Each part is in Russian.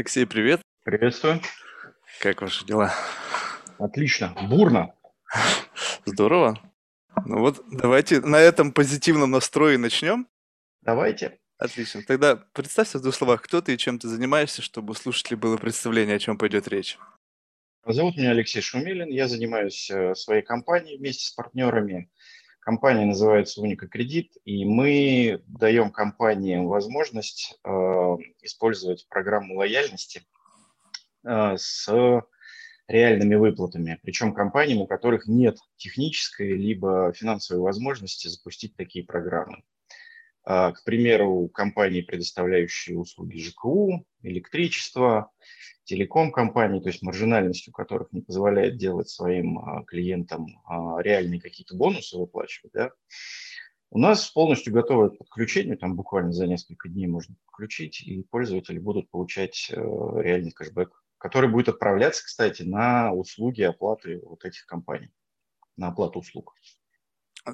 Алексей, привет. Приветствую. Как ваши дела? Отлично. Бурно. Здорово. Ну вот, давайте на этом позитивном настрое начнем. Давайте. Отлично. Тогда представься в двух словах, кто ты и чем ты занимаешься, чтобы у слушателей было представление, о чем пойдет речь. Зовут меня Алексей Шумилин. Я занимаюсь э, своей компанией вместе с партнерами. Компания называется Уника Кредит, и мы даем компаниям возможность э, использовать программу лояльности э, с реальными выплатами, причем компаниям, у которых нет технической либо финансовой возможности запустить такие программы. Э, к примеру, компании, предоставляющие услуги ЖКУ, электричество, телеком-компаний, то есть маржинальность у которых не позволяет делать своим а, клиентам а, реальные какие-то бонусы выплачивать, да, у нас полностью готовое подключение, там буквально за несколько дней можно подключить, и пользователи будут получать э, реальный кэшбэк, который будет отправляться, кстати, на услуги оплаты вот этих компаний, на оплату услуг.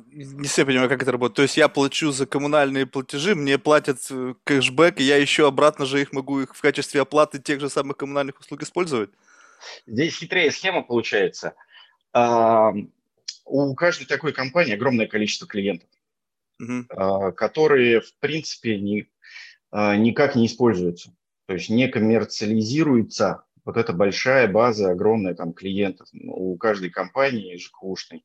Не все понимаю, как это работает. То есть я плачу за коммунальные платежи, мне платят э, кэшбэк, и я еще обратно же их могу их в качестве оплаты тех же самых коммунальных услуг использовать? Здесь хитрее схема получается. А, у каждой такой компании огромное количество клиентов, угу. которые, в принципе, ни, а, никак не используются. То есть не коммерциализируется вот эта большая база, огромная там клиентов у каждой компании ЖКУшной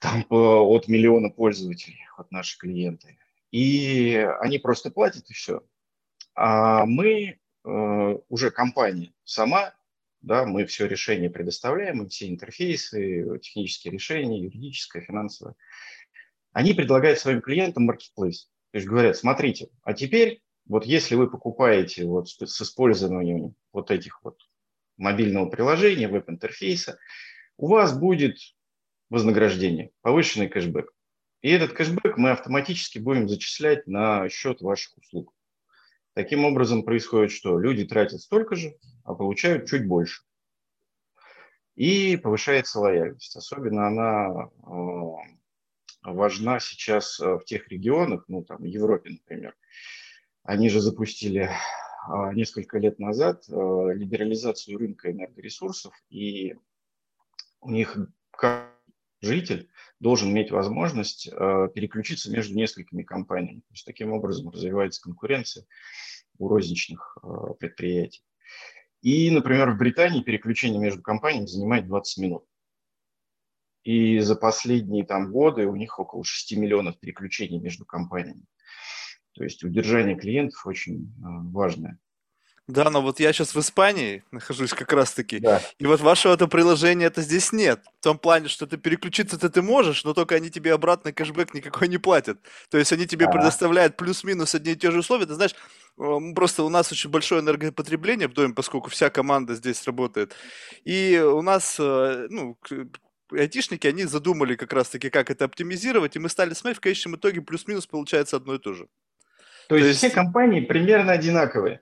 там от миллиона пользователей, от наших клиенты. И они просто платят и все. А мы э, уже компания сама, да, мы все решения предоставляем, мы все интерфейсы, технические решения, юридическое, финансовое. Они предлагают своим клиентам marketplace. То есть говорят, смотрите, а теперь вот если вы покупаете вот с использованием вот этих вот мобильного приложения, веб-интерфейса, у вас будет вознаграждение, повышенный кэшбэк. И этот кэшбэк мы автоматически будем зачислять на счет ваших услуг. Таким образом происходит, что люди тратят столько же, а получают чуть больше. И повышается лояльность. Особенно она э, важна сейчас э, в тех регионах, ну там Европе, например. Они же запустили э, несколько лет назад либерализацию рынка энергоресурсов, и у них житель должен иметь возможность э, переключиться между несколькими компаниями. То есть таким образом развивается конкуренция у розничных э, предприятий. И, например, в Британии переключение между компаниями занимает 20 минут. И за последние там годы у них около 6 миллионов переключений между компаниями. То есть удержание клиентов очень э, важное. Да, но вот я сейчас в Испании нахожусь как раз-таки, да. и вот вашего это приложения это здесь нет. В том плане, что ты переключиться-то ты можешь, но только они тебе обратно кэшбэк никакой не платят. То есть они тебе а. предоставляют плюс-минус одни и те же условия. Ты знаешь, просто у нас очень большое энергопотребление в доме, поскольку вся команда здесь работает. И у нас, э, ну, айтишники, они задумали как раз-таки, как это оптимизировать, и мы стали смотреть, в конечном итоге плюс-минус получается одно и то же. То, то есть, есть все компании примерно одинаковые.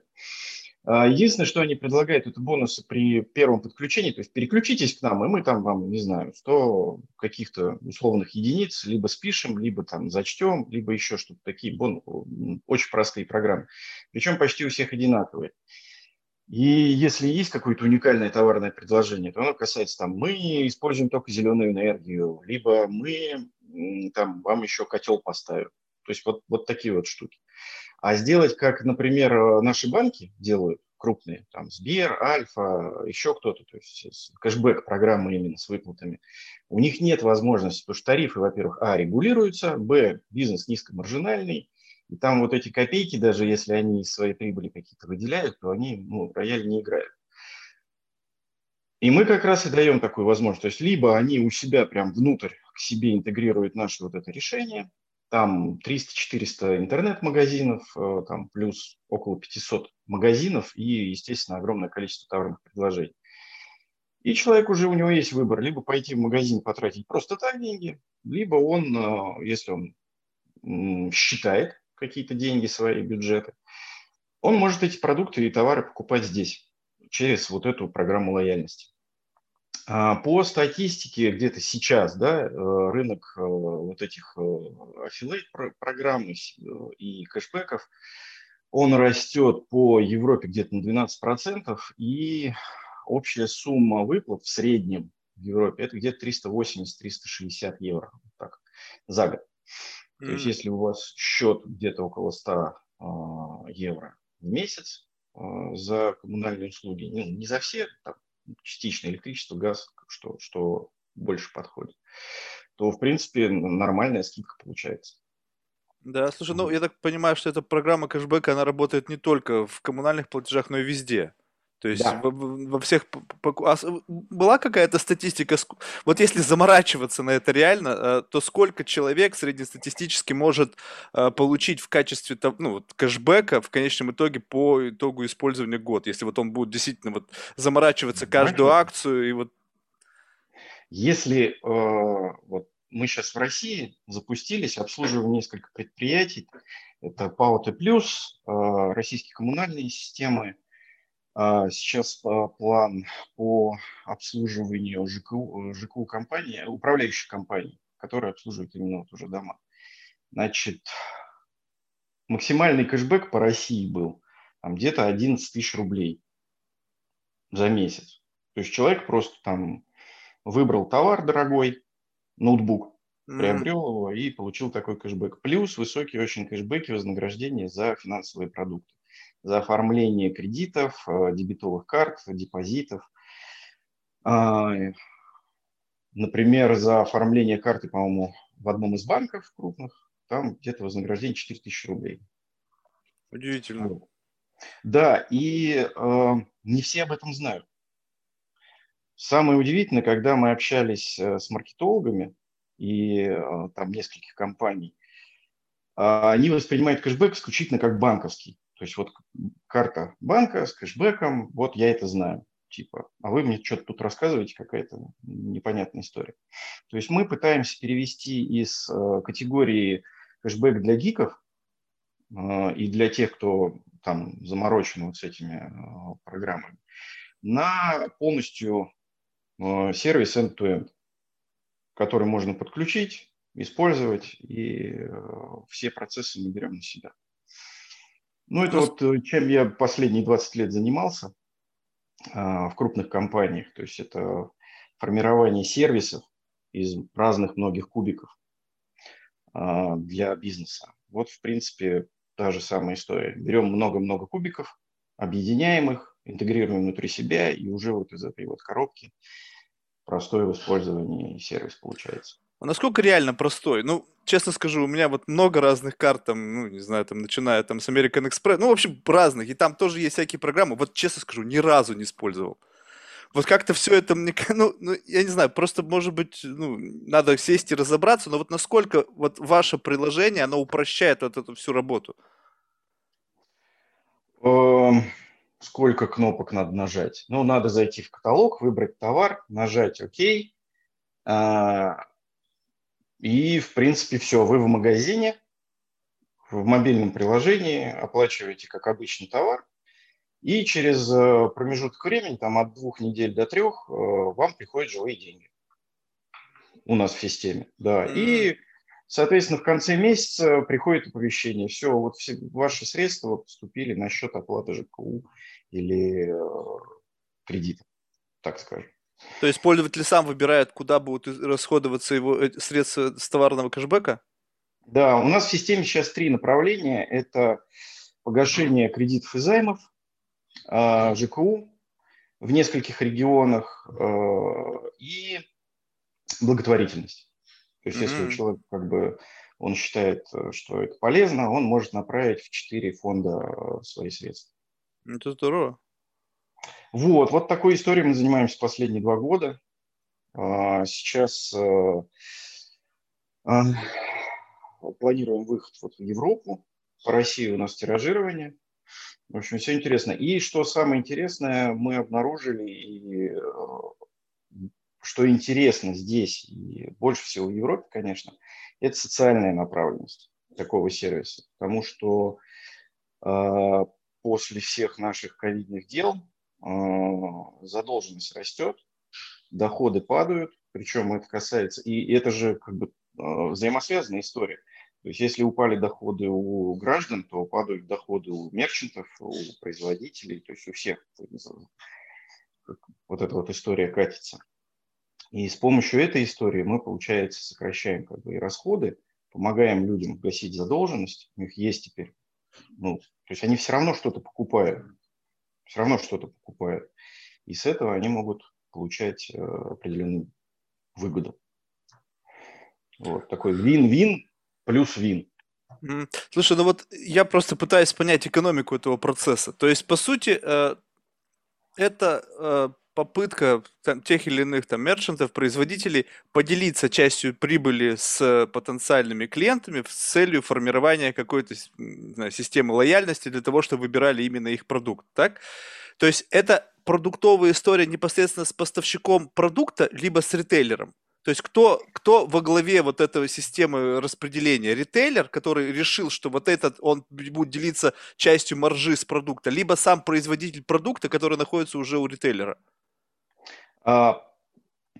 А, единственное, что они предлагают, это бонусы при первом подключении, то есть переключитесь к нам, и мы там вам, не знаю, 100 каких-то условных единиц либо спишем, либо там зачтем, либо еще что-то такие, бон... очень простые программы. Причем почти у всех одинаковые. И если есть какое-то уникальное товарное предложение, то оно касается там, мы используем только зеленую энергию, либо мы там вам еще котел поставим. То есть вот, вот такие вот штуки. А сделать, как, например, э, наши банки делают, крупные, там Сбер, Альфа, еще кто-то, то есть кэшбэк программы именно с выплатами, у них нет возможности, потому что тарифы, во-первых, а, регулируются, б, бизнес низкомаржинальный, и там вот эти копейки, даже если они из своей прибыли какие-то выделяют, то они ну, рояль не играют. И мы как раз и даем такую возможность. То есть либо они у себя прям внутрь к себе интегрируют наше вот это решение, там 300-400 интернет-магазинов, э, там плюс около 500 магазинов и, естественно, огромное количество товарных предложений. И человек уже, у него есть выбор, либо пойти в магазин потратить просто так деньги, либо он, э, если он считает какие-то деньги, свои бюджеты, он может эти продукты и товары покупать здесь, через вот эту программу лояльности. А, по статистике где-то сейчас да, э, рынок э, вот этих э, аффилейт программ и кэшбэков Он растет по Европе где-то на 12%, и общая сумма выплат в среднем в Европе это где-то 380-360 евро так, за год. Mm-hmm. То есть если у вас счет где-то около 100 э, а, евро в месяц э, за коммунальные услуги, ну, не за все, там, частично электричество, газ, что, что больше подходит, то, в принципе, нормальная скидка получается. Да, слушай, ну я так понимаю, что эта программа кэшбэка, она работает не только в коммунальных платежах, но и везде. То есть да. во, во всех... А была какая-то статистика? Вот если заморачиваться на это реально, э, то сколько человек среднестатистически может э, получить в качестве ну, вот, кэшбэка в конечном итоге по итогу использования год, если вот он будет действительно вот заморачиваться каждую акцию и вот... Если э, вот мы сейчас в России запустились, обслуживаем несколько предприятий, это ПАО Т+, э, российские коммунальные системы, Сейчас а, план по обслуживанию ЖКУ, ЖКУ компании, управляющей компании, которая обслуживает именно вот уже дома. Значит, максимальный кэшбэк по России был там, где-то 11 тысяч рублей за месяц. То есть человек просто там выбрал товар дорогой, ноутбук, приобрел его и получил такой кэшбэк. Плюс высокие очень кэшбэки вознаграждения за финансовые продукты за оформление кредитов, э, дебетовых карт, депозитов. А, например, за оформление карты, по-моему, в одном из банков крупных, там где-то вознаграждение 4000 рублей. Удивительно. Да, и э, не все об этом знают. Самое удивительное, когда мы общались э, с маркетологами и э, там нескольких компаний, э, они воспринимают кэшбэк исключительно как банковский. То есть вот карта банка с кэшбэком, вот я это знаю. Типа, а вы мне что-то тут рассказываете, какая-то непонятная история. То есть мы пытаемся перевести из э, категории кэшбэк для гиков э, и для тех, кто там заморочен вот с этими э, программами, на полностью сервис end-to-end, который можно подключить, использовать, и все процессы мы берем на себя. Ну, это вот э, чем я последние 20 лет занимался а, в крупных компаниях. То есть это формирование сервисов из разных многих кубиков а, для бизнеса. Вот, в принципе, та же самая история. Берем много-много кубиков, объединяем их, интегрируем внутри себя, и уже вот из этой вот коробки простой в использовании сервис получается. А насколько реально простой? Ну, честно скажу, у меня вот много разных карт, там, ну, не знаю, там, начиная там с American Express, ну, в общем, разных, и там тоже есть всякие программы. Вот, честно скажу, ни разу не использовал. Вот как-то все это мне, ну, ну, я не знаю, просто, может быть, ну, надо сесть и разобраться, но вот насколько вот ваше приложение, оно упрощает вот эту всю работу? Эм, сколько кнопок надо нажать? Ну, надо зайти в каталог, выбрать товар, нажать ОК, и, в принципе, все. Вы в магазине, в мобильном приложении оплачиваете, как обычный товар, и через э, промежуток времени, там от двух недель до трех, э, вам приходят живые деньги у нас в системе. Да. И, соответственно, в конце месяца приходит оповещение. Все, вот все ваши средства поступили на счет оплаты ЖКУ или э, кредита, так скажем. То есть пользователь сам выбирает, куда будут расходоваться его э, средства с товарного кэшбэка? Да, у нас в системе сейчас три направления. Это погашение кредитов и займов, а, ЖКУ в нескольких регионах э, и благотворительность. То есть, mm-hmm. если у человека как бы он считает, что это полезно, он может направить в четыре фонда э, свои средства. Это здорово. Вот, вот такой историей мы занимаемся последние два года. А, сейчас э, а, планируем выход вот в Европу. По России у нас тиражирование. В общем, все интересно. И что самое интересное, мы обнаружили, и, э, что интересно здесь, и больше всего в Европе, конечно, это социальная направленность такого сервиса. Потому что э, после всех наших ковидных дел а, задолженность растет, доходы падают, причем это касается, и это же как бы а, взаимосвязанная история. То есть если упали доходы у граждан, то падают доходы у мерчантов, у производителей, то есть у всех. Вот эта вот история катится. И с помощью этой истории мы, получается, сокращаем как бы и расходы, помогаем людям гасить задолженность, у них есть теперь, ну, то есть они все равно что-то покупают, все равно что-то покупают. И с этого они могут получать э, определенную выгоду. Вот такой вин-вин плюс вин. Слушай, ну вот я просто пытаюсь понять экономику этого процесса. То есть, по сути, э, это э, попытка там, тех или иных там мерчантов, производителей поделиться частью прибыли с потенциальными клиентами с целью формирования какой-то знаю, системы лояльности для того, чтобы выбирали именно их продукт, так? То есть это продуктовая история непосредственно с поставщиком продукта, либо с ритейлером. То есть кто, кто во главе вот этого системы распределения? Ритейлер, который решил, что вот этот, он будет делиться частью маржи с продукта, либо сам производитель продукта, который находится уже у ритейлера? А,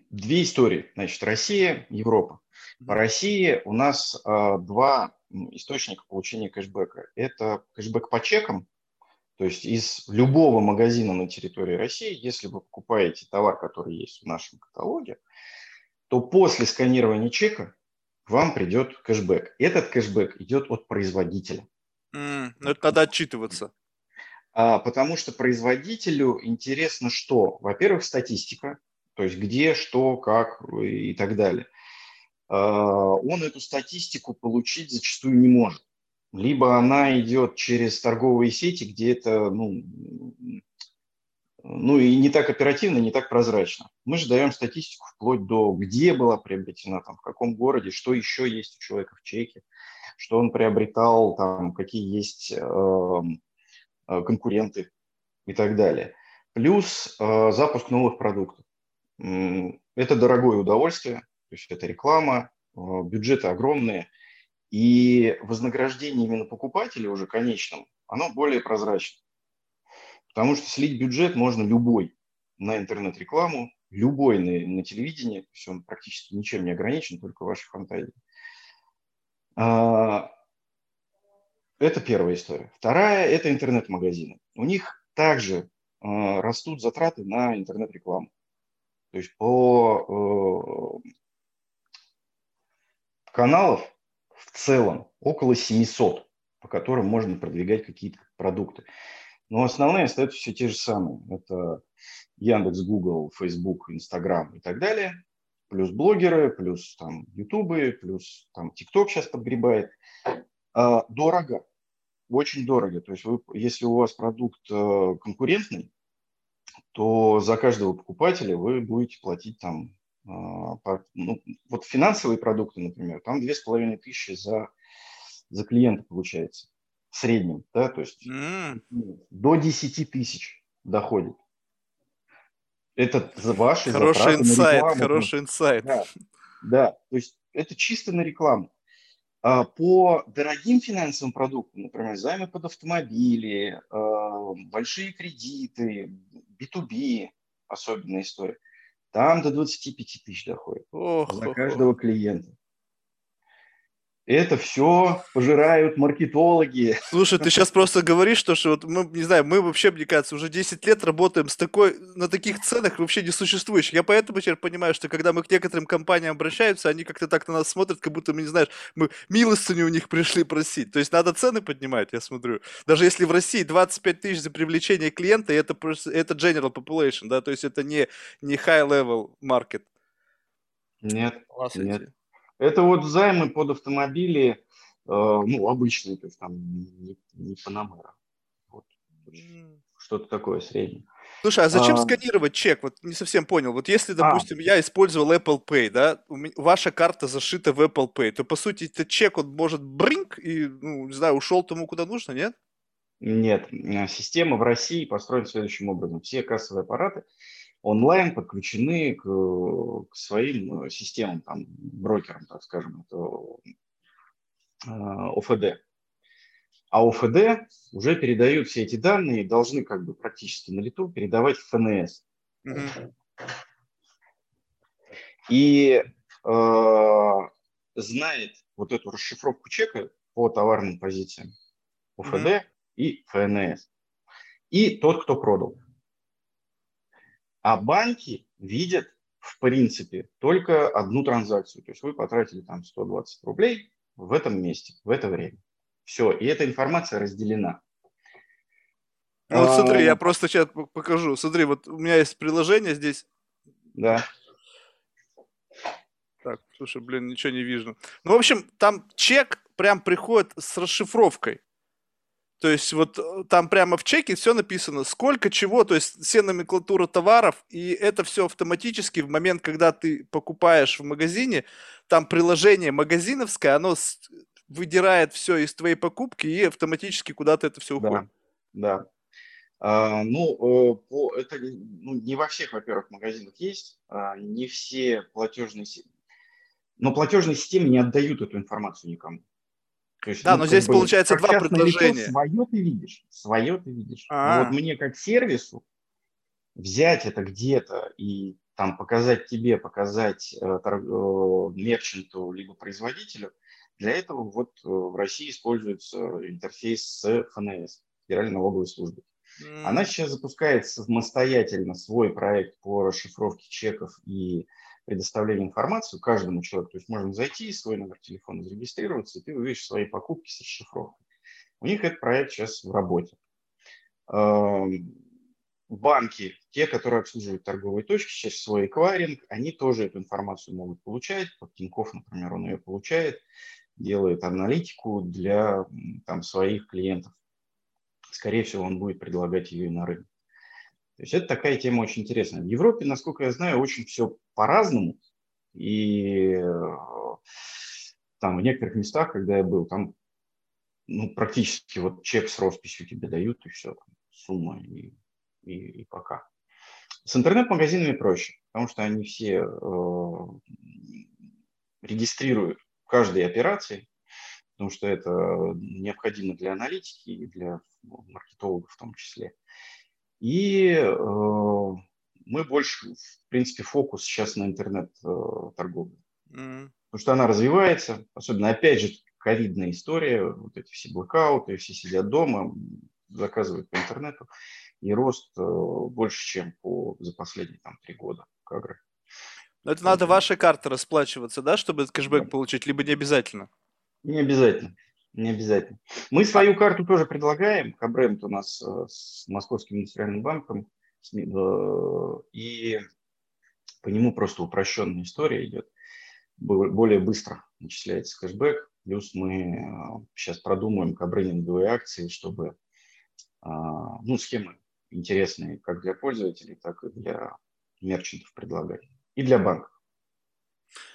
две истории. Значит, Россия, Европа. По России у нас а, два источника получения кэшбэка. Это кэшбэк по чекам, то есть из любого магазина на территории России, если вы покупаете товар, который есть в нашем каталоге, то после сканирования чека вам придет кэшбэк. Этот кэшбэк идет от производителя. Mm, ну это надо отчитываться. А, потому что производителю интересно что? Во-первых, статистика, то есть где, что, как и так далее. А, он эту статистику получить зачастую не может. Либо она идет через торговые сети, где это ну, ну и не так оперативно, не так прозрачно. Мы же даем статистику вплоть до, где была приобретена, там, в каком городе, что еще есть у человека в чеке, что он приобретал, там, какие есть э, конкуренты и так далее. Плюс э, запуск новых продуктов. Это дорогое удовольствие, то есть это реклама, э, бюджеты огромные, и вознаграждение именно покупателя уже конечным, оно более прозрачно. Потому что слить бюджет можно любой на интернет-рекламу, любой на, на телевидении, то есть он практически ничем не ограничен, только вашей фантазией. А, это первая история. Вторая – это интернет-магазины. У них также а, растут затраты на интернет-рекламу. То есть по э, каналов в целом около 700, по которым можно продвигать какие-то продукты. Но основные остаются все те же самые. Это Яндекс, Google, Facebook, Instagram и так далее. Плюс блогеры, плюс там Ютубы, плюс там ТикТок сейчас подгребает. А, дорого, очень дорого. То есть вы, если у вас продукт э, конкурентный, то за каждого покупателя вы будете платить там, по, ну, вот финансовые продукты, например, там две с половиной тысячи за, за клиента получается в среднем, да, то есть mm. до 10 тысяч доходит. Это за ваши Хороший инсайт, хороший инсайт. Да, да, то есть это чисто на рекламу. А по дорогим финансовым продуктам, например, займы под автомобили, а, большие кредиты, B2B, особенная история, там до 25 тысяч доходит Ох, за каждого клиента. Это все пожирают маркетологи. Слушай, ты сейчас просто говоришь, что, что вот мы, не знаю, мы вообще, мне кажется, уже 10 лет работаем с такой, на таких ценах вообще не существующих. Я поэтому теперь понимаю, что когда мы к некоторым компаниям обращаемся, они как-то так на нас смотрят, как будто мы, не знаешь, мы милостыню у них пришли просить. То есть надо цены поднимать, я смотрю. Даже если в России 25 тысяч за привлечение клиента, это, это general population, да, то есть это не, не high level market. Нет, нет. Это вот займы под автомобили, э, ну, обычные, то есть там не, не Панамера. Вот. Что-то такое среднее. Слушай, а зачем а... сканировать чек? Вот не совсем понял. Вот если, а. допустим, а. я использовал Apple Pay, да, ваша карта зашита в Apple Pay, то, по сути, этот чек, он может бринг и, ну, не знаю, ушел тому, куда нужно, нет? Нет. Система в России построена следующим образом. Все кассовые аппараты онлайн подключены к, к своим э, системам, там, брокерам, так скажем, это э, ОФД. А ОФД уже передают все эти данные и должны как бы практически на лету передавать в ФНС. Mm-hmm. И э, знает вот эту расшифровку чека по товарным позициям УФД mm-hmm. и ФНС. И тот, кто продал. А банки видят, в принципе, только одну транзакцию. То есть вы потратили там 120 рублей в этом месте, в это время. Все, и эта информация разделена. Ну, вот смотри, я просто сейчас покажу. Смотри, вот у меня есть приложение здесь. Да. Так, слушай, блин, ничего не вижу. Ну, в общем, там чек прям приходит с расшифровкой. То есть вот э, там прямо в чеке все написано, сколько чего, то есть все номенклатура товаров, и это все автоматически в момент, когда ты покупаешь в магазине, там приложение магазиновское, оно выдирает все из твоей покупки и автоматически куда-то это все уходит. Да, да. А, ну, э, по, это ну, не во всех, во-первых, магазинах есть, а, не все платежные но платежные системы не отдают эту информацию никому. Есть, да, ну, но здесь бы, получается два предложения. Свое ты видишь, свое ты видишь. Но вот мне как сервису взять это где-то и там показать тебе, показать э, торг, э, мерчанту либо производителю, для этого вот э, в России используется интерфейс с ФНС, Федеральной налоговой службы. Mm. Она сейчас запускает самостоятельно свой проект по расшифровке чеков и предоставлению информации каждому человеку. То есть можно зайти, свой номер телефона зарегистрироваться, и ты увидишь свои покупки с расшифровкой. У них этот проект сейчас в работе. Эм, банки, те, которые обслуживают торговые точки, сейчас свой эквайринг, они тоже эту информацию могут получать. Вот Тинькофф, например, он ее получает, делает аналитику для там, своих клиентов. Скорее всего, он будет предлагать ее и на рынке. То есть это такая тема очень интересная. В Европе, насколько я знаю, очень все по-разному. И э, там в некоторых местах, когда я был, там ну, практически вот чек с росписью тебе дают, и все, там, сумма и, и, и пока. С интернет-магазинами проще, потому что они все э, регистрируют каждой операции, потому что это необходимо для аналитики и для маркетологов в том числе. И э, мы больше, в принципе, фокус сейчас на интернет-торговле. Э, mm. Потому что она развивается, особенно, опять же, ковидная история, вот эти все блокауты, все сидят дома, заказывают по интернету, и рост э, больше, чем по, за последние там, три года Кагры. Но это надо вашей карты расплачиваться, да, чтобы кэшбэк да. получить, либо не обязательно? Не обязательно. Не обязательно. Мы свою карту тоже предлагаем. Кабренд у нас э, с Московским индустриальным банком. Э, и по нему просто упрощенная история идет. Более быстро начисляется кэшбэк. Плюс мы сейчас э, продумаем кабрендинговые акции, чтобы ну, схемы интересные как для пользователей, так и для мерчантов предлагать. И для банков.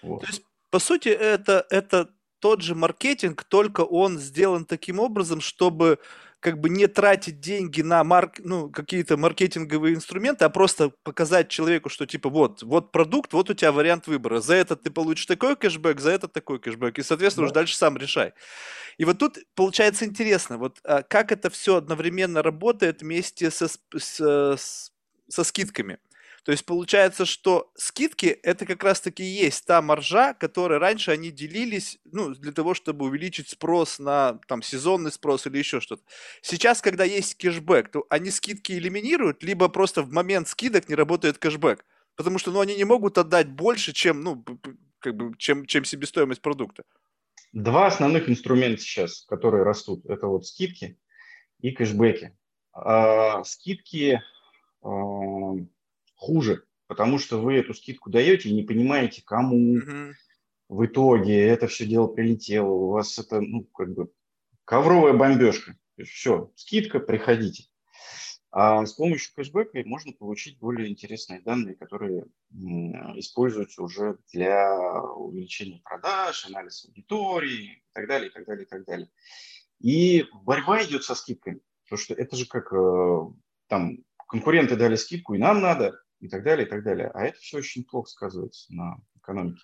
Вот. То есть, по сути, это, это тот же маркетинг, только он сделан таким образом, чтобы как бы не тратить деньги на марк, ну, какие-то маркетинговые инструменты, а просто показать человеку, что типа вот, вот продукт, вот у тебя вариант выбора. За этот ты получишь такой кэшбэк, за этот такой кэшбэк. И, соответственно, да. уже дальше сам решай. И вот тут получается интересно, вот а, как это все одновременно работает вместе со, с, со скидками. То есть получается, что скидки это как раз-таки есть та маржа, которой раньше они делились, ну, для того, чтобы увеличить спрос на там сезонный спрос или еще что-то. Сейчас, когда есть кэшбэк, то они скидки элиминируют, либо просто в момент скидок не работает кэшбэк. Потому что ну, они не могут отдать больше, чем, ну, как бы, чем, чем себестоимость продукта. Два основных инструмента сейчас, которые растут, это вот скидки и кэшбэки. А, скидки а, хуже, потому что вы эту скидку даете и не понимаете, кому mm-hmm. в итоге это все дело прилетело. У вас это, ну, как бы ковровая бомбежка. Все, скидка, приходите. А с помощью кэшбэка можно получить более интересные данные, которые используются уже для увеличения продаж, анализа аудитории и так далее, и так далее, и так далее. И борьба идет со скидками, потому что это же как э, там конкуренты дали скидку, и нам надо, и так далее, и так далее. А это все очень плохо сказывается на экономике.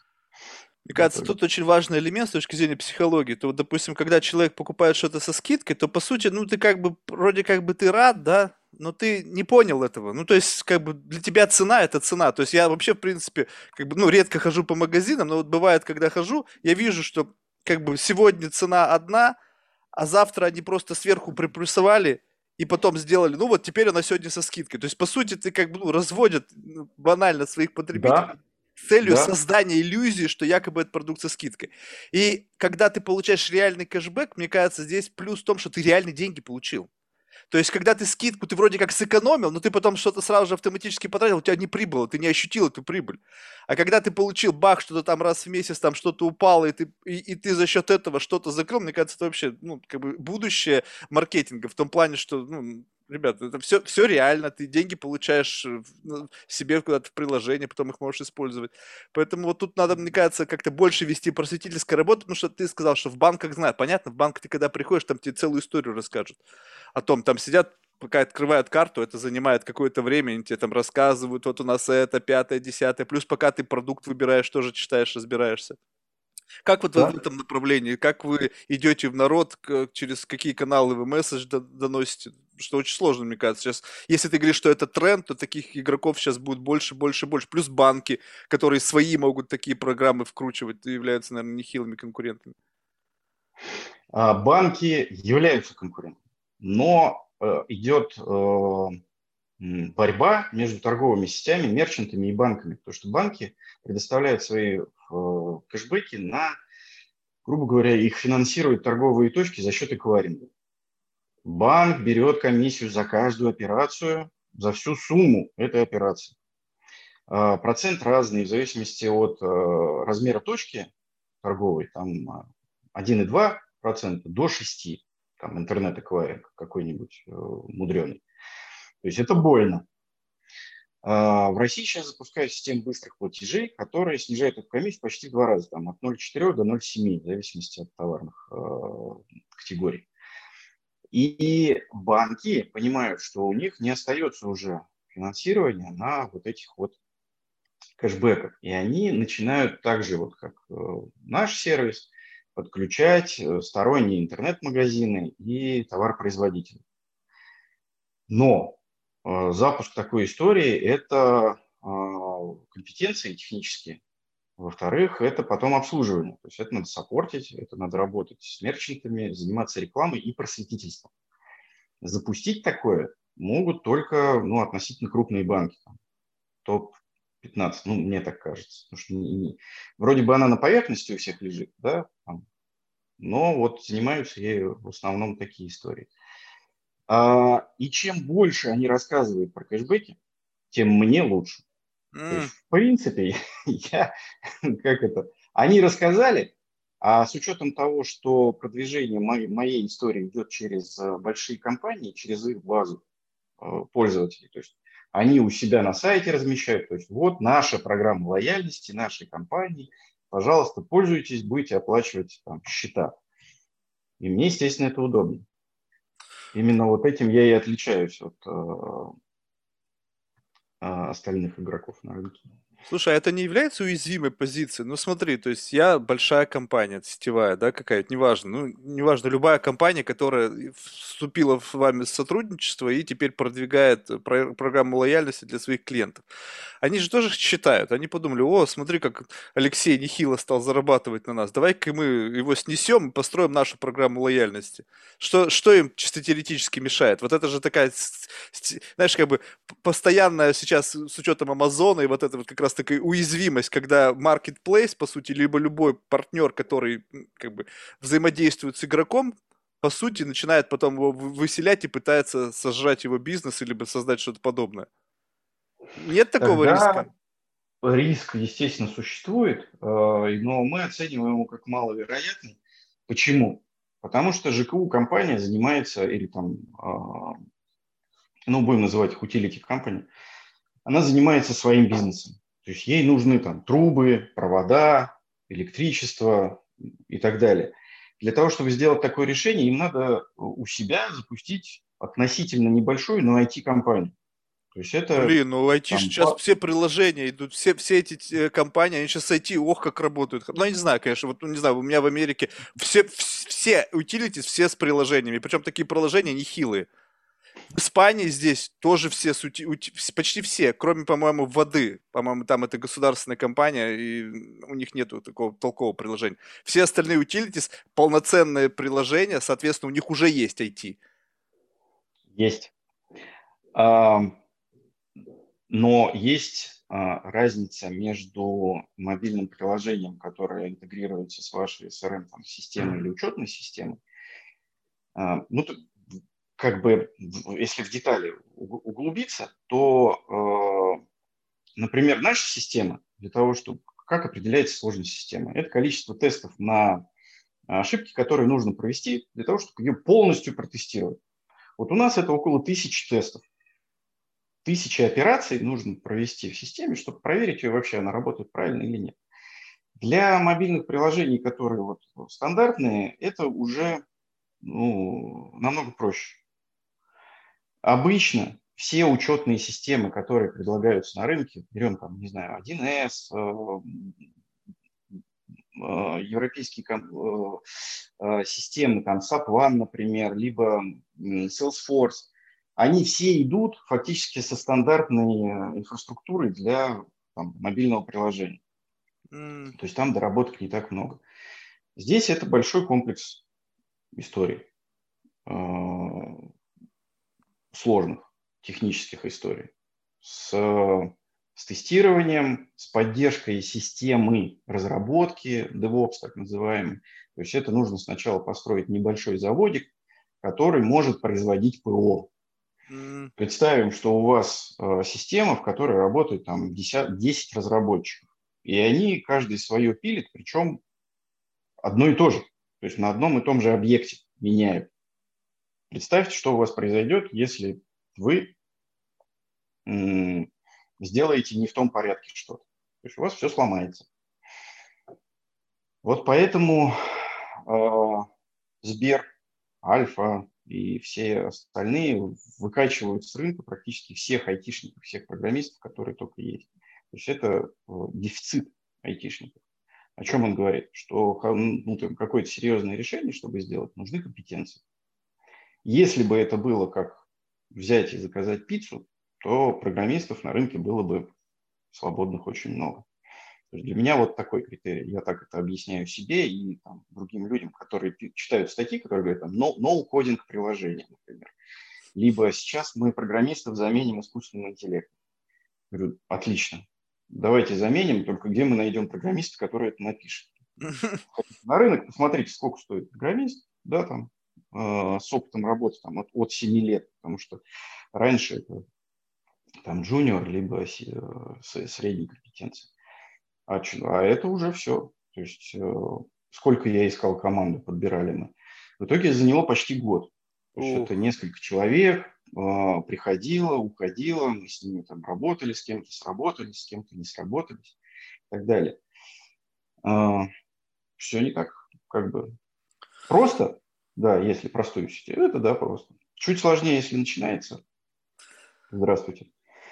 Мне кажется, тут очень важный элемент с точки зрения психологии. То вот, допустим, когда человек покупает что-то со скидкой, то по сути, ну ты как бы вроде как бы ты рад, да, но ты не понял этого. Ну, то есть, как бы для тебя цена это цена. То есть я вообще, в принципе, как бы, ну, редко хожу по магазинам, но вот бывает, когда хожу, я вижу, что как бы сегодня цена одна, а завтра они просто сверху приплюсовали и потом сделали, ну вот теперь она сегодня со скидкой. То есть, по сути, ты как бы ну, разводят ну, банально своих потребителей да. с целью да. создания иллюзии, что якобы это продукт со скидкой. И когда ты получаешь реальный кэшбэк, мне кажется, здесь плюс в том, что ты реальные деньги получил. То есть, когда ты скидку, ты вроде как сэкономил, но ты потом что-то сразу же автоматически потратил, у тебя не прибыло, ты не ощутил эту прибыль. А когда ты получил бах, что-то там раз в месяц, там что-то упало, и ты, и, и ты за счет этого что-то закрыл, мне кажется, это вообще, ну, как бы будущее маркетинга в том плане, что, ну, ребят, это все, все реально, ты деньги получаешь ну, себе куда-то в приложение, потом их можешь использовать. Поэтому вот тут надо, мне кажется, как-то больше вести просветительскую работу, потому что ты сказал, что в банках знают. Понятно, в банк ты когда приходишь, там тебе целую историю расскажут о том, там сидят пока открывают карту, это занимает какое-то время, они тебе там рассказывают, вот у нас это, пятое, десятое, плюс пока ты продукт выбираешь, тоже читаешь, разбираешься. Как вот да. вы в этом направлении, как вы идете в народ, через какие каналы вы месседж доносите? Что очень сложно, мне кажется. Сейчас, если ты говоришь, что это тренд, то таких игроков сейчас будет больше, больше, больше. Плюс банки, которые свои могут такие программы вкручивать, являются, наверное, нехилыми конкурентами. А, банки являются конкурентами, но э, идет э, борьба между торговыми сетями, мерчантами и банками, потому что банки предоставляют свои кэшбэки на, грубо говоря, их финансируют торговые точки за счет эквайринга. Банк берет комиссию за каждую операцию, за всю сумму этой операции. А, процент разный в зависимости от э, размера точки торговой, там 1,2% до 6%, там интернет-эквайринг какой-нибудь э, мудреный. То есть это больно. А, в России сейчас запускают систему быстрых платежей, которая снижает эту комиссию почти в два раза, там, от 0,4 до 0,7, в зависимости от товарных э, категорий. И банки понимают, что у них не остается уже финансирования на вот этих вот кэшбэках. И они начинают также, вот как э, наш сервис, подключать э, сторонние интернет-магазины и товаропроизводителей. Но запуск такой истории – это а, компетенции технические. Во-вторых, это потом обслуживание. То есть это надо саппортить, это надо работать с мерчантами, заниматься рекламой и просветительством. Запустить такое могут только ну, относительно крупные банки. Топ-15, ну, мне так кажется. Потому что не, не, вроде бы она на поверхности у всех лежит, да, там, но вот занимаются ею в основном такие истории. А, и чем больше они рассказывают про кэшбэки, тем мне лучше. Mm. Есть, в принципе, я, как это, они рассказали, а с учетом того, что продвижение моей, моей истории идет через э, большие компании, через их базу э, пользователей, то есть они у себя на сайте размещают, то есть вот наша программа лояльности нашей компании, пожалуйста, пользуйтесь, будете оплачивать там, счета. И мне, естественно, это удобно. Именно вот этим я и отличаюсь от э, э, остальных игроков на рынке. Слушай, а это не является уязвимой позицией? Ну смотри, то есть я большая компания, сетевая, да, какая-то, неважно, ну, неважно, любая компания, которая вступила в вами в сотрудничество и теперь продвигает про- программу лояльности для своих клиентов. Они же тоже считают, они подумали, о, смотри, как Алексей нехило стал зарабатывать на нас, давай-ка мы его снесем и построим нашу программу лояльности. Что, что им чисто теоретически мешает? Вот это же такая, знаешь, как бы постоянная сейчас с учетом Амазона и вот это вот как раз такая уязвимость, когда marketplace, по сути, либо любой партнер, который как бы взаимодействует с игроком, по сути, начинает потом его выселять и пытается сожрать его бизнес или создать что-то подобное. Нет такого Тогда риска? Риск, естественно, существует, э, но мы оцениваем его как маловероятный. Почему? Потому что ЖКУ компания занимается, или там, а, ну, будем называть их utility company, она занимается своим бизнесом. То есть ей нужны там трубы, провода, электричество и так далее. Для того, чтобы сделать такое решение, им надо у себя запустить относительно небольшую, но IT-компанию. То есть это... Блин, ну IT там, сейчас по... все приложения идут, все, все эти э, компании, они сейчас IT, ох, как работают. Ну, я не знаю, конечно, вот, ну, не знаю, у меня в Америке все, все utilities, все с приложениями, причем такие приложения нехилые. В Испании здесь тоже все, почти все, кроме, по-моему, воды. По-моему, там это государственная компания, и у них нету такого толкового приложения. Все остальные utilities полноценное приложение, соответственно, у них уже есть IT. Есть. Но есть а, разница между мобильным приложением, которое интегрируется с вашей CRM-системой или учетной системой. А, ну, как бы, если в детали углубиться, то, например, наша система для того, чтобы как определяется сложность системы? Это количество тестов на ошибки, которые нужно провести для того, чтобы ее полностью протестировать. Вот у нас это около тысячи тестов. Тысячи операций нужно провести в системе, чтобы проверить ее вообще, она работает правильно или нет. Для мобильных приложений, которые вот стандартные, это уже ну, намного проще. Обычно все учетные системы, которые предлагаются на рынке, берем там, не знаю, 1С, Э, европейские э, э, системы, там SAP One, например, либо Salesforce, они все идут фактически со стандартной инфраструктурой для там, мобильного приложения. Mm. То есть там доработок не так много. Здесь это большой комплекс историй, сложных технических историй, с с тестированием, с поддержкой системы разработки, DevOps так называемый. То есть это нужно сначала построить небольшой заводик, который может производить ПО. Mm. Представим, что у вас э, система, в которой работает там 10, 10 разработчиков, и они каждый свое пилит, причем одно и то же, то есть на одном и том же объекте меняют. Представьте, что у вас произойдет, если вы сделаете не в том порядке что-то. То есть у вас все сломается. Вот поэтому э, Сбер, Альфа и все остальные выкачивают с рынка практически всех айтишников, всех программистов, которые только есть. То есть это э, дефицит айтишников. О чем он говорит? Что ну, какое-то серьезное решение, чтобы сделать, нужны компетенции. Если бы это было как взять и заказать пиццу, то программистов на рынке было бы свободных очень много. Для меня вот такой критерий. Я так это объясняю себе и там, другим людям, которые читают статьи, которые говорят, там, no, no coding приложение, например. Либо сейчас мы программистов заменим искусственным интеллектом. Говорю, отлично. Давайте заменим, только где мы найдем программиста, который это напишет. На рынок посмотрите, сколько стоит программист, да, там, с опытом работы там, от, от 7 лет, потому что раньше это там джуниор, либо э, средней компетенции. А, а это уже все. То есть э, сколько я искал команду, подбирали мы. В итоге заняло почти год. То есть это несколько человек э, приходило, уходило, мы с ними там работали, с кем-то сработались, с кем-то не сработались и так далее. Э, все не так как бы просто, да, если простую систему, это да, просто. Чуть сложнее, если начинается. Здравствуйте.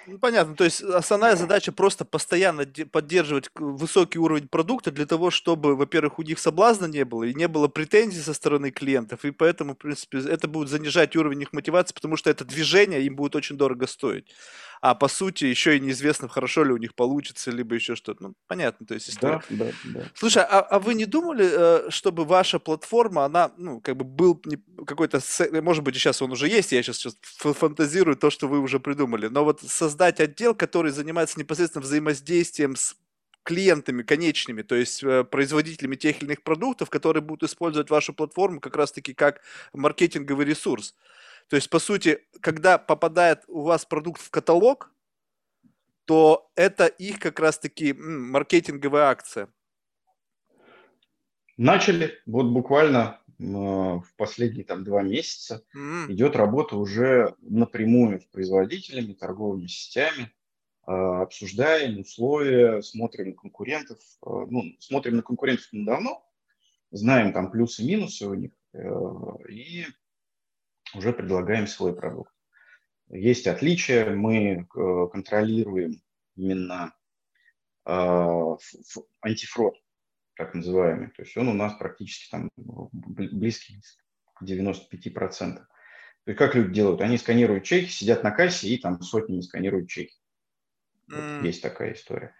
Ну, понятно, то есть основная задача просто постоянно поддерживать высокий уровень продукта для того, чтобы, во-первых, у них соблазна не было и не было претензий со стороны клиентов, и поэтому, в принципе, это будет занижать уровень их мотивации, потому что это движение им будет очень дорого стоить. А по сути, еще и неизвестно, хорошо ли у них получится, либо еще что-то. Ну, понятно, то есть история. Да, да, да. Слушай, а, а вы не думали, э, чтобы ваша платформа, она, ну, как бы был какой-то, может быть, сейчас он уже есть, я сейчас, сейчас фантазирую то, что вы уже придумали, но вот создать отдел, который занимается непосредственно взаимодействием с клиентами конечными, то есть э, производителями тех или иных продуктов, которые будут использовать вашу платформу как раз-таки как маркетинговый ресурс. То есть, по сути, когда попадает у вас продукт в каталог, то это их как раз-таки маркетинговая акция. Начали, вот буквально в последние там два месяца mm-hmm. идет работа уже напрямую с производителями, торговыми сетями, а, обсуждаем условия, смотрим на конкурентов, а, ну, смотрим на конкурентов давно, знаем там плюсы и минусы у них, э, и уже предлагаем свой продукт. Есть отличия, мы э, контролируем именно антифрод, так называемый. То есть он у нас практически там близкий к 95%. То есть как люди делают? Они сканируют чеки, сидят на кассе и там сотнями сканируют чеки. Mm. Вот есть такая история.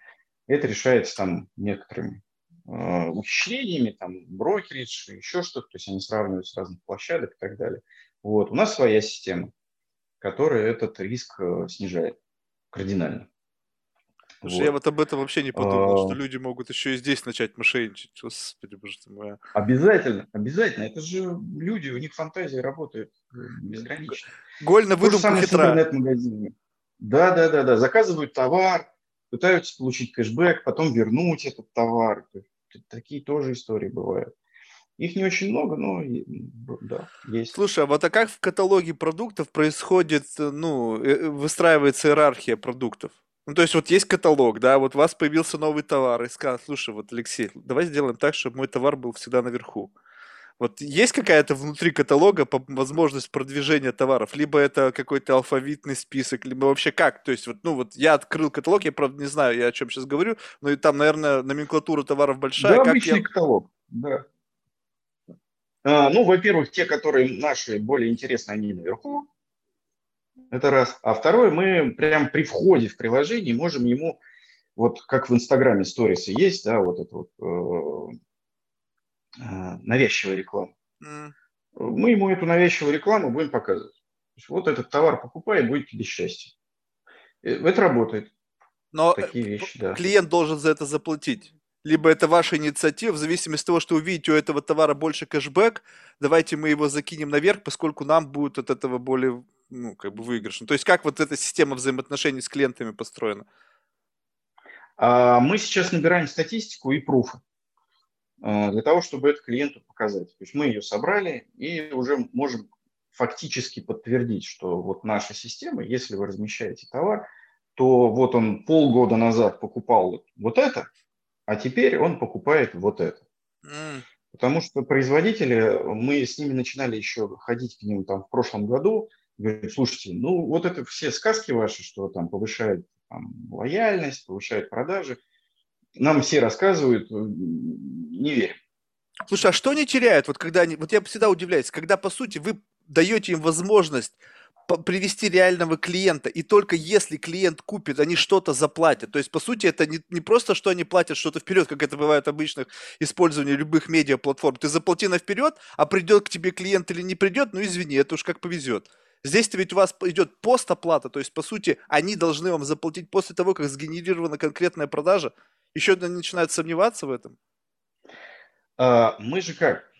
Это решается там некоторыми э, ухищрениями, там брокеридж, еще что-то, то есть они сравнивают с разных площадок и так далее. Вот. У нас своя система, которая этот риск э, снижает кардинально. Слушай, вот. я вот об этом вообще не подумал, а... что люди могут еще и здесь начать мошенничать. Господи, боже ты мой. Обязательно, обязательно. Это же люди, у них фантазия работает э, безгранично. Голь на выдумку хитра. интернет-магазине. Да, да, да, да. Заказывают товар, пытаются получить кэшбэк, потом вернуть этот товар. Такие тоже истории бывают. Их не очень много, но да, есть. Слушай, а вот а как в каталоге продуктов происходит, э, ну, э, выстраивается иерархия продуктов? Ну, то есть вот есть каталог, да, вот у вас появился новый товар, и сказал, слушай, вот, Алексей, давай сделаем так, чтобы мой товар был всегда наверху. Вот есть какая-то внутри каталога возможность продвижения товаров? Либо это какой-то алфавитный список, либо вообще как? То есть, вот, ну вот я открыл каталог, я правда не знаю, я о чем сейчас говорю, но и там, наверное, номенклатура товаров большая. Да, обычный я... каталог, да. А, ну, во-первых, те, которые наши более интересны, они наверху. Это раз. А второе, мы прям при входе в приложение можем ему, вот как в Инстаграме сторисы есть, да, вот это вот э, э, навязчивая реклама. Mm. Мы ему эту навязчивую рекламу будем показывать. вот этот товар покупай, и будет тебе счастье. Э, это работает. Но Такие вещи, да. клиент должен за это заплатить либо это ваша инициатива, в зависимости от того, что увидите у этого товара больше кэшбэк, давайте мы его закинем наверх, поскольку нам будет от этого более, ну, как бы выигрышно. То есть как вот эта система взаимоотношений с клиентами построена? А, мы сейчас набираем статистику и пруфы а, для того, чтобы это клиенту показать. То есть мы ее собрали и уже можем фактически подтвердить, что вот наша система, если вы размещаете товар, то вот он полгода назад покупал вот это, а теперь он покупает вот это. Mm. Потому что производители, мы с ними начинали еще ходить к ним там в прошлом году, говорят, слушайте, ну вот это все сказки ваши, что там повышает там, лояльность, повышает продажи, нам все рассказывают, э, не верим. Слушай, а что они теряют, вот когда они, вот я всегда удивляюсь, когда по сути вы даете им возможность привести реального клиента, и только если клиент купит, они что-то заплатят. То есть, по сути, это не, не просто, что они платят что-то вперед, как это бывает в обычных использовании любых медиаплатформ. Ты заплати на вперед, а придет к тебе клиент или не придет, ну извини, это уж как повезет. Здесь-то ведь у вас идет постоплата, то есть, по сути, они должны вам заплатить после того, как сгенерирована конкретная продажа. Еще они начинают сомневаться в этом. А, мы же как?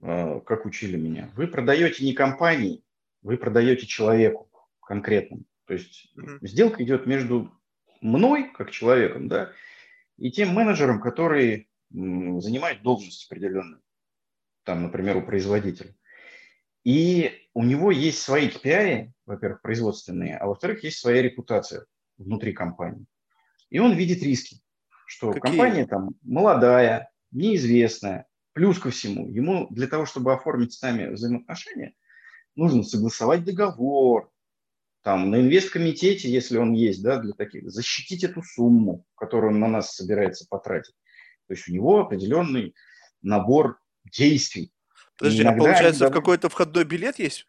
А, как учили меня? Вы продаете не компании, вы продаете человеку конкретному. То есть mm-hmm. сделка идет между мной, как человеком, да, и тем менеджером, который занимает должность определенную, там, например, у производителя. И у него есть свои KPI, во-первых, производственные, а во-вторых, есть своя репутация внутри компании. И он видит риски, что Какие? компания там молодая, неизвестная, плюс ко всему, ему для того, чтобы оформить с нами взаимоотношения – нужно согласовать договор, там, на инвесткомитете, если он есть, да, для таких, защитить эту сумму, которую он на нас собирается потратить. То есть у него определенный набор действий. Подожди, а получается, в какой-то входной билет есть?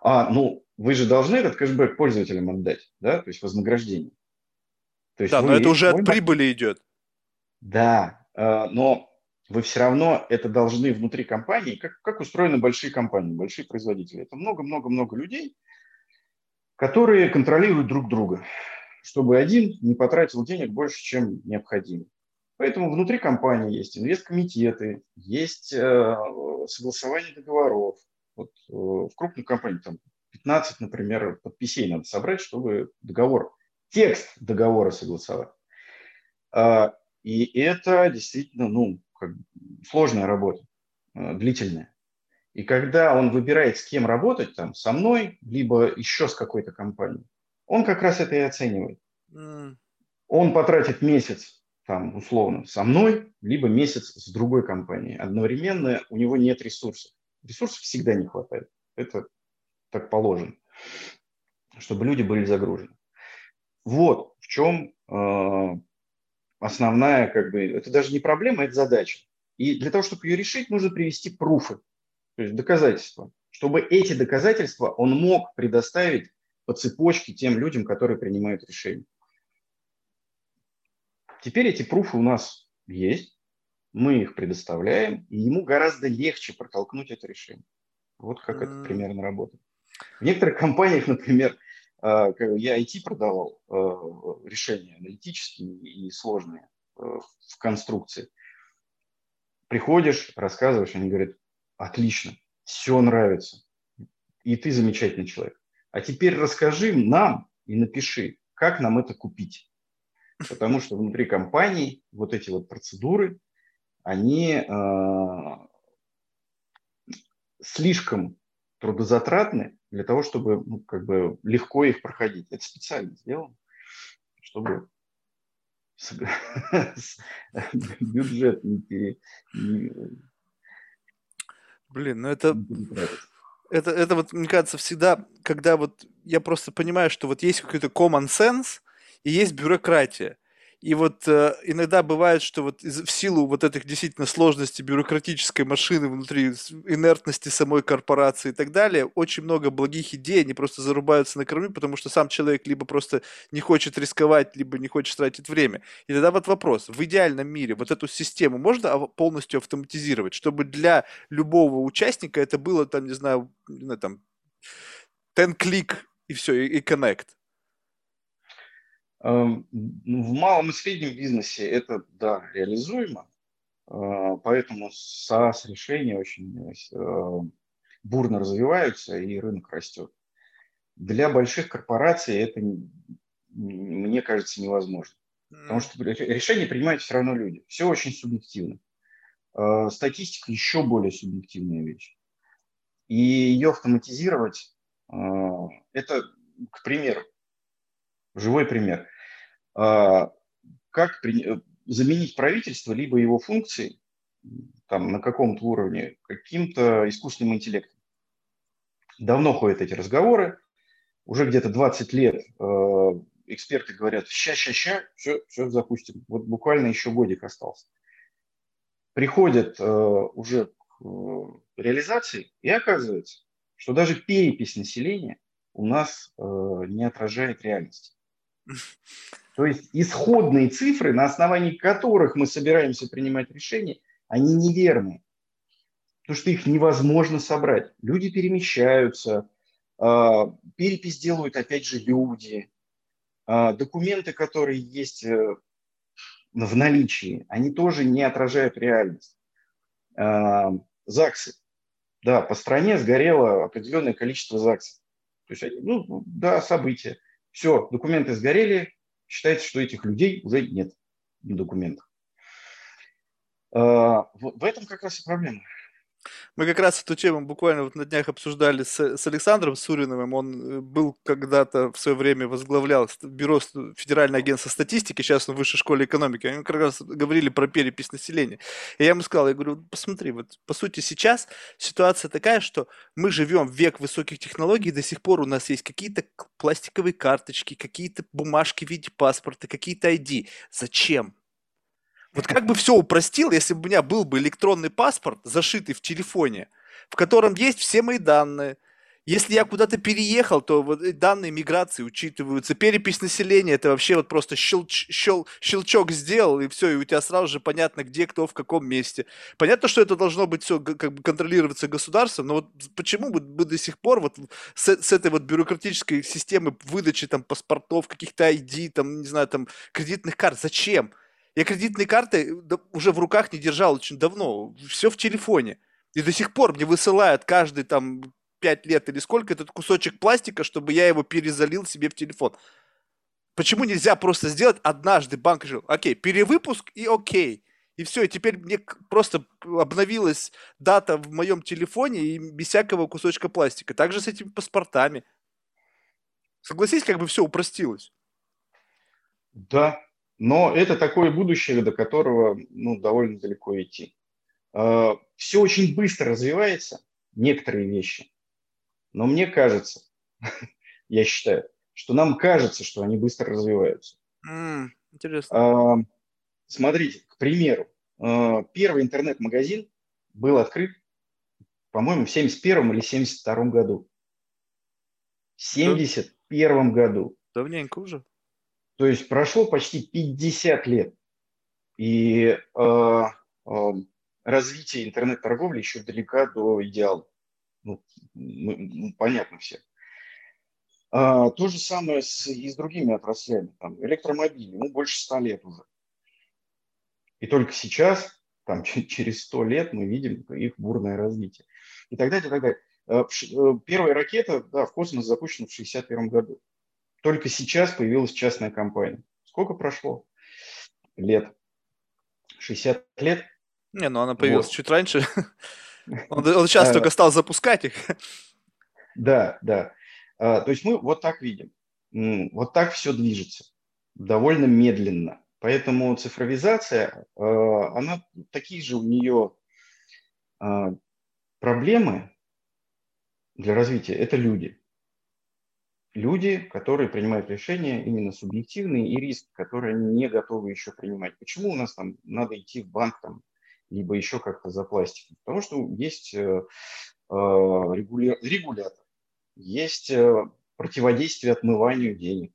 А, ну, вы же должны этот кэшбэк пользователям отдать, да, то есть вознаграждение. То есть да, но это уже от прибыли идет. Да, э, но вы все равно это должны внутри компании, как, как устроены большие компании, большие производители. Это много-много-много людей, которые контролируют друг друга, чтобы один не потратил денег больше, чем необходимо. Поэтому внутри компании есть инвесткомитеты, есть э, согласование договоров. Вот э, в крупной компании там 15, например, подписей надо собрать, чтобы договор, текст договора согласовать. Э, и это действительно, ну, сложная работа, э, длительная. И когда он выбирает, с кем работать, там, со мной, либо еще с какой-то компанией, он как раз это и оценивает. Mm. Он потратит месяц, там, условно, со мной, либо месяц с другой компанией. Одновременно у него нет ресурсов. Ресурсов всегда не хватает. Это так положено, чтобы люди были загружены. Вот в чем э, основная, как бы, это даже не проблема, это задача. И для того, чтобы ее решить, нужно привести пруфы, то есть доказательства, чтобы эти доказательства он мог предоставить по цепочке тем людям, которые принимают решения. Теперь эти пруфы у нас есть, мы их предоставляем, и ему гораздо легче протолкнуть это решение. Вот как mm. это примерно работает. В некоторых компаниях, например, я IT продавал а, решения аналитические и сложные а, в конструкции. Приходишь, рассказываешь, они говорят, отлично, все нравится, и ты замечательный человек. А теперь расскажи нам и напиши, как нам это купить. Потому что внутри компании вот эти вот процедуры, они э, слишком трудозатратны для того, чтобы ну, как бы легко их проходить. Это специально сделано, чтобы бюджет не пере... Блин, ну это... Это, это вот, мне кажется, всегда, когда вот я просто понимаю, что вот есть какой-то common sense и есть бюрократия. И вот э, иногда бывает, что вот из, в силу вот этих действительно сложностей бюрократической машины внутри, инертности самой корпорации и так далее, очень много благих идей, они просто зарубаются на корню, потому что сам человек либо просто не хочет рисковать, либо не хочет тратить время. И тогда вот вопрос, в идеальном мире вот эту систему можно полностью автоматизировать, чтобы для любого участника это было там, не знаю, там, 10 клик и все, и, и connect. Эм, ну, в малом и среднем бизнесе это, да, реализуемо, э, поэтому SaaS-решения очень э, бурно развиваются и рынок растет. Для больших корпораций это, мне кажется, невозможно. Потому что решения принимают все равно люди. Все очень субъективно. Э, статистика еще более субъективная вещь. И ее автоматизировать, это, к примеру, живой пример. А, как при... заменить правительство, либо его функции там, на каком-то уровне каким-то искусственным интеллектом. Давно ходят эти разговоры, уже где-то 20 лет э, эксперты говорят, ща-ща-ща, все, все запустим. Вот буквально еще годик остался. Приходят э, уже к э, реализации, и оказывается, что даже перепись населения у нас э, не отражает реальности. То есть исходные цифры, на основании которых мы собираемся принимать решения, они неверны. Потому что их невозможно собрать. Люди перемещаются, а, перепись делают, опять же, люди. А, документы, которые есть э, в наличии, они тоже не отражают реальность. А, ЗАГСы. Да, по стране сгорело определенное количество ЗАГСов. То есть, ну, да, события. Все, документы сгорели, считается, что этих людей уже нет на документах. А, в этом как раз и проблема. Мы как раз эту тему буквально вот на днях обсуждали с, с Александром Суриновым. Он э, был когда-то в свое время возглавлял бюро Федерального агентства статистики, сейчас он в высшей школе экономики. Они как раз говорили про перепись населения. И я ему сказал, я говорю, посмотри, вот по сути сейчас ситуация такая, что мы живем в век высоких технологий, и до сих пор у нас есть какие-то пластиковые карточки, какие-то бумажки в виде паспорта, какие-то ID. Зачем? Вот как бы все упростил, если бы у меня был бы электронный паспорт, зашитый в телефоне, в котором есть все мои данные. Если я куда-то переехал, то вот данные миграции учитываются. Перепись населения, это вообще вот просто щелч, щел, щелчок сделал, и все, и у тебя сразу же понятно, где кто в каком месте. Понятно, что это должно быть все как бы контролироваться государством, но вот почему мы, мы до сих пор вот с, с этой вот бюрократической системы выдачи там паспортов, каких-то ID, там, не знаю, там кредитных карт, зачем? Я кредитные карты уже в руках не держал очень давно. Все в телефоне. И до сих пор мне высылают каждый там 5 лет или сколько этот кусочек пластика, чтобы я его перезалил себе в телефон. Почему нельзя просто сделать однажды банк решил, окей, перевыпуск и окей. И все, и теперь мне просто обновилась дата в моем телефоне и без всякого кусочка пластика. Также с этими паспортами. Согласись, как бы все упростилось. Да, но это такое будущее, до которого ну, довольно далеко идти. А, Все очень быстро развивается, некоторые вещи. Но мне кажется, я считаю, что нам кажется, что они быстро развиваются. Mm, интересно. Смотрите, к примеру, а, первый интернет-магазин был открыт по-моему, в 71 или 72 году. В 71 году. Давненько уже. То есть прошло почти 50 лет. И э, э, развитие интернет-торговли еще далека до идеала. Ну, ну, понятно все. А, то же самое с, и с другими отраслями. Там, электромобили, ему больше 100 лет уже. И только сейчас, там, через 100 лет, мы видим их бурное развитие. И так далее, и так далее. Э, э, первая ракета да, в космос запущена в 1961 году. Только сейчас появилась частная компания. Сколько прошло лет? 60 лет? Не, ну она появилась вот. чуть раньше. Он, он сейчас только стал запускать их. Да, да. А, то есть мы вот так видим. Вот так все движется. Довольно медленно. Поэтому цифровизация, а, она такие же у нее а, проблемы для развития. Это люди. Люди, которые принимают решения именно субъективные и риски, которые они не готовы еще принимать. Почему у нас там надо идти в банк там, либо еще как-то за пластиком? Потому что есть э, э, регулятор, есть э, противодействие отмыванию денег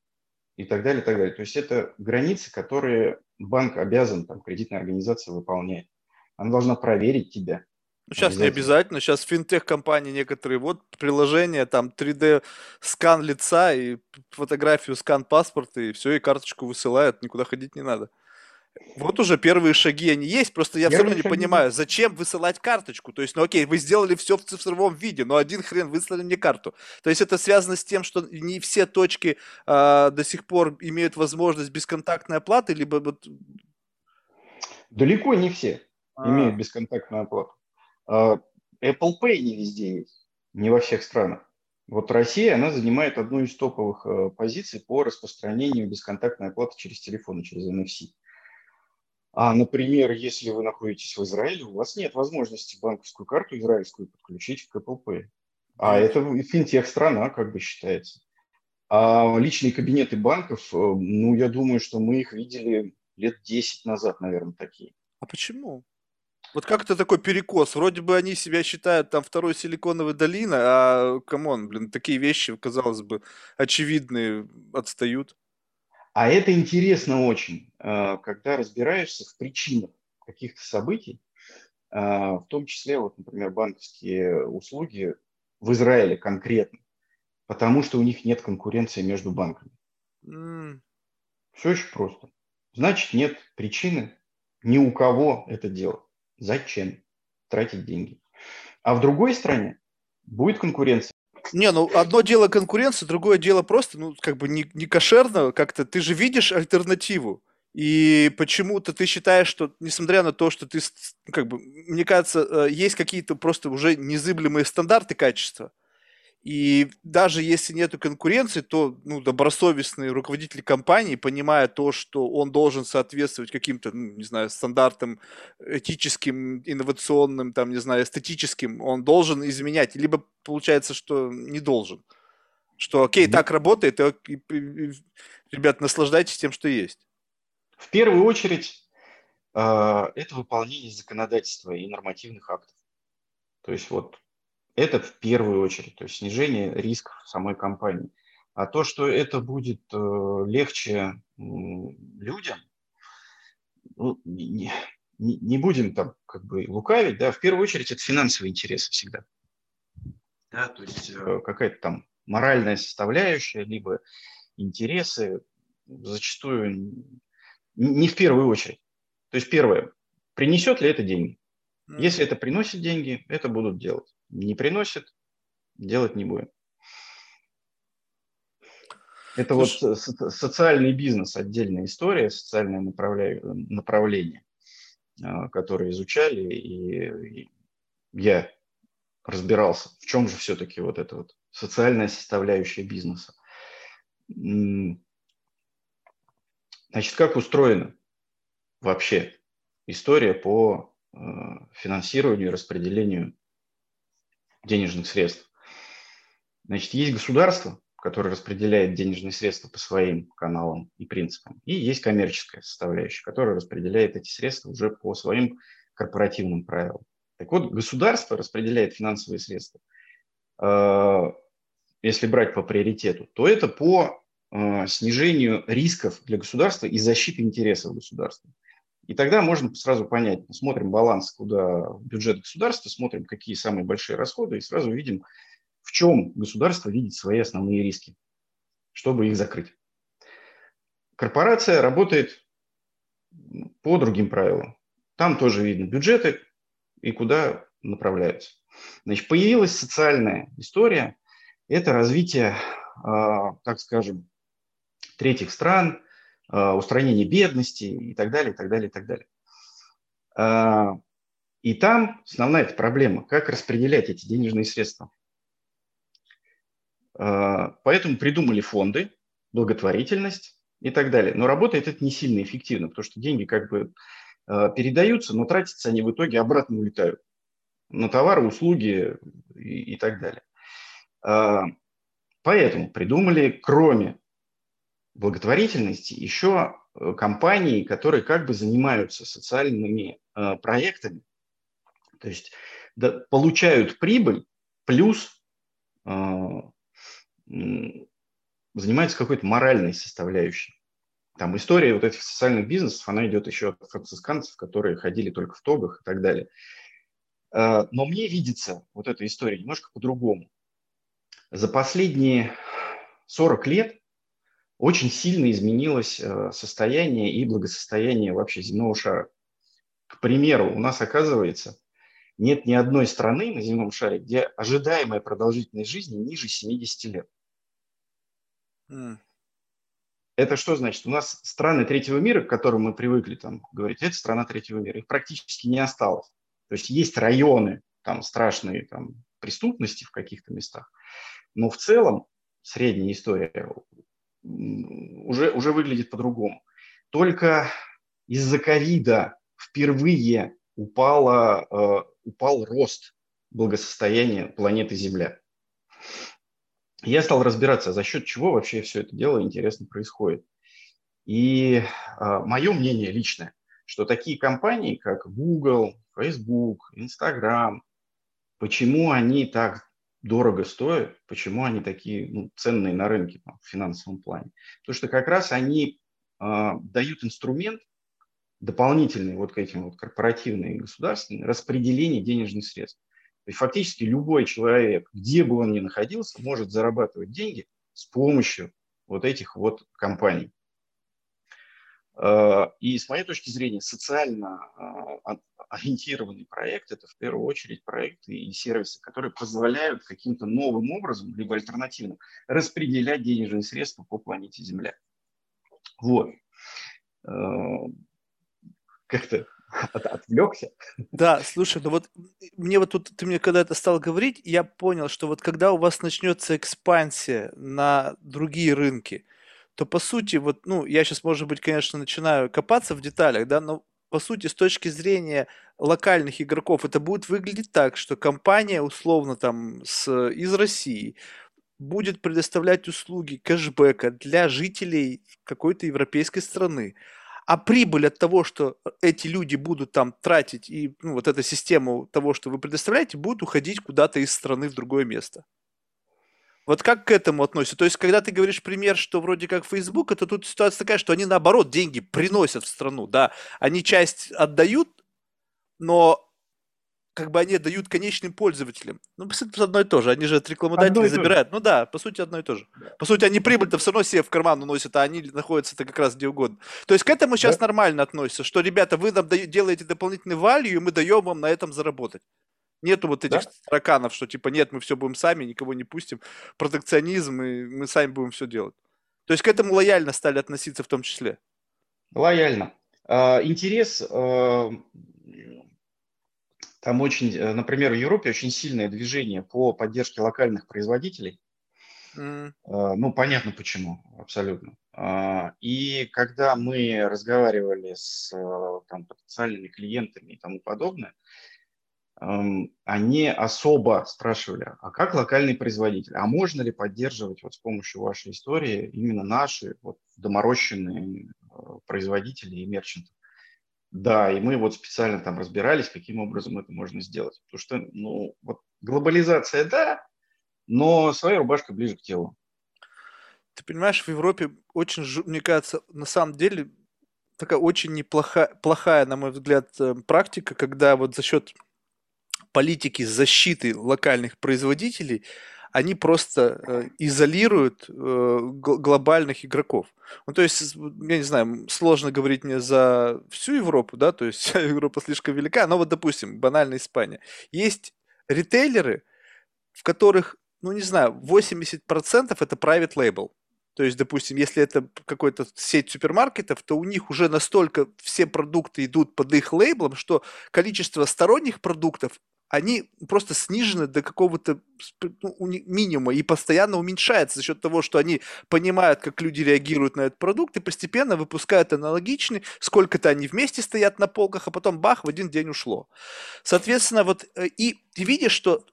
и так далее, и так далее. То есть это границы, которые банк обязан, там, кредитная организация выполнять. Она должна проверить тебя. Ну, сейчас не обязательно. Сейчас финтех-компании некоторые, вот приложение, там 3D скан лица и фотографию, скан паспорта, и все, и карточку высылают, никуда ходить не надо. Вот уже первые шаги они есть, просто я все равно не понимаю, зачем высылать карточку. То есть, ну окей, вы сделали все в цифровом виде, но один хрен выслали мне карту. То есть это связано с тем, что не все точки а, до сих пор имеют возможность бесконтактной оплаты, либо вот... Далеко не все а. имеют бесконтактную оплату. А, Apple Pay не везде есть, не во всех странах. Вот Россия, она занимает одну из топовых э, позиций по распространению бесконтактной оплаты через телефон, через NFC. А, например, если вы находитесь в Израиле, у вас нет возможности банковскую карту израильскую подключить к Apple Pay. А это финтех-страна, как бы считается. А личные кабинеты банков, э, ну, я думаю, что мы их видели лет 10 назад, наверное, такие. А почему? Вот как это такой перекос? Вроде бы они себя считают там второй силиконовой долиной, а, come on, блин, такие вещи, казалось бы, очевидные, отстают. А это интересно очень, а, когда разбираешься в причинах каких-то событий, а, в том числе, вот, например, банковские услуги в Израиле конкретно, потому что у них нет конкуренции между банками. Mm. Все очень просто. Значит, нет причины ни у кого это делать. Зачем тратить деньги? А в другой стране будет конкуренция не, ну одно дело конкуренция, другое дело просто, ну, как бы не, не кошерно как-то. Ты же видишь альтернативу. И почему-то ты считаешь, что, несмотря на то, что ты, как бы, мне кажется, э, есть какие-то просто уже незыблемые стандарты качества, и даже если нет конкуренции, то ну, добросовестный руководитель компании, понимая то, что он должен соответствовать каким-то, ну, не знаю, стандартам этическим, инновационным, там, не знаю, эстетическим, он должен изменять. Либо получается, что не должен. Что, окей, mm-hmm. так работает, и, и, и, ребят, наслаждайтесь тем, что есть. В первую очередь, э, это выполнение законодательства и нормативных актов. То есть вот это в первую очередь, то есть снижение рисков самой компании. А то, что это будет э, легче людям, ну, не, не, не будем там как бы лукавить, да, в первую очередь это финансовые интересы всегда. Да, то есть э, какая-то там моральная составляющая, либо интересы зачастую не в первую очередь. То есть первое, принесет ли это деньги? Если это приносит деньги, это будут делать не приносит, делать не будем. Это вот социальный бизнес, отдельная история, социальное направление, а, которое изучали, и я разбирался, в чем же все-таки вот эта вот социальная составляющая бизнеса. Значит, как устроена вообще история по а, финансированию и распределению денежных средств. Значит, есть государство, которое распределяет денежные средства по своим каналам и принципам, и есть коммерческая составляющая, которая распределяет эти средства уже по своим корпоративным правилам. Так вот, государство распределяет финансовые средства, э, если брать по приоритету, то это по э, снижению рисков для государства и защиты интересов государства. И тогда можно сразу понять, смотрим баланс, куда бюджет государства, смотрим, какие самые большие расходы, и сразу видим, в чем государство видит свои основные риски, чтобы их закрыть. Корпорация работает по другим правилам. Там тоже видно бюджеты и куда направляются. Значит, появилась социальная история. Это развитие, а, так скажем, третьих стран, устранение бедности и так далее, и так далее, и так далее. А, и там основная проблема, как распределять эти денежные средства. Поэтому придумали фонды, благотворительность, и так далее. Но работает это не сильно эффективно, потому что деньги как бы э, передаются, но тратятся они в итоге обратно улетают на товары, услуги и, и так далее. Э, поэтому придумали, кроме благотворительности, еще э, компании, которые как бы занимаются социальными э, проектами, то есть да, получают прибыль плюс э, занимается какой-то моральной составляющей. Там история вот этих социальных бизнесов, она идет еще от францисканцев, которые ходили только в тогах и так далее. А, но мне видится вот эта история немножко по-другому. За последние 40 лет очень сильно изменилось э, состояние и благосостояние вообще земного шара. К примеру, у нас, оказывается, нет ни одной страны на земном шаре, где ожидаемая продолжительность жизни ниже 70 лет. Это что значит? У нас страны третьего мира, к которым мы привыкли там говорить, это страна третьего мира, их практически не осталось. То есть есть районы, там страшные там, преступности в каких-то местах, но в целом средняя история уже, уже выглядит по-другому. Только из-за ковида впервые упало, э, упал рост благосостояния планеты Земля я стал разбираться, за счет чего вообще все это дело интересно происходит. И э, мое мнение личное, что такие компании, как Google, Facebook, Instagram, почему они так дорого стоят, почему они такие ну, ценные на рынке там, в финансовом плане. Потому что как раз они э, дают инструмент дополнительный вот к этим вот корпоративным и государственным распределение денежных средств. То есть фактически любой человек, где бы он ни находился, может зарабатывать деньги с помощью вот этих вот компаний. А, и с моей точки зрения, социально а, ориентированный проект – это в первую очередь проекты и сервисы, которые позволяют каким-то новым образом, либо альтернативным, распределять денежные средства по планете Земля. Вот. А, как-то от, отвлекся. Да, слушай, ну вот мне вот тут, ты мне когда это стал говорить, я понял, что вот когда у вас начнется экспансия на другие рынки, то по сути, вот, ну, я сейчас, может быть, конечно, начинаю копаться в деталях, да, но по сути, с точки зрения локальных игроков, это будет выглядеть так, что компания, условно, там, с, из России, будет предоставлять услуги кэшбэка для жителей какой-то европейской страны а прибыль от того, что эти люди будут там тратить, и ну, вот эта система того, что вы предоставляете, будет уходить куда-то из страны в другое место. Вот как к этому относятся? То есть, когда ты говоришь пример, что вроде как Facebook, это тут ситуация такая, что они наоборот деньги приносят в страну, да, они часть отдают, но как бы они дают конечным пользователям. Ну, по сути, одно и то же. Они же от рекламодателей забирают. Ну да, по сути, одно и то же. Да. По сути, они прибыль-то все равно себе в карман уносят, а они находятся-то как раз где угодно. То есть к этому сейчас да. нормально относятся, что, ребята, вы нам делаете дополнительный value, и мы даем вам на этом заработать. Нету вот этих да? тараканов, что типа нет, мы все будем сами, никого не пустим. Протекционизм, и мы сами будем все делать. То есть к этому лояльно стали относиться в том числе. Лояльно. А, интерес а, там очень, э, например, в Европе очень сильное движение по поддержке локальных производителей. Mm. Ну, понятно почему, абсолютно. И когда мы разговаривали с э, там, потенциальными клиентами и тому подобное, они особо спрашивали, а как локальный производитель? А можно ли поддерживать вот с помощью вашей истории именно наши вот, доморощенные производители и мерчанты? Да, и мы вот специально там разбирались, каким образом это можно сделать. Потому что, ну, вот глобализация, да, но своя рубашка ближе к телу. Ты понимаешь, в Европе очень, мне кажется, на самом деле такая очень неплохая, плохая, на мой взгляд, э, практика, когда вот за счет политики защиты локальных производителей они просто э, изолируют э, глобальных игроков. Ну, то есть, я не знаю, сложно говорить мне за всю Европу, да, то есть Европа слишком велика, но вот, допустим, банально Испания. Есть ритейлеры, в которых, ну, не знаю, 80% это private label. То есть, допустим, если это какой-то сеть супермаркетов, то у них уже настолько все продукты идут под их лейблом, что количество сторонних продуктов они просто снижены до какого-то ну, минимума и постоянно уменьшается за счет того, что они понимают, как люди реагируют на этот продукт и постепенно выпускают аналогичный, сколько-то они вместе стоят на полках, а потом бах, в один день ушло. Соответственно, вот э, и ты видишь, что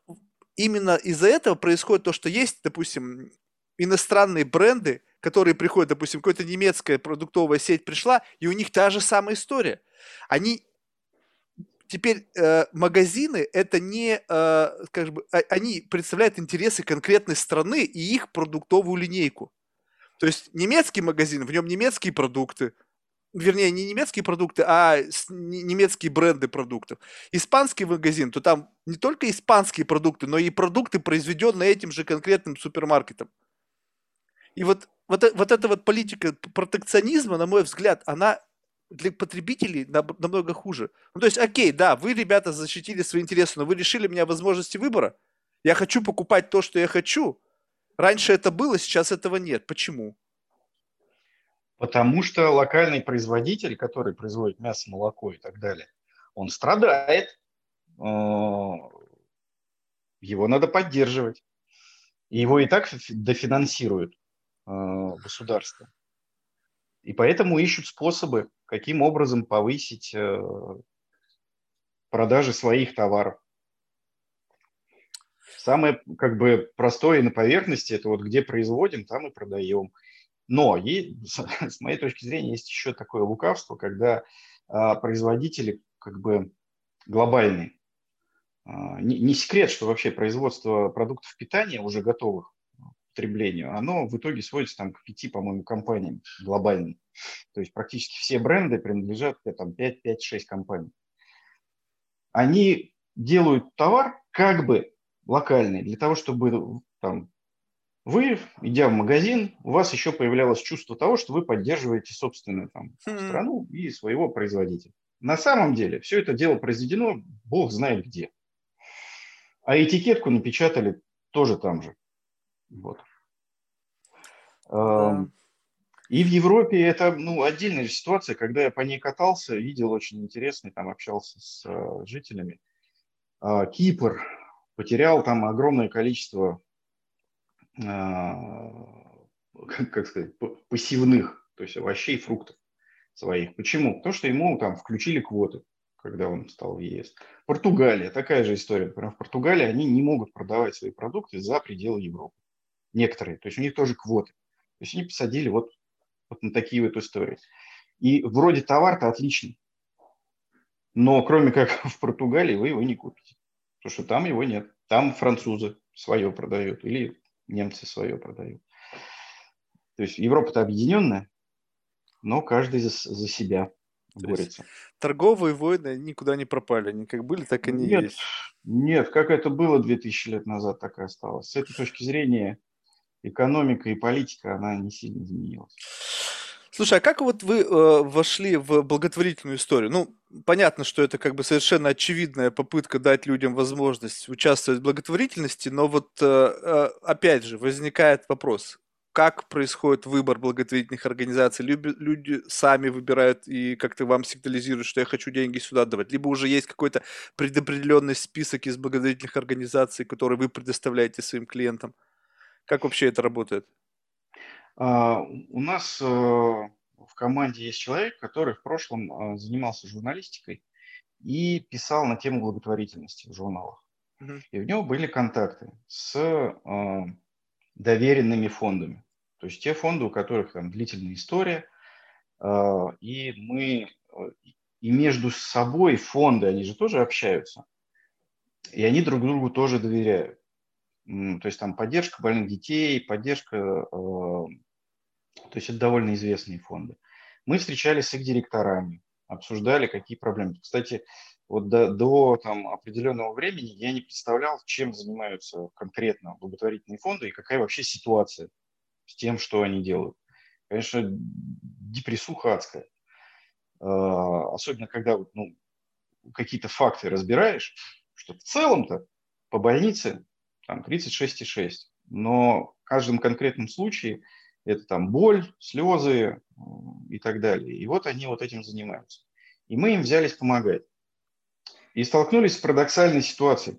именно из-за этого происходит то, что есть, допустим, иностранные бренды, которые приходят, допустим, какая-то немецкая продуктовая сеть пришла, и у них та же самая история. Они теперь э, магазины это не, э, как бы, а, они представляют интересы конкретной страны и их продуктовую линейку. То есть немецкий магазин, в нем немецкие продукты, вернее, не немецкие продукты, а немецкие бренды продуктов. Испанский магазин, то там не только испанские продукты, но и продукты, произведенные этим же конкретным супермаркетом. И вот, вот, э, вот эта вот политика протекционизма, на мой взгляд, она для потребителей намного хуже. Ну, то есть, окей, да, вы, ребята, защитили свои интересы, но вы лишили меня возможности выбора. Я хочу покупать то, что я хочу. Раньше это было, сейчас этого нет. Почему? Потому что локальный производитель, который производит мясо, молоко и так далее, он страдает. Э, его надо поддерживать. Его и так дофинансируют э, государство. И поэтому ищут способы, каким образом повысить э, продажи своих товаров. Самое как бы простое на поверхности, это вот где производим, там и продаем. Но и, с моей точки зрения есть еще такое лукавство, когда а, производители как бы глобальные. А, не, не секрет, что вообще производство продуктов питания уже готовых потреблению, оно в итоге сводится там к пяти, по-моему, компаниям глобальным. То есть практически все бренды принадлежат там 5-5-6 компаний. Они делают товар как бы локальный, для того, чтобы там, вы, идя в магазин, у вас еще появлялось чувство того, что вы поддерживаете собственную там, страну и своего производителя. На самом деле все это дело произведено, бог знает где. А этикетку напечатали тоже там же. Вот. Да. И в Европе это ну, отдельная ситуация, когда я по ней катался, видел очень интересный, там общался с uh, жителями. Uh, Кипр потерял там огромное количество, uh, как, сказать, пассивных, то есть овощей, фруктов своих. Почему? Потому что ему там включили квоты, когда он стал в ЕС. Португалия, такая же история. Например, в Португалии они не могут продавать свои продукты за пределы Европы. Некоторые. То есть у них тоже квоты. То есть они посадили вот, вот на такие вот истории. И вроде товар-то отличный, но кроме как в Португалии вы его не купите, потому что там его нет. Там французы свое продают или немцы свое продают. То есть Европа-то объединенная, но каждый за, за себя борется. Торговые войны никуда не пропали, они как были, так и не нет, есть. Нет, как это было 2000 лет назад, так и осталось. С этой точки зрения экономика и политика, она не сильно изменилась. Слушай, а как вот вы э, вошли в благотворительную историю? Ну, понятно, что это как бы совершенно очевидная попытка дать людям возможность участвовать в благотворительности, но вот э, э, опять же возникает вопрос, как происходит выбор благотворительных организаций? Люди, люди сами выбирают и как-то вам сигнализируют, что я хочу деньги сюда давать, либо уже есть какой-то предопределенный список из благотворительных организаций, которые вы предоставляете своим клиентам? Как вообще это работает? А, у нас э, в команде есть человек, который в прошлом э, занимался журналистикой и писал на тему благотворительности в журналах. Угу. И у него были контакты с э, доверенными фондами. То есть те фонды, у которых там длительная история, и мы и между собой фонды, они же тоже общаются. И они друг другу тоже доверяют. То есть там поддержка больных детей, поддержка, э, то есть это довольно известные фонды. Мы встречались с их директорами, обсуждали, какие проблемы. Кстати, вот до, до там, определенного времени я не представлял, чем занимаются конкретно благотворительные фонды и какая вообще ситуация с тем, что они делают. Конечно, депрессуха адская. А, особенно когда ну, какие-то факты разбираешь, что в целом-то по больнице там 36,6, но в каждом конкретном случае это там боль, слезы и так далее. И вот они вот этим занимаются. И мы им взялись помогать. И столкнулись с парадоксальной ситуацией.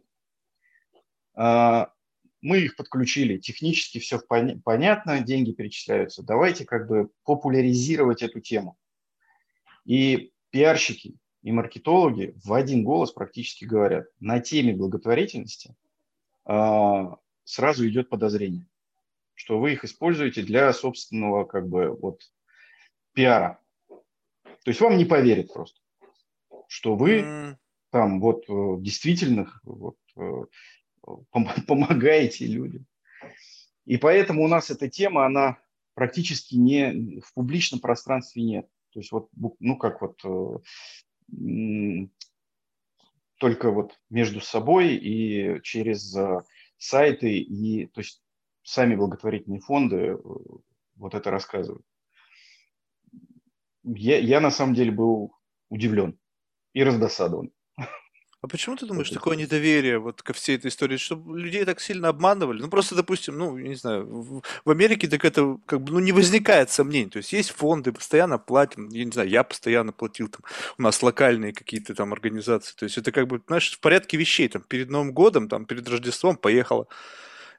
А, мы их подключили, технически все понятно, деньги перечисляются. Давайте как бы популяризировать эту тему. И пиарщики и маркетологи в один голос практически говорят, на теме благотворительности сразу идет подозрение, что вы их используете для собственного как бы вот пиара. То есть вам не поверят просто, что вы там вот э, действительно вот, э, помогаете людям. И поэтому у нас эта тема, она практически не в публичном пространстве нет. То есть вот, ну как вот э, только вот между собой и через э, сайты и то есть сами благотворительные фонды э, вот это рассказывают. Я, я на самом деле был удивлен и раздосадован. А почему ты думаешь, такое недоверие вот ко всей этой истории, чтобы людей так сильно обманывали? Ну, просто, допустим, ну, не знаю, в, в Америке так это как бы, ну, не возникает сомнений. То есть есть фонды, постоянно платим, я не знаю, я постоянно платил, там, у нас локальные какие-то там организации. То есть это как бы, знаешь, в порядке вещей, там, перед Новым годом, там, перед Рождеством поехала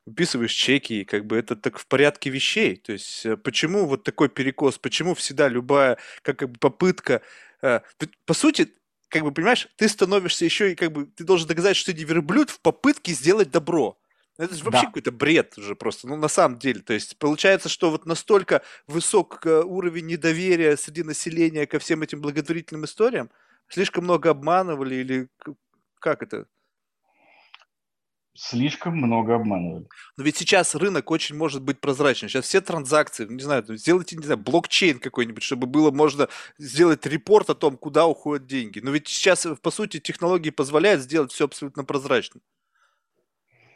выписываешь чеки, и как бы это так в порядке вещей. То есть э, почему вот такой перекос, почему всегда любая как, бы попытка... Э, по сути, как бы, понимаешь, ты становишься еще и как бы, ты должен доказать, что ты не верблюд в попытке сделать добро. Это же вообще да. какой-то бред уже просто, ну, на самом деле. То есть получается, что вот настолько высок э, уровень недоверия среди населения ко всем этим благотворительным историям, слишком много обманывали или как это? Слишком много обманывали. Но ведь сейчас рынок очень может быть прозрачным. Сейчас все транзакции, не знаю, сделайте, не знаю, блокчейн какой-нибудь, чтобы было можно сделать репорт о том, куда уходят деньги. Но ведь сейчас, по сути, технологии позволяют сделать все абсолютно прозрачно.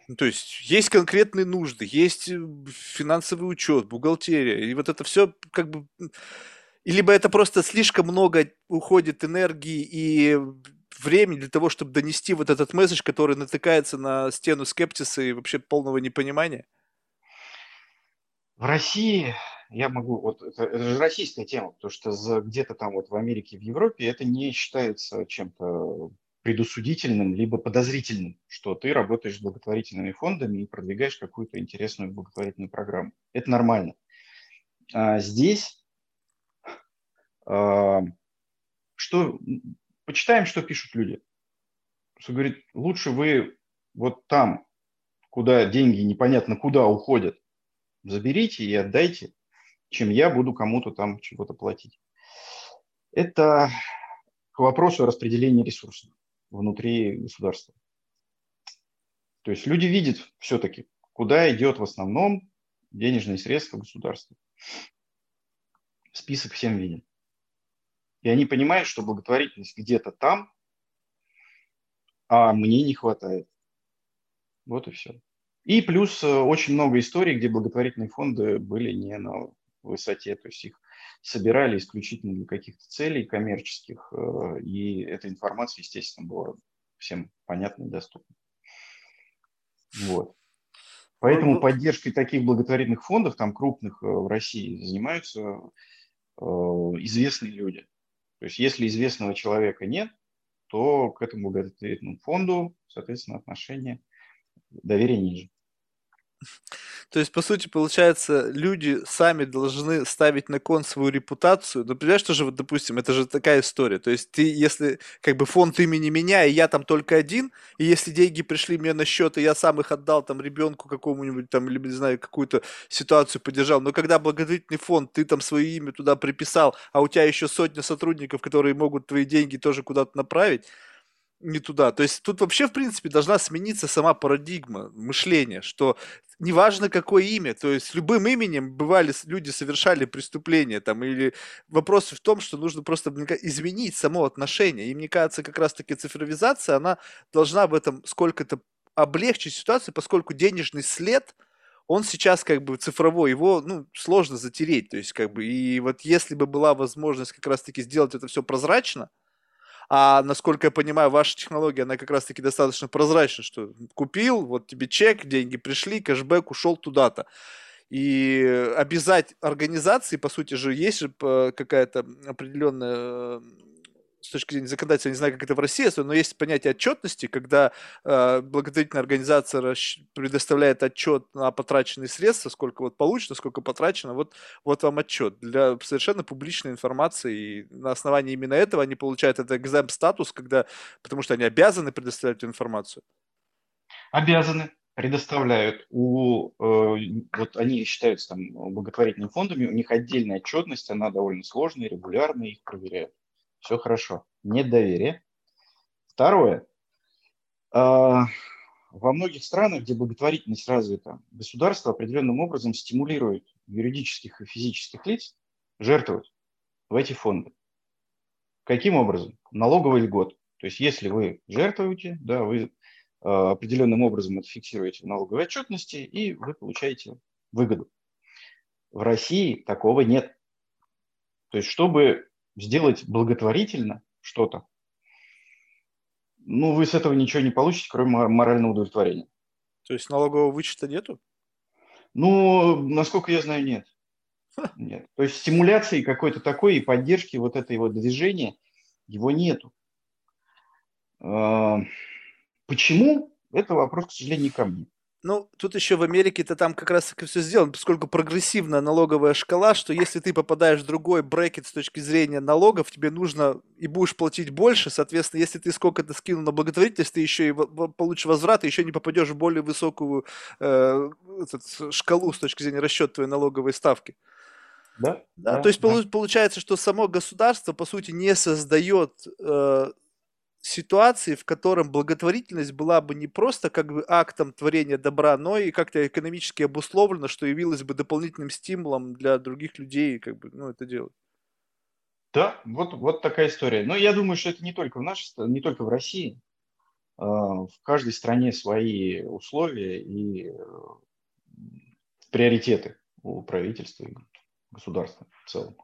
Ну, то есть есть конкретные нужды, есть э, финансовый учет, бухгалтерия, и вот это все как бы... Либо это просто слишком много уходит энергии и времени для того, чтобы донести вот этот месседж, который натыкается на стену скептиса и вообще полного непонимания? В России я могу, вот это, это же российская тема, потому что где-то там вот в Америке, в Европе это не считается чем-то предусудительным, либо подозрительным, что ты работаешь с благотворительными фондами и продвигаешь какую-то интересную благотворительную программу. Это нормально. А здесь а, что почитаем, что пишут люди. Что говорит, лучше вы вот там, куда деньги непонятно куда уходят, заберите и отдайте, чем я буду кому-то там чего-то платить. Это к вопросу о распределении ресурсов внутри государства. То есть люди видят все-таки, куда идет в основном денежные средства государства. Список всем виден. И они понимают, что благотворительность где-то там, а мне не хватает. Вот и все. И плюс э, очень много историй, где благотворительные фонды были не на высоте, то есть их собирали исключительно для каких-то целей коммерческих, э, и эта информация, естественно, была всем понятна и доступна. Вот. Поэтому ну, поддержкой таких благотворительных фондов, там крупных э, в России, занимаются известные люди. То есть если известного человека нет, то к этому благотворительному фонду, соответственно, отношение доверия ниже. То есть, по сути, получается, люди сами должны ставить на кон свою репутацию. Ну, понимаешь, что же, вот, допустим, это же такая история. То есть, ты, если, как бы, фонд имени меня, и я там только один, и если деньги пришли мне на счет, и я сам их отдал там ребенку какому-нибудь там, или, не знаю, какую-то ситуацию поддержал, но когда благотворительный фонд, ты там свое имя туда приписал, а у тебя еще сотня сотрудников, которые могут твои деньги тоже куда-то направить, не туда. То есть тут вообще, в принципе, должна смениться сама парадигма мышления, что неважно какое имя, то есть любым именем бывали люди совершали преступления там, или вопрос в том, что нужно просто изменить само отношение. И мне кажется, как раз-таки цифровизация, она должна в этом сколько-то облегчить ситуацию, поскольку денежный след, он сейчас как бы цифровой, его ну, сложно затереть. То есть как бы, и вот если бы была возможность как раз-таки сделать это все прозрачно, а насколько я понимаю, ваша технология, она как раз-таки достаточно прозрачна, что купил, вот тебе чек, деньги пришли, кэшбэк ушел туда-то. И обязать организации, по сути же, есть же э, какая-то определенная с точки зрения законодательства, не знаю, как это в России, но есть понятие отчетности, когда э, благотворительная организация расщ... предоставляет отчет на потраченные средства, сколько вот получено, сколько потрачено, вот, вот вам отчет для совершенно публичной информации, и на основании именно этого они получают этот экзем статус, когда, потому что они обязаны предоставлять эту информацию. Обязаны, предоставляют. У, э, вот они считаются там благотворительными фондами, у них отдельная отчетность, она довольно сложная, регулярно их проверяют все хорошо. Нет доверия. Второе. А, во многих странах, где благотворительность развита, государство определенным образом стимулирует юридических и физических лиц жертвовать в эти фонды. Каким образом? Налоговый льгот. То есть если вы жертвуете, да, вы а, определенным образом это фиксируете в налоговой отчетности, и вы получаете выгоду. В России такого нет. То есть, чтобы сделать благотворительно что-то, ну, вы с этого ничего не получите, кроме морального удовлетворения. То есть налогового вычета нету? Ну, насколько я знаю, нет. Нет. То есть стимуляции какой-то такой и поддержки вот этой вот движения, его нету. А, почему? Это вопрос, к сожалению, не ко мне. Ну, тут еще в Америке-то там как раз таки все сделано, поскольку прогрессивная налоговая шкала, что если ты попадаешь в другой брекет с точки зрения налогов, тебе нужно и будешь платить больше, соответственно, если ты сколько-то скинул на благотворительность, ты еще и получишь возврат, и еще не попадешь в более высокую э, этот, шкалу с точки зрения расчета твоей налоговой ставки. Да, да, да то есть да. получается, что само государство, по сути, не создает э, ситуации, в котором благотворительность была бы не просто как бы актом творения добра, но и как-то экономически обусловлено, что явилось бы дополнительным стимулом для других людей как бы, ну, это делать. Да, вот, вот такая история. Но я думаю, что это не только в нашей не только в России. А, в каждой стране свои условия и приоритеты у правительства и государства в целом.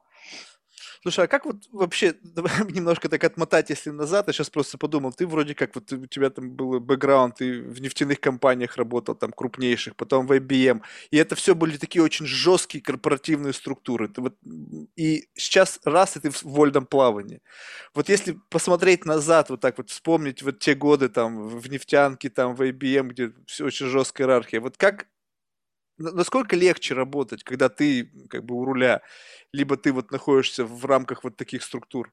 Слушай, а как вот вообще, давай немножко так отмотать, если назад, я сейчас просто подумал, ты вроде как, вот у тебя там был бэкграунд, ты в нефтяных компаниях работал, там крупнейших, потом в IBM, и это все были такие очень жесткие корпоративные структуры. Вот, и сейчас раз, и ты в вольном плавании. Вот если посмотреть назад, вот так вот вспомнить вот те годы там в нефтянке, там в IBM, где все очень жесткая иерархия, вот как насколько легче работать, когда ты как бы у руля, либо ты вот находишься в рамках вот таких структур?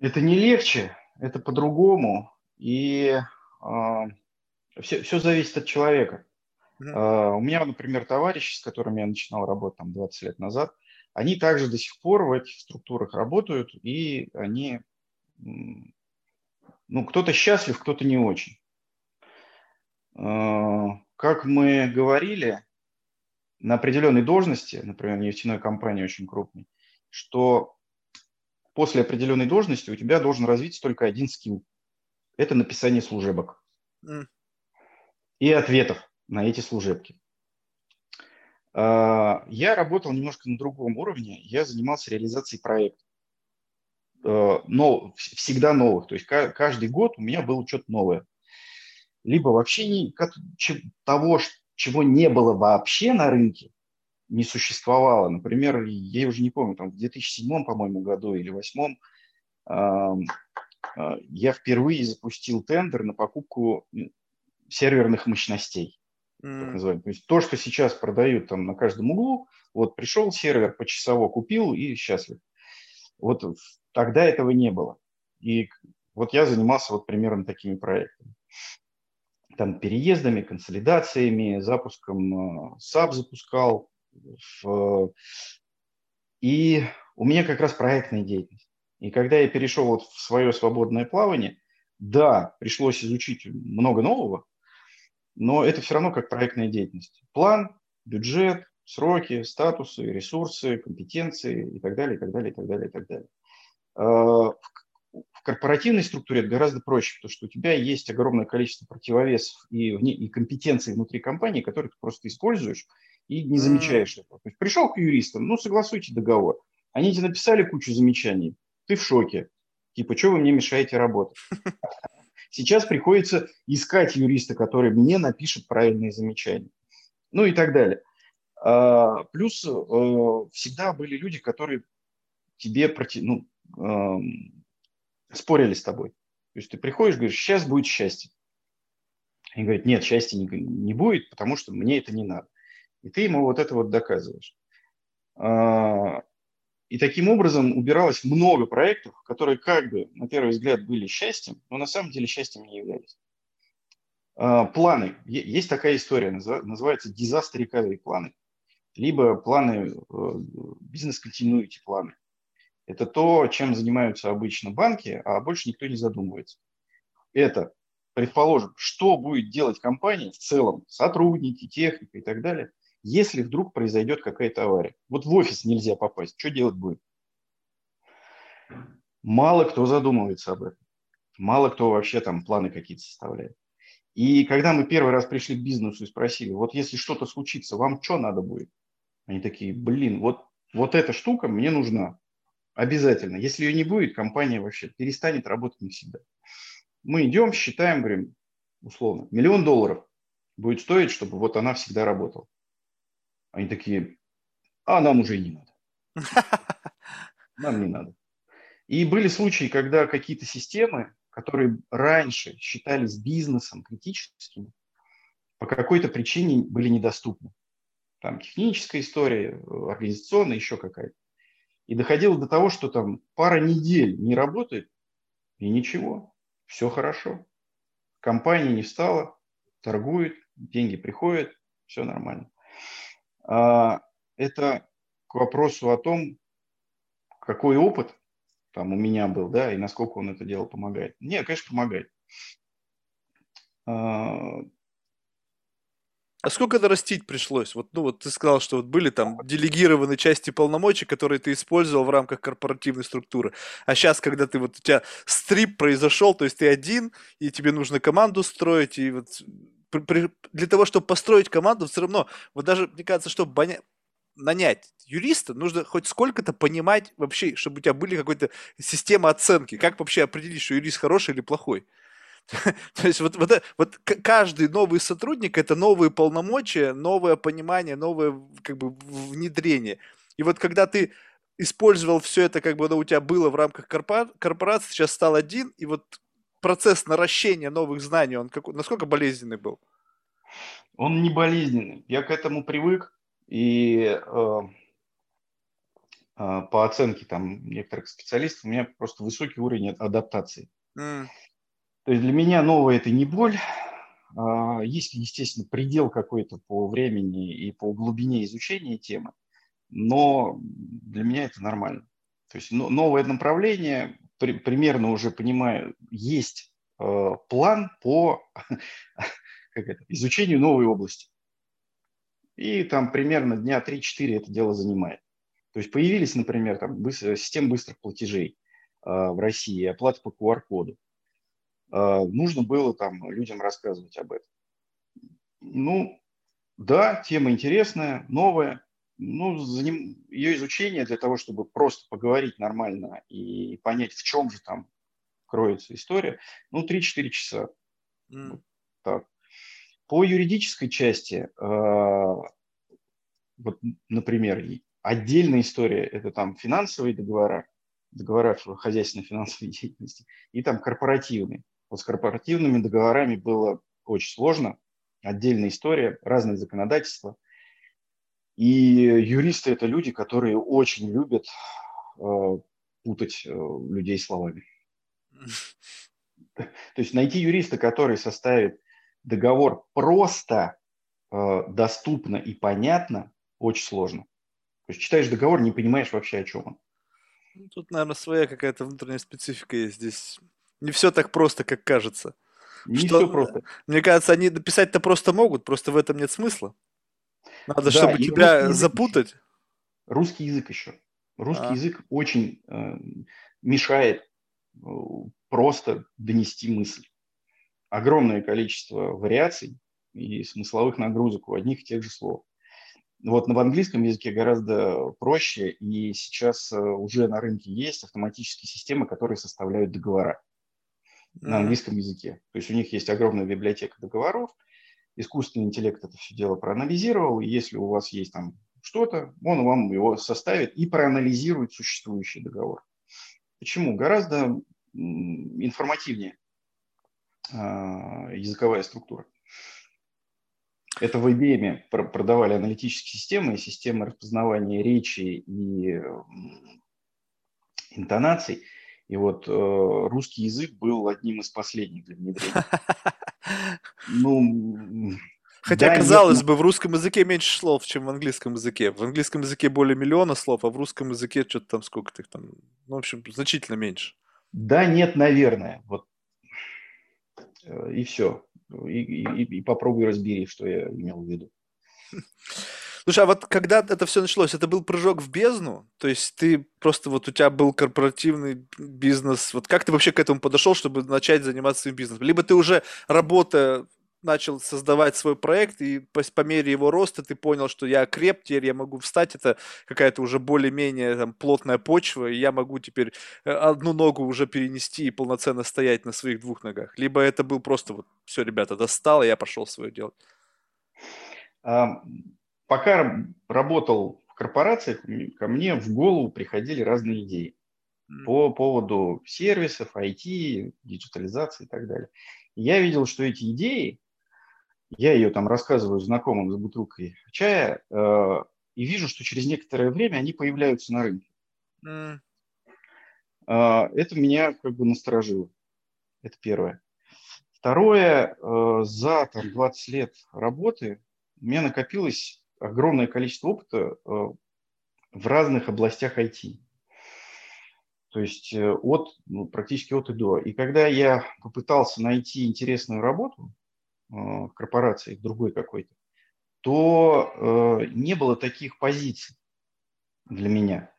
Это не легче, это по-другому. И э, а, все, все зависит от человека. Mm-hmm. Э, у меня, например, товарищи, с которыми я начинал работать там 20 лет назад, они также до сих пор в этих структурах работают, и они, ну, кто-то счастлив, кто-то не очень. Э, как мы говорили, на определенной должности, например, нефтяной компании очень крупной, что после определенной должности у тебя должен развиться только один скилл. Это написание служебок. Mm. И ответов на эти служебки. А, я работал немножко на другом уровне. Я занимался реализацией проектов. А, но всегда новых. То есть каждый год у меня было что-то новое либо вообще не, того, чего не было вообще на рынке, не существовало. Например, я уже не помню, там в 2007, по-моему, году или 2008 э, я впервые запустил тендер на покупку серверных мощностей. mm. так называемый. То есть то, что сейчас продают там на каждом углу, вот пришел сервер почасово купил и счастлив. Вот тогда этого не было. И вот я занимался вот примерно такими проектами. Там переездами, консолидациями, запуском SAP э, запускал. И у меня как раз проектная деятельность. И когда я перешел вот в свое свободное плавание, да, пришлось изучить много нового, но это все равно как проектная деятельность. План, бюджет, сроки, статусы, ресурсы, компетенции и так далее, и так далее, и так далее, и так далее. А, в корпоративной структуре это гораздо проще, потому что у тебя есть огромное количество противовесов и, и компетенций внутри компании, которые ты просто используешь и не замечаешь этого. То есть пришел к юристам, ну, согласуйте договор. Они тебе написали кучу замечаний, ты в шоке. Типа, что вы мне мешаете работать? Сейчас приходится искать юриста, который мне напишет правильные замечания. Ну и так далее. А, плюс э, всегда были люди, которые тебе ну, спорили с тобой. То есть ты приходишь, говоришь, сейчас будет счастье. И говорит, нет, счастья не, не будет, потому что мне это не надо. И ты ему вот это вот доказываешь. А, и таким образом убиралось много проектов, которые как бы на первый взгляд были счастьем, но на самом деле счастьем не являлись. А, планы. Есть такая история, называется disaster recovery планы. Либо планы, э, бизнес-континуити планы. Это то, чем занимаются обычно банки, а больше никто не задумывается. Это, предположим, что будет делать компания в целом, сотрудники, техника и так далее, если вдруг произойдет какая-то авария. Вот в офис нельзя попасть, что делать будет? Мало кто задумывается об этом. Мало кто вообще там планы какие-то составляет. И когда мы первый раз пришли к бизнесу и спросили, вот если что-то случится, вам что надо будет? Они такие, блин, вот, вот эта штука мне нужна. Обязательно. Если ее не будет, компания вообще перестанет работать навсегда. Мы идем, считаем, говорим, условно, миллион долларов будет стоить, чтобы вот она всегда работала. Они такие, а нам уже и не надо. Нам не надо. И были случаи, когда какие-то системы, которые раньше считались бизнесом критическими, по какой-то причине были недоступны. Там техническая история, организационная, еще какая-то. И доходило до того, что там пара недель не работает, и ничего, все хорошо. Компания не встала, торгует, деньги приходят, все нормально. А, это к вопросу о том, какой опыт там у меня был, да, и насколько он это дело помогает. Нет, конечно, помогает. А, сколько это растить пришлось? Вот, ну, вот ты сказал, что вот были там делегированы части полномочий, которые ты использовал в рамках корпоративной структуры. А сейчас, когда ты вот у тебя стрип произошел, то есть ты один, и тебе нужно команду строить, и вот при, при, для того, чтобы построить команду, все равно, вот даже, мне кажется, чтобы боня... нанять юриста, нужно хоть сколько-то понимать вообще, чтобы у тебя были какой-то система оценки. Как вообще определить, что юрист хороший или плохой? То есть вот, вот, вот каждый новый сотрудник – это новые полномочия, новое понимание, новое как бы внедрение. И вот когда ты использовал все это, как бы оно у тебя было в рамках корпорации, сейчас стал один, и вот процесс наращения новых знаний, он как, насколько болезненный был? Он не болезненный. Я к этому привык, и э, э, по оценке там некоторых специалистов у меня просто высокий уровень адаптации. Mm. То есть для меня новое это не боль. А, есть, естественно, предел какой-то по времени и по глубине изучения темы, но для меня это нормально. То есть новое направление, при, примерно уже понимаю, есть э, план по как это, изучению новой области. И там примерно дня 3-4 это дело занимает. То есть появились, например, там, быстро, системы быстрых платежей э, в России, оплата по QR-коду. А, нужно было там людям рассказывать об этом. Ну, да, тема интересная, новая. Ну, за ним, ее изучение для того, чтобы просто поговорить нормально и понять, в чем же там кроется история, ну, 3-4 часа. Mm. Вот так. По юридической части, э, вот, например, отдельная история – это там финансовые договора, договора хозяйственной финансовой деятельности, и там корпоративные. Вот с корпоративными договорами было очень сложно, отдельная история, разные законодательства. И юристы – это люди, которые очень любят э, путать э, людей словами. То есть найти юриста, который составит договор просто, э, доступно и понятно, очень сложно. То есть читаешь договор, не понимаешь вообще, о чем он. Ну, тут, наверное, своя какая-то внутренняя специфика есть. Здесь не все так просто, как кажется. Не что, все просто. Мне кажется, они написать-то просто могут, просто в этом нет смысла. Надо, да, чтобы тебя запутать. Еще. Русский язык еще. Русский а. язык очень э, мешает э, просто донести мысль. Огромное количество вариаций и смысловых нагрузок у одних и тех же слов. Вот в английском языке гораздо проще, и сейчас э, уже на рынке есть автоматические системы, которые составляют договора. На английском языке. То есть у них есть огромная библиотека договоров, искусственный интеллект это все дело проанализировал, и если у вас есть там что-то, он вам его составит и проанализирует существующий договор. Почему? Гораздо информативнее а, языковая структура. Это в IBM продавали аналитические системы, системы распознавания речи и интонаций. И вот э, русский язык был одним из последних для внедрения. Ну, Хотя, да, казалось нет, бы, в русском языке меньше слов, чем в английском языке. В английском языке более миллиона слов, а в русском языке что-то там сколько-то их там, ну, в общем, значительно меньше. Да, нет, наверное. Вот. Э, и все и, и, и попробуй разбери, что я имел в виду. Слушай, а вот когда это все началось, это был прыжок в бездну? То есть ты просто вот у тебя был корпоративный бизнес. Вот как ты вообще к этому подошел, чтобы начать заниматься своим бизнесом? Либо ты уже работая начал создавать свой проект, и по, по мере его роста ты понял, что я креп, теперь я могу встать, это какая-то уже более-менее там, плотная почва, и я могу теперь э, одну ногу уже перенести и полноценно стоять на своих двух ногах. Либо это был просто вот, все, ребята, достало, я пошел свое делать. Пока работал в корпорациях, ко мне в голову приходили разные идеи по поводу сервисов, IT, диджитализации и так далее. Я видел, что эти идеи, я ее там рассказываю знакомым за бутылкой чая, э, и вижу, что через некоторое время они появляются на рынке. Mm. Э, это меня как бы насторожило. Это первое. Второе, э, за там, 20 лет работы у меня накопилось огромное количество опыта э, в разных областях IT. То есть э, от, ну, практически от и до. И когда я попытался найти интересную работу э, в корпорации, другой какой-то, то не было таких позиций для меня.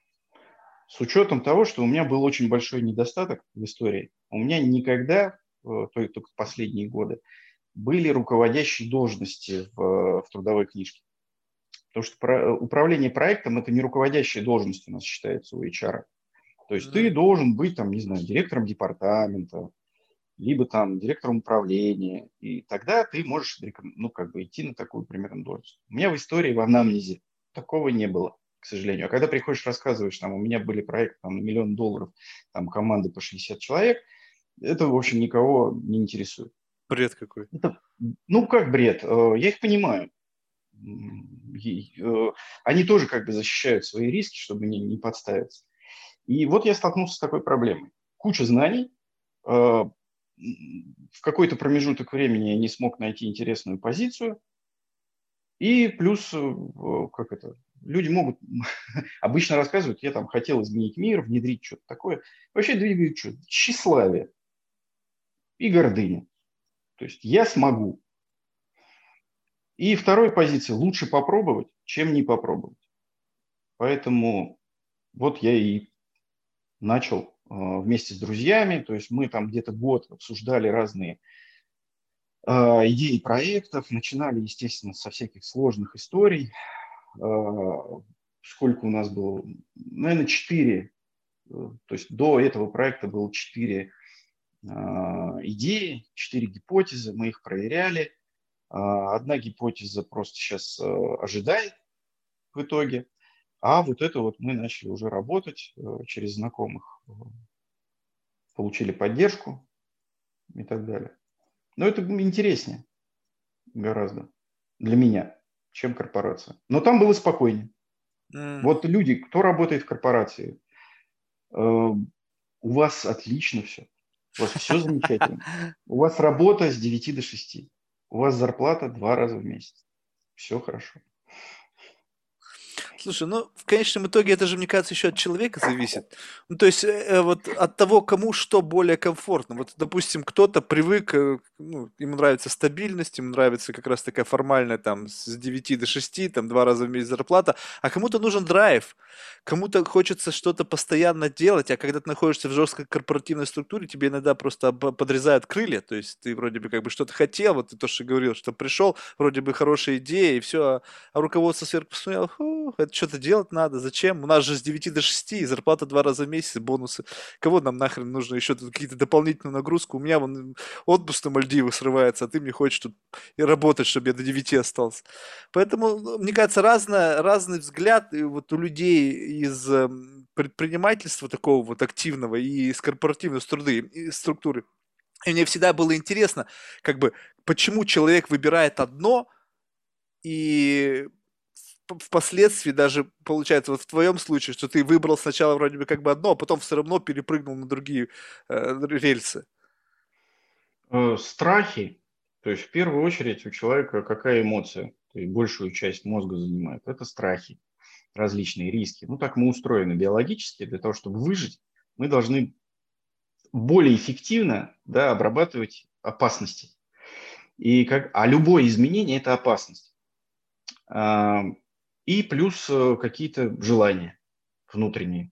С учетом того, что у меня был очень большой недостаток в истории. У меня никогда, только последние годы, были руководящие должности в, в трудовой книжке. Потому что управление проектом – это не руководящая должность у нас считается у HR. То есть ты должен быть, там, не знаю, директором департамента, либо там директором управления, и тогда ты можешь, ну, как бы идти на такую примерно должность. У меня в истории, в анамнезе такого не было, к сожалению. А когда приходишь, рассказываешь, там, у меня были проекты там, на миллион долларов, там, команды по 60 человек, это, в общем, никого не интересует. Бред какой. Это, ну, как бред? Э, я их понимаю. Э, они тоже как бы защищают свои риски, чтобы не, не подставиться. И вот я столкнулся с такой проблемой. Куча знаний, э, в какой-то промежуток времени я не смог найти интересную позицию, и плюс, э, как это, люди могут обычно рассказывать, я там хотел изменить мир, внедрить что-то такое. Вообще двигают что? Тщеславие и гордыня. То есть я смогу. И второй позиции – лучше попробовать, чем не попробовать. Поэтому вот я и начал а, вместе с друзьями, то есть мы там где-то год обсуждали разные а, идеи проектов, начинали, естественно, со всяких сложных историй. А, сколько у нас было? Наверное, четыре. То есть до этого проекта было четыре идеи, четыре гипотезы, мы их проверяли. Одна гипотеза просто сейчас ожидает в итоге. А вот это вот мы начали уже работать э, через знакомых, э, получили поддержку и так далее. Но это интереснее. гораздо для меня, чем корпорация. Но там было спокойнее. Mm. Вот люди, кто работает в корпорации, э, у вас отлично все. У вас все замечательно. У вас работа с 9 до 6. У вас зарплата два раза в месяц. Все хорошо. Слушай, ну, в конечном итоге это же, мне кажется, еще от человека зависит. Ну, то есть, э, э, вот от того, кому что более комфортно. Вот, допустим, кто-то привык, э, ну, ему нравится стабильность, ему нравится как раз такая формальная, там, с 9 до 6, там, два раза в месяц зарплата, а кому-то нужен драйв, кому-то хочется что-то постоянно делать, а когда ты находишься в жесткой корпоративной структуре, тебе иногда просто подрезают крылья, то есть ты вроде бы как бы что-то хотел, вот ты то, что говорил, что пришел, вроде бы хорошая идея, и все, а, а руководство сверху посмотрело, что-то делать надо, зачем? У нас же с 9 до 6, и зарплата два раза в месяц, бонусы. Кого нам нахрен нужно еще тут какие-то дополнительную нагрузку? У меня вон отпуск на Мальдивы срывается, а ты мне хочешь тут и работать, чтобы я до 9 остался. Поэтому, ну, мне кажется, разное, разный взгляд вот у людей из эм, предпринимательства такого вот активного и из корпоративной струды, и структуры. И мне всегда было интересно, как бы, почему человек выбирает одно, и впоследствии даже получается вот в твоем случае, что ты выбрал сначала вроде бы как бы одно, а потом все равно перепрыгнул на другие э, рельсы? Э, страхи. То есть в первую очередь у человека какая эмоция? То есть большую часть мозга занимает. Это страхи, различные риски. Ну так мы устроены биологически. Для того, чтобы выжить, мы должны более эффективно да, обрабатывать опасности. И как, а любое изменение – это опасность и плюс э, какие-то желания внутренние.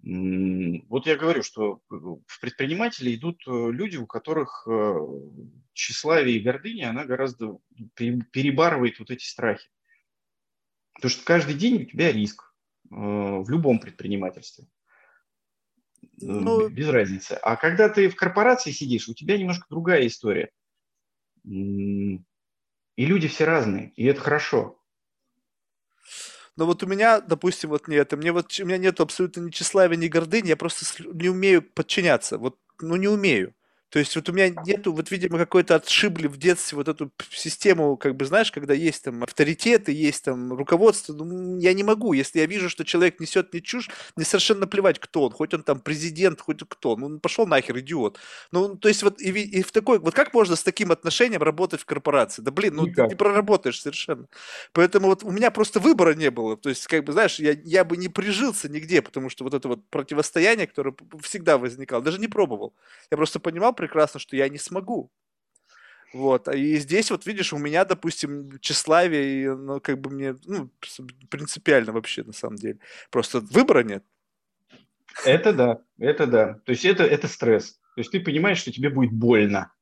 Вот я говорю, что э, в предприниматели идут э, люди, у которых тщеславие и гордыня, она гораздо перебарывает вот эти страхи. Потому что каждый день у тебя риск в любом предпринимательстве. Ну... Без разницы. А когда ты в корпорации сидишь, у тебя немножко другая история. И люди все разные, и это хорошо. Но вот у меня, допустим, вот нет, мне вот у меня нет абсолютно ни тщеславия, ни гордыни, я просто не умею подчиняться. Вот, ну, не умею. То есть вот у меня нету, вот, видимо, какой-то отшибли в детстве вот эту систему, как бы, знаешь, когда есть там авторитеты, есть там руководство, ну, я не могу. Если я вижу, что человек несет мне чушь, мне совершенно плевать, кто он, хоть он там президент, хоть кто. Ну, пошел нахер, идиот. Ну, то есть вот и, и в такой, вот как можно с таким отношением работать в корпорации? Да, блин, ну, Никак. ты не проработаешь совершенно. Поэтому вот у меня просто выбора не было. То есть, как бы, знаешь, я, я бы не прижился нигде, потому что вот это вот противостояние, которое всегда возникало, даже не пробовал. Я просто понимал, прекрасно, что я не смогу. Вот, и здесь вот видишь, у меня, допустим, тщеславие, ну, как бы мне, ну, принципиально вообще, на самом деле. Просто выбора нет. Это да, это да. То есть это, это стресс. То есть ты понимаешь, что тебе будет больно.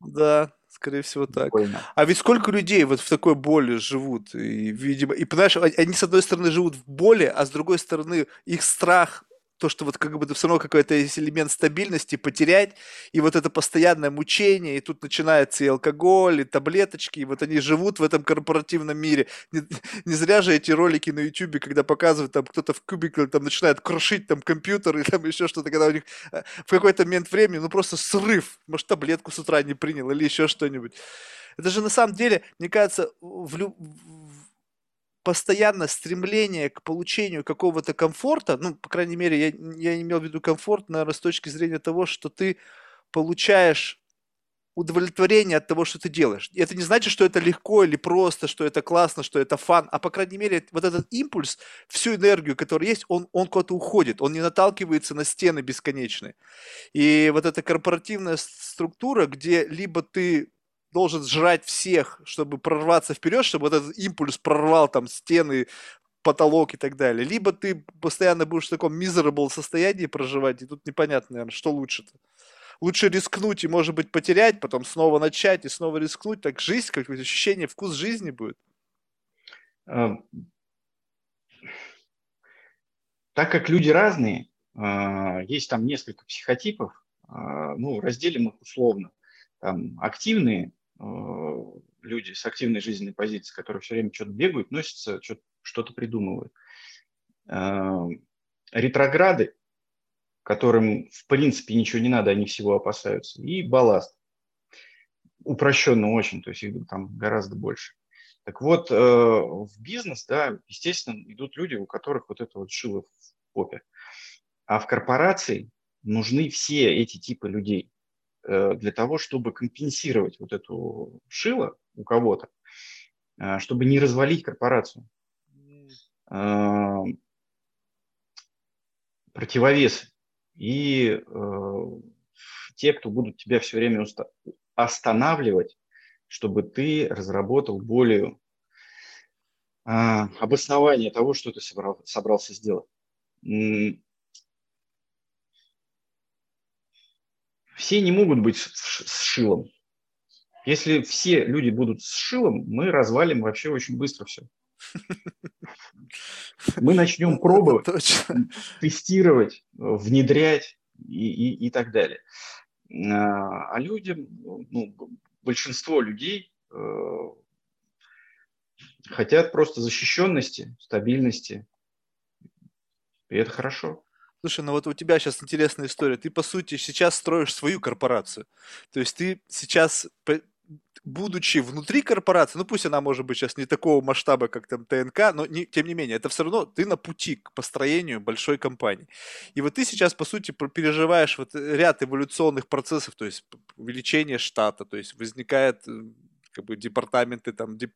Да, скорее всего так. Больно. А ведь сколько людей вот в такой боли живут, и, видимо, и понимаешь, они с одной стороны живут в боли, а с другой стороны их страх то, что вот как бы все равно какой-то есть элемент стабильности потерять, и вот это постоянное мучение, и тут начинается и алкоголь, и таблеточки, и вот они живут в этом корпоративном мире. Не, не зря же эти ролики на YouTube, когда показывают, там кто-то в кубикле там начинает крушить там компьютер, или там еще что-то, когда у них э, в какой-то момент времени, ну просто срыв, может таблетку с утра не принял, или еще что-нибудь. Это же на самом деле, мне кажется, в, люб постоянно стремление к получению какого-то комфорта, ну, по крайней мере, я, я имел в виду комфорт, наверное, с точки зрения того, что ты получаешь удовлетворение от того, что ты делаешь. И это не значит, что это легко или просто, что это классно, что это фан, а по крайней мере вот этот импульс, всю энергию, которая есть, он, он куда-то уходит, он не наталкивается на стены бесконечные. И вот эта корпоративная структура, где либо ты должен сжрать всех, чтобы прорваться вперед, чтобы вот этот импульс прорвал там стены, потолок и так далее. Либо ты постоянно будешь в таком miserable состоянии проживать, и тут непонятно, наверное, что лучше-то. Лучше рискнуть и, может быть, потерять, потом снова начать и снова рискнуть. Так жизнь, какое-то ощущение, вкус жизни будет. А, так как люди разные, а, есть там несколько психотипов, а, ну, разделим их условно. Там активные Э, люди с активной жизненной позицией, которые все время что-то бегают, носятся, что-то придумывают. Э, ретрограды, которым в принципе ничего не надо, они всего опасаются, и балласт. упрощенно очень, то есть их там гораздо больше. Так вот, в бизнес, да, естественно, идут люди, у которых вот это вот шило в попе. А в корпорации нужны все эти типы людей для того, чтобы компенсировать вот эту шило у кого-то, чтобы не развалить корпорацию противовес и э, те, кто будут тебя все время уста- останавливать, чтобы ты разработал более э, обоснование того, что ты собрал, собрался сделать. Все не могут быть с, шилом. Если все люди будут с шилом, мы развалим вообще очень быстро все. Мы начнем пробовать, тестировать, внедрять и, и, и так далее. А, а людям, ну, большинство людей э, хотят просто защищенности, стабильности. И это хорошо. Слушай, ну вот у тебя сейчас интересная история. Ты, по сути, сейчас строишь свою корпорацию. То есть ты сейчас будучи внутри корпорации, ну пусть она может быть сейчас не такого масштаба, как там ТНК, но не, тем не менее, это все равно ты на пути к построению большой компании. И вот ты сейчас, по сути, переживаешь вот ряд эволюционных процессов, то есть увеличение штата, то есть возникает э, как бы департаменты, там, деп,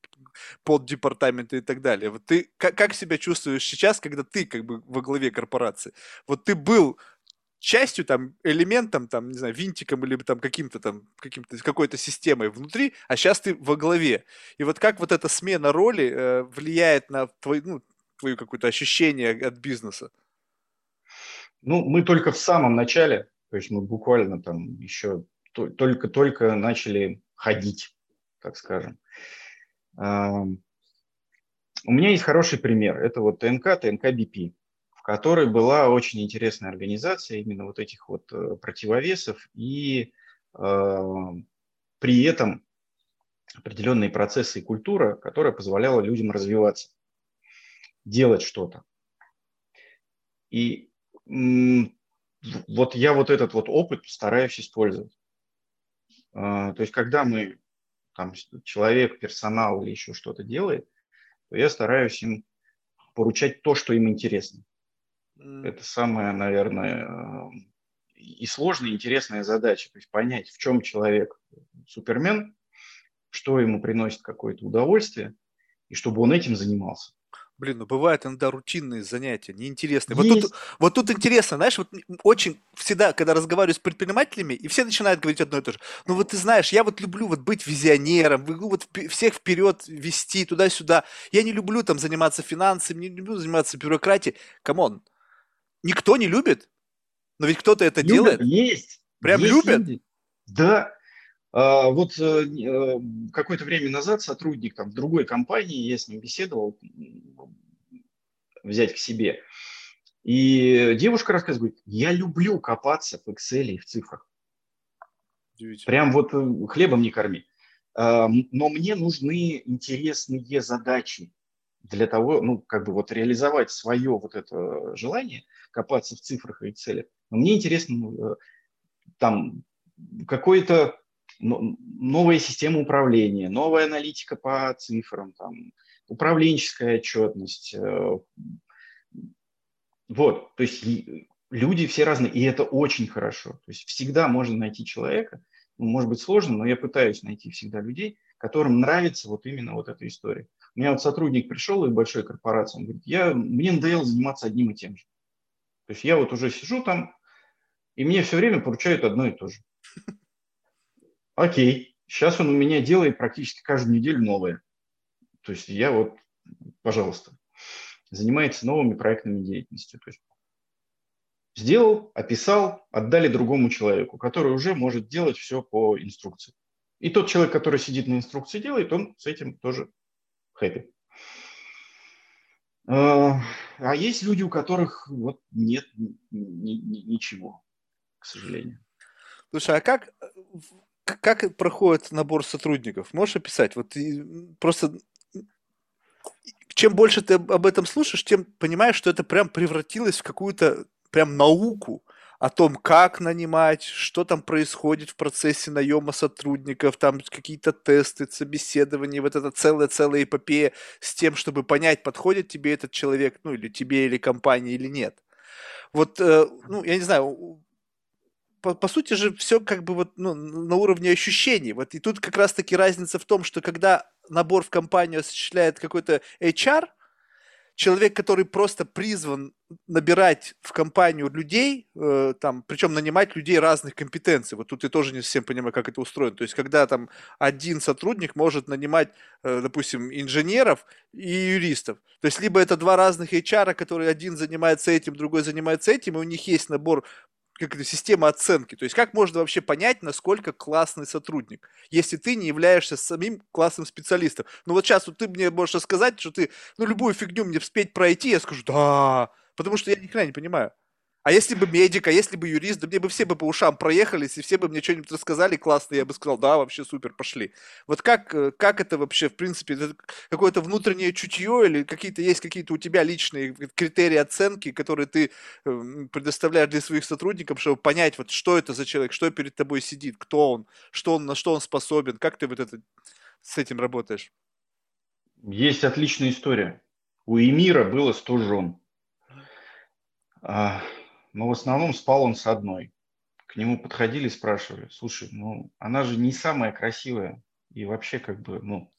поддепартаменты и так далее. Вот ты как, как себя чувствуешь сейчас, когда ты как бы во главе корпорации? Вот ты был частью, там, элементом, там, не знаю, винтиком или там каким-то там, каким-то, какой-то системой внутри, а сейчас ты во главе. И вот как вот эта смена роли э, влияет на твой, ну, твое какое-то ощущение от бизнеса? Ну, мы только в самом начале, то есть мы буквально там еще только-только начали ходить, так скажем. У меня есть хороший пример. Это вот ТНК, ТНК БП в которой была очень интересная организация именно вот этих вот э, противовесов и при этом определенные процессы и культура, которая позволяла людям развиваться, делать что-то. И вот я вот этот вот опыт стараюсь использовать. Э, то есть, когда мы, там, человек, персонал или еще что-то делает, то я стараюсь им поручать то, что им интересно. Это самая, наверное, и сложная, и интересная задача. То есть понять, в чем человек супермен, что ему приносит какое-то удовольствие, и чтобы он этим занимался. Блин, ну бывают иногда рутинные занятия, неинтересные. Вот тут, вот тут интересно, знаешь, вот очень всегда, когда разговариваю с предпринимателями, и все начинают говорить одно и то же. Ну вот ты знаешь, я вот люблю вот быть визионером, вот всех вперед вести туда-сюда. Я не люблю там заниматься финансами, не люблю заниматься бюрократией. Come on, никто не любит, но ведь кто-то это любят, делает. Есть. Прям есть любят? Люди. Да. А, вот э, э, какое-то время назад сотрудник там в другой компании, я с ним беседовал, взять к себе. И девушка рассказывает, я люблю копаться в Excel и в цифрах. Прям вот э, хлебом не корми. А, но мне нужны интересные задачи для того, ну, как бы вот реализовать свое вот это желание, копаться в цифрах и целях. Но мне интересно там какой-то новая система управления, новая аналитика по цифрам, там, управленческая отчетность. Э, вот, то есть люди все разные, и это очень хорошо. То есть всегда можно найти человека, ну, может быть сложно, но я пытаюсь найти всегда людей, которым нравится вот именно вот эта история. У меня вот сотрудник пришел из большой корпорации, он говорит, я, мне надоело заниматься одним и тем же. То есть я вот уже сижу там, и мне все время поручают одно и то же. Окей, сейчас он у меня делает практически каждую неделю новое. То есть я вот, пожалуйста, занимается новыми проектными деятельностью. То есть сделал, описал, отдали другому человеку, который уже может делать все по инструкции. И тот человек, который сидит на инструкции делает, он с этим тоже хэппи. А, а есть люди, у которых вот нет ни, ни, ничего, к сожалению. Слушай, а как, как проходит набор сотрудников? Можешь описать? Вот просто чем больше ты об этом слушаешь, тем понимаешь, что это прям превратилось в какую-то прям науку, о том, как нанимать, что там происходит в процессе наема сотрудников, там какие-то тесты, собеседования, вот это целая-целая эпопея с тем, чтобы понять, подходит тебе этот человек, ну или тебе, или компании, или нет. Вот, э, ну, я не знаю, по, по сути же все как бы вот ну, на уровне ощущений. Вот и тут как раз-таки разница в том, что когда набор в компанию осуществляет какой-то HR – человек, который просто призван набирать в компанию людей, э, там, причем нанимать людей разных компетенций. Вот тут я тоже не совсем понимаю, как это устроено. То есть, когда там один сотрудник может нанимать, э, допустим, инженеров и юристов. То есть, либо это два разных HR, которые один занимается этим, другой занимается этим, и у них есть набор как это, система оценки. То есть как можно вообще понять, насколько классный сотрудник, если ты не являешься самим классным специалистом. Ну вот сейчас вот ты мне можешь сказать, что ты ну, любую фигню мне вспеть пройти, я скажу, да, потому что я ни хрена не понимаю. А если бы медик, а если бы юрист, да мне бы все бы по ушам проехались, и все бы мне что-нибудь рассказали классно, я бы сказал, да, вообще супер, пошли. Вот как, э, как это вообще, в принципе, какое-то внутреннее чутье или какие-то есть какие-то у тебя личные критерии оценки, которые ты эм, предоставляешь для своих сотрудников, чтобы понять, вот что это за человек, что перед тобой сидит, кто он, что он, на что он способен, как ты вот это, с этим работаешь? Есть отличная история. У Эмира было 100 жен. Но в основном спал он с одной. К нему подходили и спрашивали, слушай, ну она же не самая красивая и вообще как бы, ну,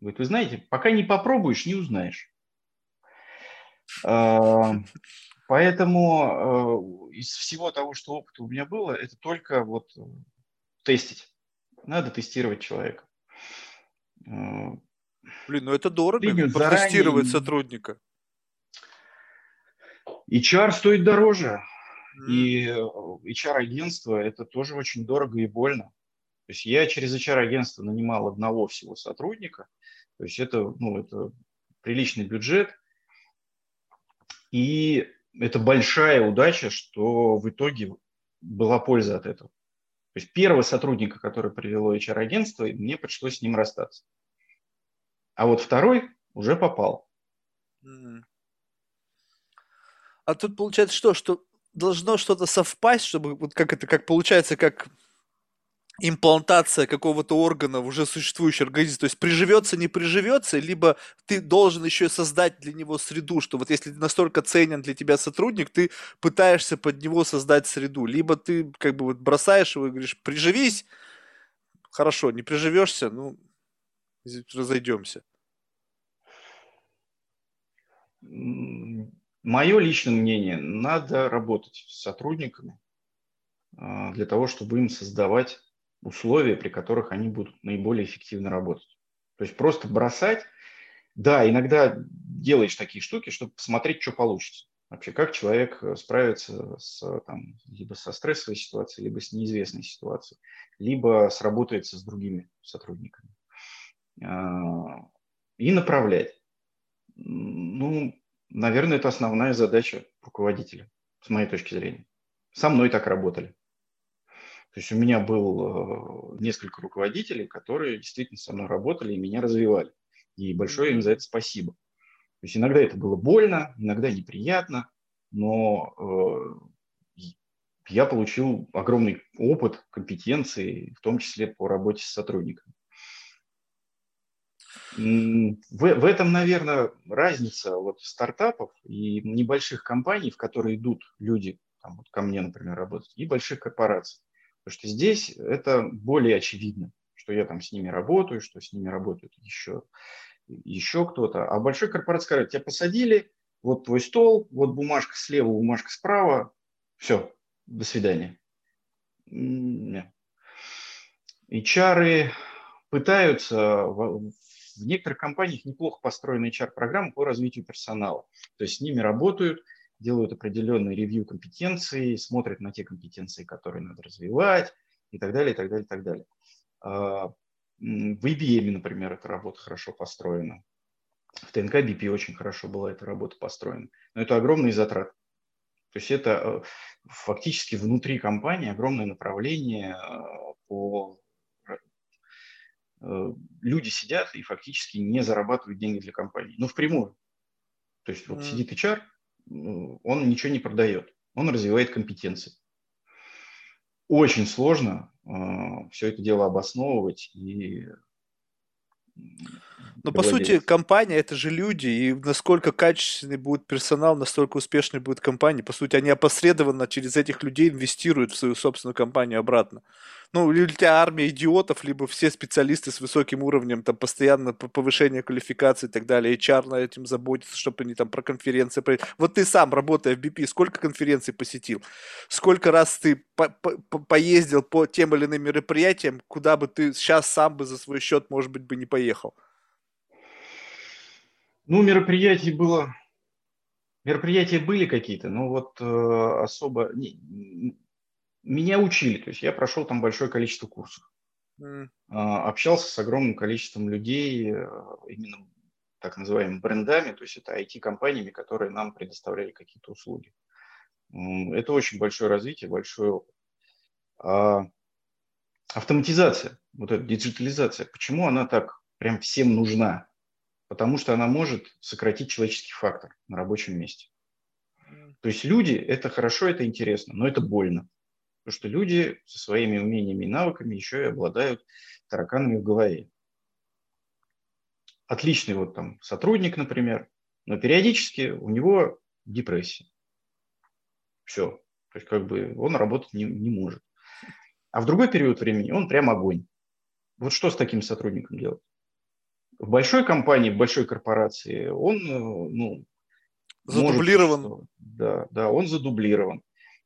говорит, вы знаете, пока не попробуешь, не узнаешь. А, поэтому э, из всего того, что опыт у меня было, это только вот тестить. Надо тестировать человека. Блин, ну это дорого, протестировать заранее... сотрудника. HR стоит дороже. Mm. И HR-агентство э, это тоже очень дорого и больно. То есть я через HR-агентство нанимал одного всего сотрудника. То есть это, ну, это приличный бюджет. И это большая удача, что в итоге была польза от этого. То есть первого сотрудника, который привело HR-агентство, мне пришлось с ним расстаться. А вот второй уже попал. Mm. А тут получается что? Что должно что-то совпасть, чтобы вот как это, как получается, как имплантация какого-то органа в уже существующий организм, то есть приживется, не приживется, либо ты должен еще создать для него среду, что вот если настолько ценен для тебя сотрудник, ты пытаешься под него создать среду, либо ты как бы вот бросаешь его и говоришь, приживись, хорошо, не приживешься, ну, разойдемся. Мое личное мнение, надо работать с сотрудниками а, для того, чтобы им создавать условия, при которых они будут наиболее эффективно работать. То есть просто бросать, да, иногда делаешь такие штуки, чтобы посмотреть, что получится. Вообще, как человек э, справится с, там, либо со стрессовой ситуацией, либо с неизвестной ситуацией, либо сработается с другими сотрудниками. А, и направлять. Ну, Наверное, это основная задача руководителя, с моей точки зрения. Со мной так работали. То есть у меня был э, несколько руководителей, которые действительно со мной работали и меня развивали. И большое им за это спасибо. То есть иногда это было больно, иногда неприятно, но э, я получил огромный опыт, компетенции, в том числе по работе с сотрудниками. В, в этом, наверное, разница вот стартапов и небольших компаний, в которые идут люди, там, вот ко мне, например, работать, и больших корпораций. Потому что здесь это более очевидно, что я там с ними работаю, что с ними работают еще, еще кто-то. А большой корпорация скажет, тебя посадили, вот твой стол, вот бумажка слева, бумажка справа, все, до свидания. И чары пытаются в некоторых компаниях неплохо построена HR-программа по развитию персонала. То есть с ними работают, делают определенный ревью компетенций, смотрят на те компетенции, которые надо развивать и так далее, и так далее, и так далее. А, в IBM, например, эта работа хорошо построена. В ТНК BP очень хорошо была эта работа построена. Но это огромные затраты. То есть это э, фактически внутри компании огромное направление э, по люди сидят и фактически не зарабатывают деньги для компании. Ну, впрямую. То есть вот mm. сидит HR, он ничего не продает. он развивает компетенции. Очень сложно э, все это дело обосновывать и но по сути компания это же люди, и насколько качественный будет персонал, настолько успешной будет компания. По сути, они опосредованно через этих людей инвестируют в свою собственную компанию обратно. Ну, или у тебя армия идиотов, либо все специалисты с высоким уровнем, там, постоянно повышение квалификации и так далее, HR на этим заботится, чтобы они там про конференции... Вот ты сам, работая в BP, сколько конференций посетил? Сколько раз ты по по поездил по тем или иным мероприятиям, куда бы ты сейчас сам бы за свой счет, может быть, бы не поехал? Ну, мероприятий было... Мероприятия были какие-то, но вот э, особо... Не, меня учили, то есть я прошел там большое количество курсов. Mm. Общался с огромным количеством людей, э, именно так называемыми брендами, то есть это IT-компаниями, которые нам предоставляли какие-то услуги. Это очень большое развитие, большой опыт. А автоматизация, вот эта диджитализация, почему она так прям всем нужна? потому что она может сократить человеческий фактор на рабочем месте. То есть люди – это хорошо, это интересно, но это больно. Потому что люди со своими умениями и навыками еще и обладают тараканами в голове. Отличный вот там сотрудник, например, но периодически у него депрессия. Все. То есть как бы он работать не, не может. А в другой период времени он прям огонь. Вот что с таким сотрудником делать? В большой компании, в большой корпорации он, э, ну, задублирован. Может, да, да, он задублирован.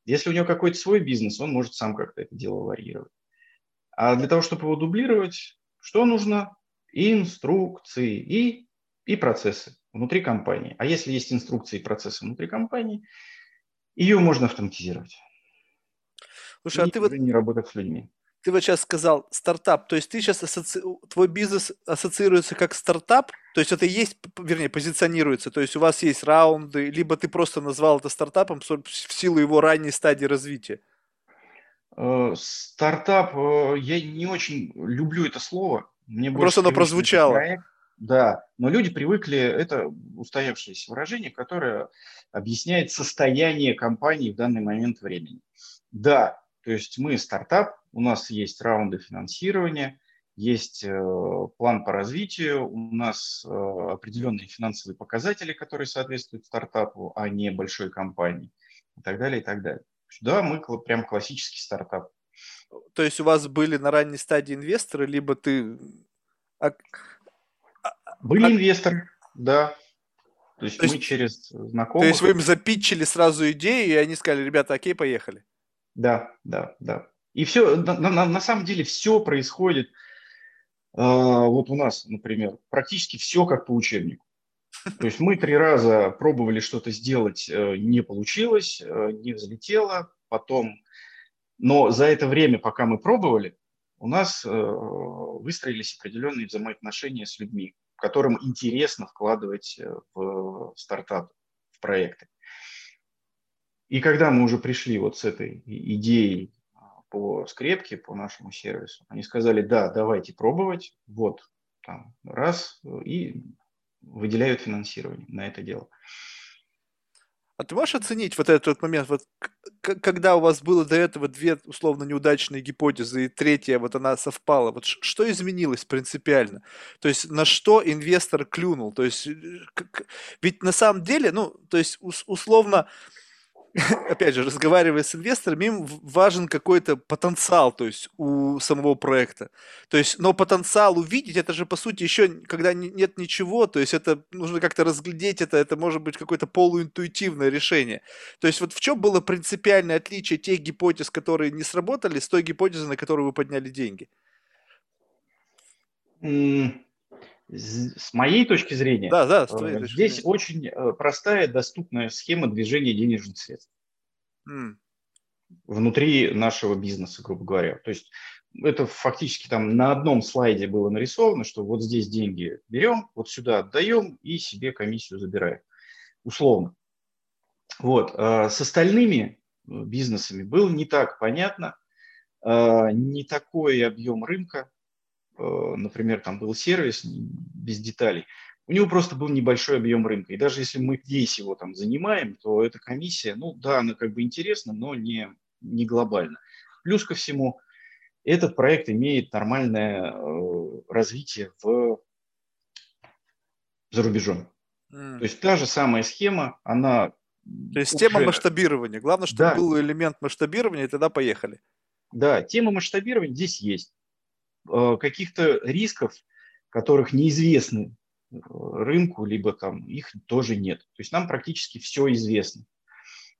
Если у него какой-то свой бизнес, он может сам как-то это дело варьировать. А для того, чтобы его дублировать, что нужно? Инструкции и, и процессы внутри компании. А если есть инструкции и процессы внутри компании, ее можно автоматизировать. Слушай, а и а ты вот не работать с людьми ты вот сейчас сказал стартап, то есть ты сейчас ассоци... твой бизнес ассоциируется как стартап, то есть это и есть, вернее, позиционируется, то есть у вас есть раунды, либо ты просто назвал это стартапом в силу его ранней стадии развития? Э, стартап, э, я не очень люблю это слово. Мне просто оно прозвучало. Проект. Да, но люди привыкли, это устоявшееся выражение, которое объясняет состояние компании в данный момент времени. Да, то есть мы стартап, у нас есть раунды финансирования, есть э, план по развитию, у нас э, определенные финансовые показатели, которые соответствуют стартапу, а не большой компании и так далее, и так далее. Да, мы прям классический стартап. То есть у вас были на ранней стадии инвесторы, либо ты... А, а, были а... инвесторы, да. То есть, то есть мы через знакомых... То есть вы им запитчили сразу идею, и они сказали, ребята, окей, поехали. Да, да, да. И все, на, на, на самом деле все происходит, э, вот у нас, например, практически все как по учебнику. То есть мы три раза пробовали что-то сделать, э, не получилось, э, не взлетело, потом, но за это время, пока мы пробовали, у нас э, выстроились определенные взаимоотношения с людьми, которым интересно вкладывать э, в стартап, в проекты. И когда мы уже пришли вот с этой идеей по скрепке, по нашему сервису, они сказали, да, давайте пробовать, вот, там, раз, и выделяют финансирование на это дело. А ты можешь оценить вот этот момент, вот когда у вас было до этого две условно неудачные гипотезы, и третья вот она совпала, вот что изменилось принципиально? То есть на что инвестор клюнул? То есть э, ведь на самом деле, ну, то есть условно опять же, разговаривая с инвесторами, им важен какой-то потенциал, то есть у самого проекта. То есть, но потенциал увидеть, это же по сути еще, когда нет ничего, то есть это нужно как-то разглядеть это, это может быть какое-то полуинтуитивное решение. То есть вот в чем было принципиальное отличие тех гипотез, которые не сработали, с той гипотезой, на которую вы подняли деньги? С моей точки зрения, да, да, э, здесь зрения. очень э, простая, доступная схема движения денежных средств mm. внутри нашего бизнеса, грубо говоря. То есть это фактически там на одном слайде было нарисовано, что вот здесь деньги берем, вот сюда отдаем и себе комиссию забираем. Условно. Вот. А с остальными э, бизнесами было не так понятно, не такой объем рынка, Э, например, там был сервис без деталей, У него просто был небольшой объем рынка. И даже если мы весь его там занимаем, то эта комиссия, ну да, она как бы интересна, но не, не глобально. Плюс ко всему, этот проект имеет нормальное э, развитие в, за рубежом. Mm. То есть та же самая схема, она... То есть уже... тема масштабирования. Главное, чтобы да. был элемент масштабирования, и тогда поехали. Да, тема масштабирования здесь есть. Э, каких-то рисков, которых неизвестны э, рынку, либо там их тоже нет. То есть нам практически все известно.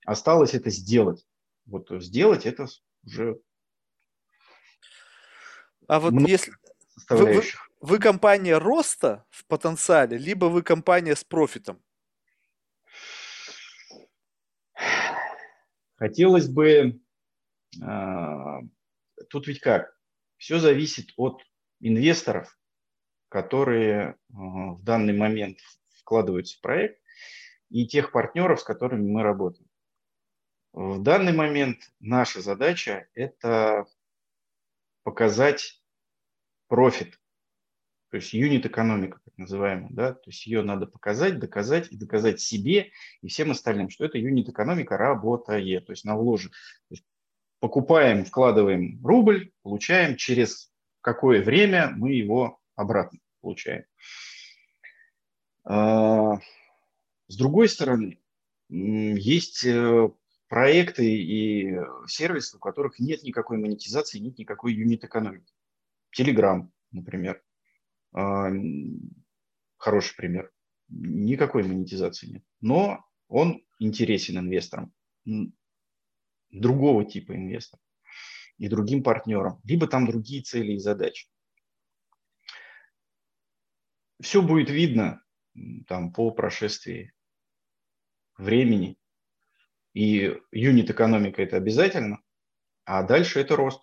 Осталось это сделать. Вот сделать это уже а вот если вы, вы, вы компания роста в потенциале, либо вы компания с профитом? Хотелось бы... А, тут ведь как? Все зависит от инвесторов, которые а, в данный момент вкладываются в проект, и тех партнеров, с которыми мы работаем. В данный момент наша задача – это показать профит, то есть юнит экономика, так называемая, да, то есть ее надо показать, доказать и доказать себе и всем остальным, что это юнит экономика работает, то есть на вложен. То есть покупаем, вкладываем рубль, получаем через какое время мы его обратно получаем. А, с другой стороны, есть э, проекты и сервисы, у которых нет никакой монетизации, нет никакой юнит-экономики. Telegram, например, а, хороший пример. Никакой монетизации нет. Но он интересен инвесторам, другого типа инвесторов и другим партнерам. Либо там другие цели и задачи. Все будет видно там, по прошествии времени и юнит экономика это обязательно, а дальше это рост.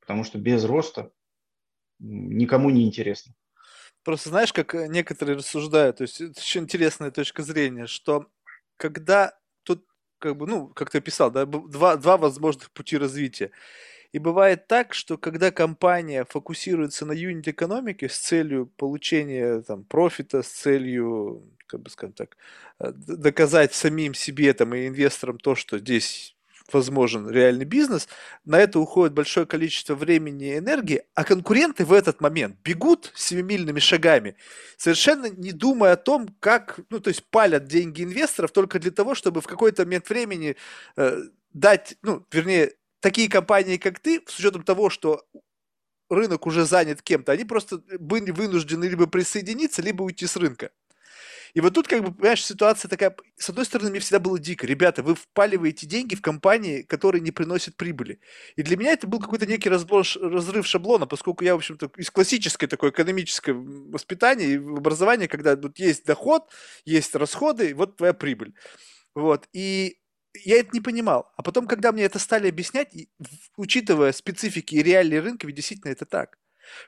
Потому что без роста никому не интересно. Просто знаешь, как э, некоторые рассуждают, то есть это очень интересная точка зрения, что когда как бы, ну, как ты писал, да, два, два возможных пути развития. И бывает так, что когда компания фокусируется на юнит-экономике с целью получения там, профита, с целью, как бы скажем так, э, доказать самим себе там, и инвесторам то, что здесь возможен реальный бизнес, на это уходит большое количество времени и энергии, а конкуренты в этот момент бегут семимильными шагами, совершенно не думая о том, как, ну, то есть палят деньги инвесторов только для того, чтобы в какой-то момент времени э, дать, ну, вернее, такие компании, как ты, с учетом того, что рынок уже занят кем-то, они просто были вынуждены либо присоединиться, либо уйти с рынка. И вот тут, как бы, понимаешь, ситуация такая, с одной стороны, мне всегда было дико. Ребята, вы впаливаете деньги в компании, которые не приносят прибыли. И для меня это был какой-то некий разбор, разрыв шаблона, поскольку я, в общем-то, из классической такой экономической воспитания и образования, когда тут есть доход, есть расходы, вот твоя прибыль. Вот. И я это не понимал. А потом, когда мне это стали объяснять, учитывая специфики и реалии рынка, ведь действительно это так.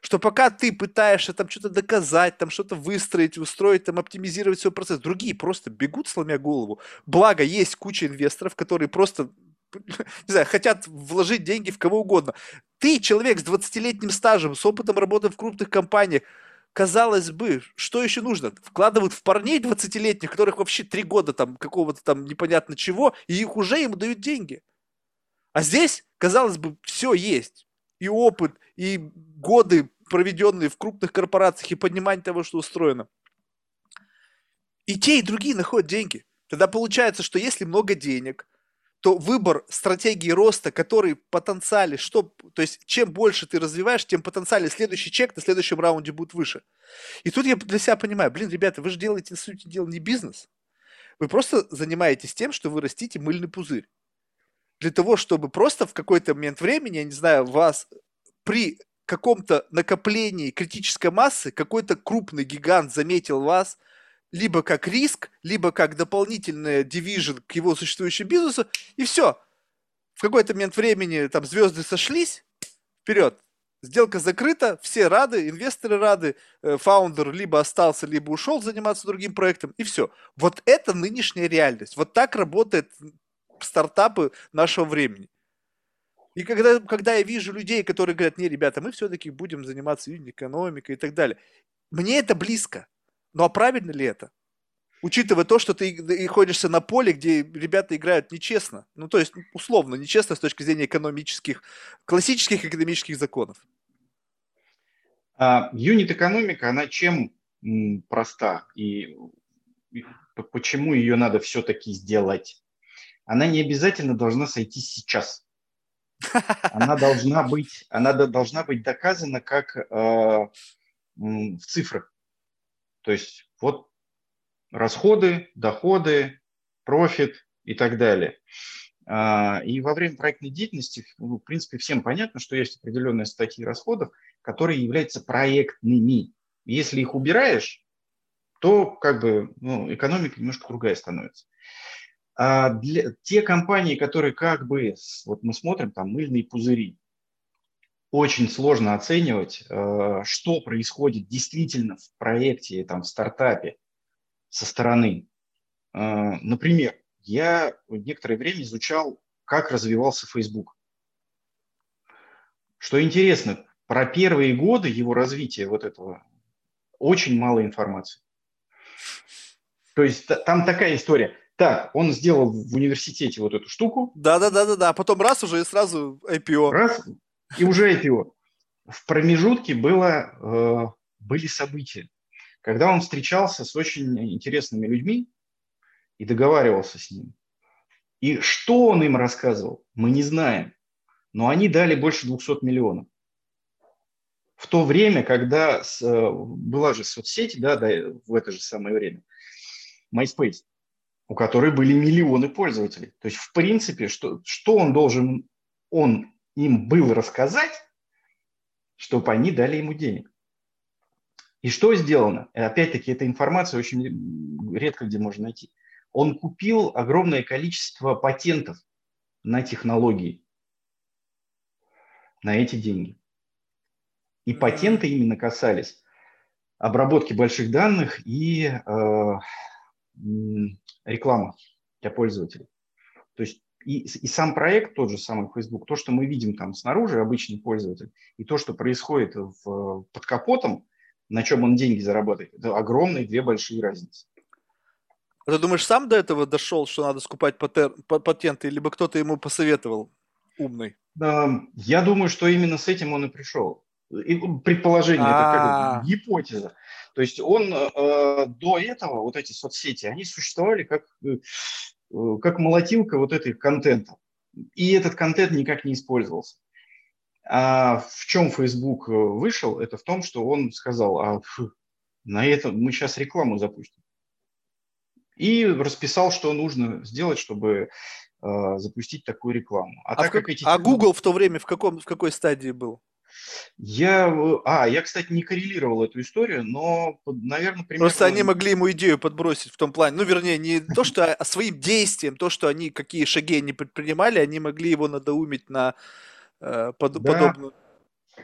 Что пока ты пытаешься там что-то доказать, там что-то выстроить, устроить, там оптимизировать свой процесс, другие просто бегут, сломя голову. Благо, есть куча инвесторов, которые просто не знаю, хотят вложить деньги в кого угодно. Ты человек с 20-летним стажем, с опытом работы в крупных компаниях, казалось бы, что еще нужно? Вкладывают в парней 20-летних, которых вообще три года там какого-то там непонятно чего, и их уже им дают деньги. А здесь, казалось бы, все есть и опыт, и годы, проведенные в крупных корпорациях, и понимание того, что устроено. И те, и другие находят деньги. Тогда получается, что если много денег, то выбор стратегии роста, который потенциале, что, то есть чем больше ты развиваешь, тем потенциале следующий чек на следующем раунде будет выше. И тут я для себя понимаю, блин, ребята, вы же делаете, сути дела, не бизнес. Вы просто занимаетесь тем, что вы растите мыльный пузырь для того, чтобы просто в какой-то момент времени, я не знаю, вас при каком-то накоплении критической массы какой-то крупный гигант заметил вас либо как риск, либо как дополнительный дивизион к его существующему бизнесу, и все. В какой-то момент времени там звезды сошлись, вперед, Сделка закрыта, все рады, инвесторы рады, э, фаундер либо остался, либо ушел заниматься другим проектом, и все. Вот это нынешняя реальность. Вот так работает стартапы нашего времени. И когда, когда я вижу людей, которые говорят, не, ребята, мы все-таки будем заниматься экономикой и так далее, мне это близко. Ну а правильно ли это? Учитывая то, что ты и ходишься на поле, где ребята играют нечестно. Ну, то есть, условно, нечестно с точки зрения экономических, классических экономических законов. А, юнит-экономика, она чем проста? И почему ее надо все-таки сделать? Она не обязательно должна сойти сейчас. Она должна быть, она должна быть доказана как э, в цифрах. То есть вот расходы, доходы, профит и так далее. А, и во время проектной деятельности, ну, в принципе, всем понятно, что есть определенные статьи расходов, которые являются проектными. Если их убираешь, то как бы ну, экономика немножко другая становится. А для, те компании, которые как бы, вот мы смотрим, там мыльные пузыри, очень сложно оценивать, э, что происходит действительно в проекте, там, в стартапе со стороны. Э, например, я некоторое время изучал, как развивался Facebook. Что интересно, про первые годы его развития вот этого очень мало информации. То есть там такая история. Так, он сделал в университете вот эту штуку. Да-да-да-да-да. А потом раз уже и сразу IPO. Раз, и уже IPO. В промежутке было, э, были события, когда он встречался с очень интересными людьми и договаривался с ними. И что он им рассказывал, мы не знаем. Но они дали больше 200 миллионов. В то время, когда с, э, была же соцсеть, да, да, в это же самое время, MySpace, у которой были миллионы пользователей. То есть, в принципе, что, что он должен, он им был рассказать, чтобы они дали ему денег. И что сделано? Опять-таки, эта информация очень редко где можно найти. Он купил огромное количество патентов на технологии, на эти деньги. И патенты именно касались обработки больших данных и э, рекламы для пользователей. То есть и, и сам проект, тот же самый Facebook, то, что мы видим там снаружи, обычный пользователь, и то, что происходит в, под капотом, на чем он деньги зарабатывает, это огромные две большие разницы. А ты думаешь, сам до этого дошел, что надо скупать патенты, либо кто-то ему посоветовал умный? Я думаю, что именно с этим он и пришел. Предположение, это как а. гипотеза. То есть он э, до этого, вот эти соцсети, они существовали как, э, как молотилка вот этих контента. И этот контент никак не использовался. А в чем Facebook э, вышел, это в том, что он сказал, а фу, на этом мы сейчас рекламу запустим. И расписал, что нужно сделать, чтобы э, запустить такую рекламу. А, а, так, как эти... а Google в то время в, каком, в какой стадии был? Я, а, я, кстати, не коррелировал эту историю, но, наверное, примерно... Просто они могли ему идею подбросить в том плане, ну, вернее, не то, что а своим действием, то, что они, какие шаги они предпринимали, они могли его надоумить на э, под, да. подобную...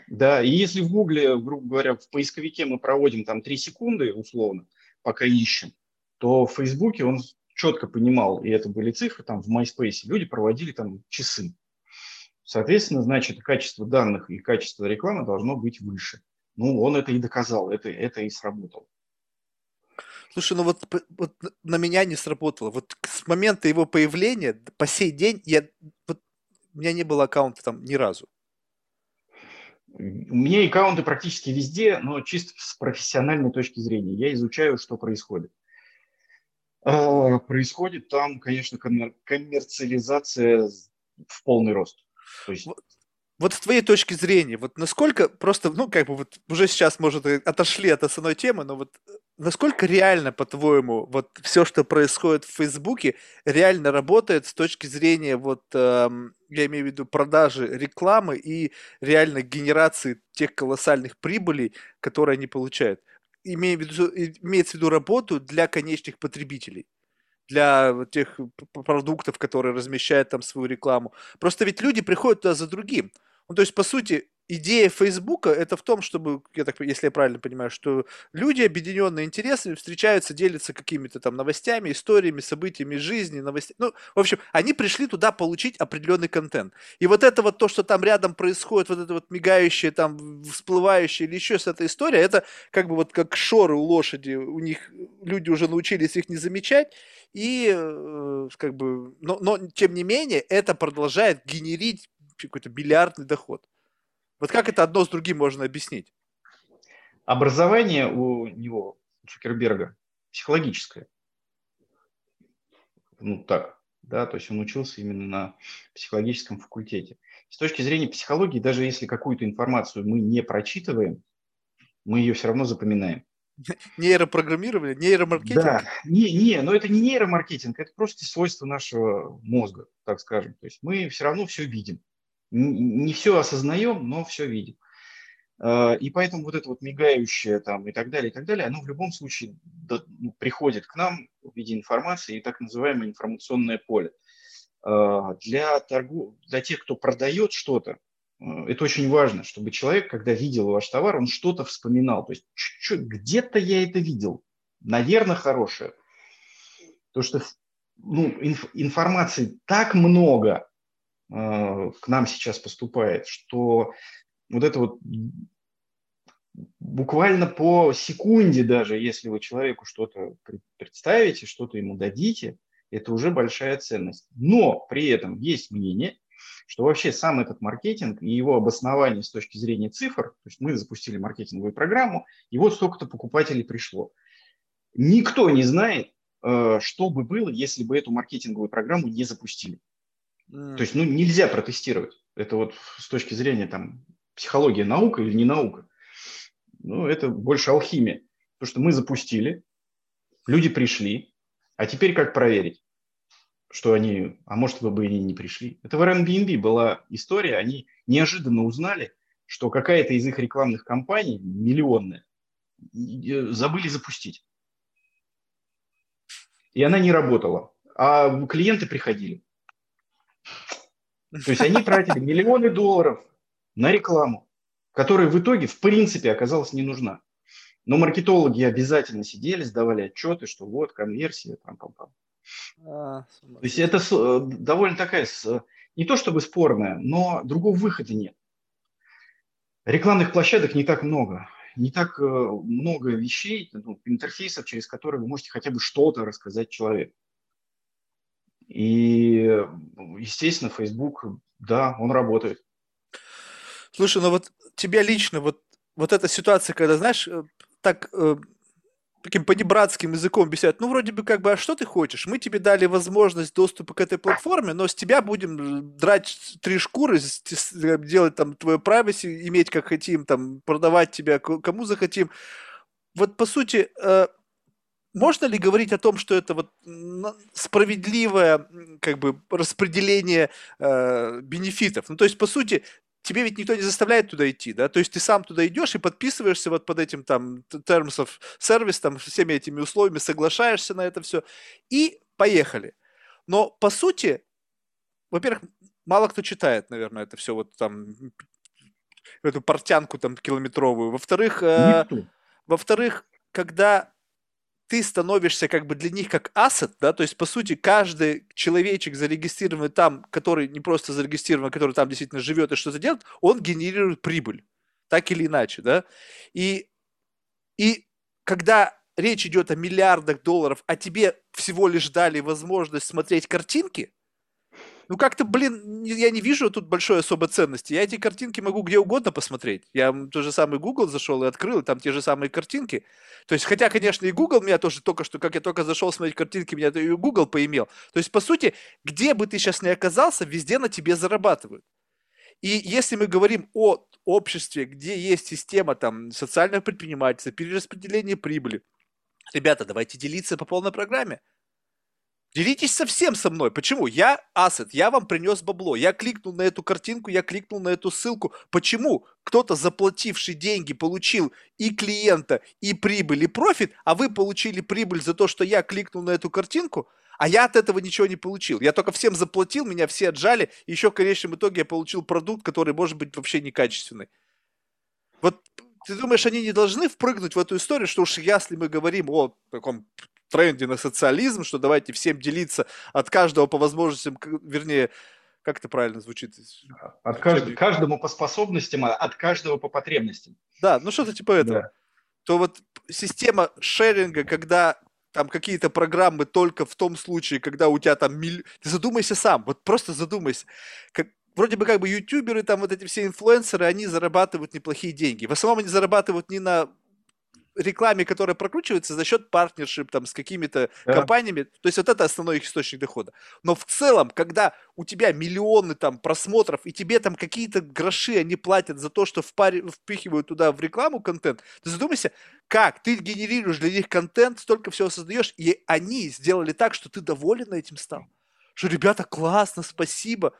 Да, и если в Гугле, грубо говоря, в поисковике мы проводим там 3 секунды, условно, пока ищем, то в Фейсбуке он четко понимал, и это были цифры, там в MySpace люди проводили там часы. Соответственно, значит, качество данных и качество рекламы должно быть выше. Ну, он это и доказал, это, это и сработало. Слушай, ну вот, вот на меня не сработало. Вот с момента его появления по сей день я, вот, у меня не было аккаунта там ни разу. У меня аккаунты практически везде, но чисто с профессиональной точки зрения. Я изучаю, что происходит. А, происходит там, конечно, коммерциализация в полный рост. Вот, с твоей точки зрения, вот насколько просто, ну, как бы вот уже сейчас, может, отошли от основной темы, но вот э, насколько реально, по-твоему, вот все, что происходит в Фейсбуке, реально работает с точки зрения вот, эм, я имею в виду продажи рекламы и реально генерации тех колоссальных прибылей, которые они получают? Имея в виду, имеется в виду работу для конечных потребителей для тех продуктов, которые размещают там свою рекламу. Просто ведь люди приходят туда за другим. Ну, то есть, по сути, идея Фейсбука это в том, чтобы, я так, если я правильно понимаю, что люди, объединенные интересами, встречаются, делятся какими-то там новостями, историями, событиями жизни, новостями. Ну, в общем, они пришли туда получить определенный контент. И вот это вот то, что там рядом происходит, вот это вот мигающее, там, всплывающее или еще с этой история, это как бы вот как шоры у лошади, у них люди уже научились их не замечать, и э, как бы, но, но тем не менее, это продолжает генерить какой-то миллиардный доход. Вот как это одно с другим можно объяснить? Образование у него, Цукерберга, психологическое. Ну так, да, то есть он учился именно на психологическом факультете. С точки зрения психологии, даже если какую-то информацию мы не прочитываем, мы ее все равно запоминаем. Нейропрограммирование, нейромаркетинг? Да, не, не, но это не нейромаркетинг, это просто свойство нашего мозга, так скажем. То есть мы все равно все видим не все осознаем, но все видим. А, и поэтому вот это вот мигающее там и так далее, и так далее, оно в любом случае ну, приходит к нам в виде информации и так называемое информационное поле. А, для, торгу, для тех, кто продает что-то, а, это очень важно, чтобы человек, когда видел ваш товар, он что-то вспоминал. То есть где-то я это видел, наверное, хорошее. То, что ну, инф, информации так много, к нам сейчас поступает, что вот это вот буквально по секунде даже, если вы человеку что-то представите, что-то ему дадите, это уже большая ценность. Но при этом есть мнение, что вообще сам этот маркетинг и его обоснование с точки зрения цифр, то есть мы запустили маркетинговую программу, и вот столько-то покупателей пришло. Никто не знает, э, что бы было, если бы эту маркетинговую программу не запустили. То есть, ну, нельзя протестировать. Это вот с точки зрения там психология наука или не наука. Ну, это больше алхимия. Потому что мы запустили, люди пришли, а теперь как проверить, что они, а может вы бы и не пришли. Это в Airbnb была история, они неожиданно узнали, что какая-то из их рекламных кампаний, миллионная, забыли запустить. И она не работала. А клиенты приходили. То есть они тратили миллионы долларов на рекламу, которая в итоге в принципе оказалась не нужна. Но маркетологи обязательно сидели, сдавали отчеты, что вот конверсия, там, там, там. А, то есть это э, довольно такая, не то чтобы спорная, но другого выхода нет. Рекламных площадок не так много, не так э, много вещей, ну, интерфейсов, через которые вы можете хотя бы что-то рассказать человеку. И, естественно, Facebook, да, он работает. Слушай, ну вот тебя лично, вот, вот эта ситуация, когда, знаешь, э, так э, таким понебратским языком объясняют, ну, вроде бы как бы, а что ты хочешь? Мы тебе дали возможность доступа к этой платформе, но с тебя будем драть три шкуры, делать там твое privacy, иметь как хотим, там, продавать тебя кому захотим. Вот, по сути, э, можно ли говорить о том, что это вот справедливое как бы распределение э, бенефитов? Ну, то есть, по сути, тебе ведь никто не заставляет туда идти, да? То есть ты сам туда идешь и подписываешься вот под этим там terms of service, там всеми этими условиями, соглашаешься на это все и поехали. Но по сути, во-первых, мало кто читает, наверное, это все вот там эту портянку там километровую. Во-вторых, э, во-вторых, когда ты становишься как бы для них как ассет, да, то есть, по сути, каждый человечек, зарегистрированный там, который не просто зарегистрирован, а который там действительно живет и что-то делает, он генерирует прибыль, так или иначе, да, и, и когда речь идет о миллиардах долларов, а тебе всего лишь дали возможность смотреть картинки, ну как-то, блин, я не вижу тут большой особой ценности. Я эти картинки могу где угодно посмотреть. Я тот же самый Google зашел и открыл, и там те же самые картинки. То есть, хотя, конечно, и Google меня тоже только что, как я только зашел смотреть картинки, меня и Google поимел. То есть, по сути, где бы ты сейчас ни оказался, везде на тебе зарабатывают. И если мы говорим о обществе, где есть система там социального предпринимательства, перераспределения прибыли, ребята, давайте делиться по полной программе. Делитесь совсем со мной. Почему? Я ассет, я вам принес бабло. Я кликнул на эту картинку, я кликнул на эту ссылку. Почему? Кто-то, заплативший деньги, получил и клиента, и прибыль, и профит, а вы получили прибыль за то, что я кликнул на эту картинку, А я от этого ничего не получил. Я только всем заплатил, меня все отжали, и еще в конечном итоге я получил продукт, который может быть вообще некачественный. Вот ты думаешь, они не должны впрыгнуть в эту историю, что уж если мы говорим о таком тренде на социализм, что давайте всем делиться от каждого по возможностям, вернее, как это правильно звучит? От кажд... каждому по способностям, а от каждого по потребностям. Да, ну что-то типа этого. Да. То вот система шеринга, когда там какие-то программы только в том случае, когда у тебя там миль... Ты задумайся сам, вот просто задумайся. Как, вроде бы как бы ютуберы, там вот эти все инфлюенсеры, они зарабатывают неплохие деньги. В основном они зарабатывают не на рекламе, которая прокручивается за счет партнершип там с какими-то да. компаниями. То есть вот это основной их источник дохода. Но в целом, когда у тебя миллионы там просмотров, и тебе там какие-то гроши они платят за то, что впари, впихивают туда в рекламу контент, ты задумайся, как ты генерируешь для них контент, столько всего создаешь, и они сделали так, что ты доволен этим стал. Что, ребята, классно, спасибо.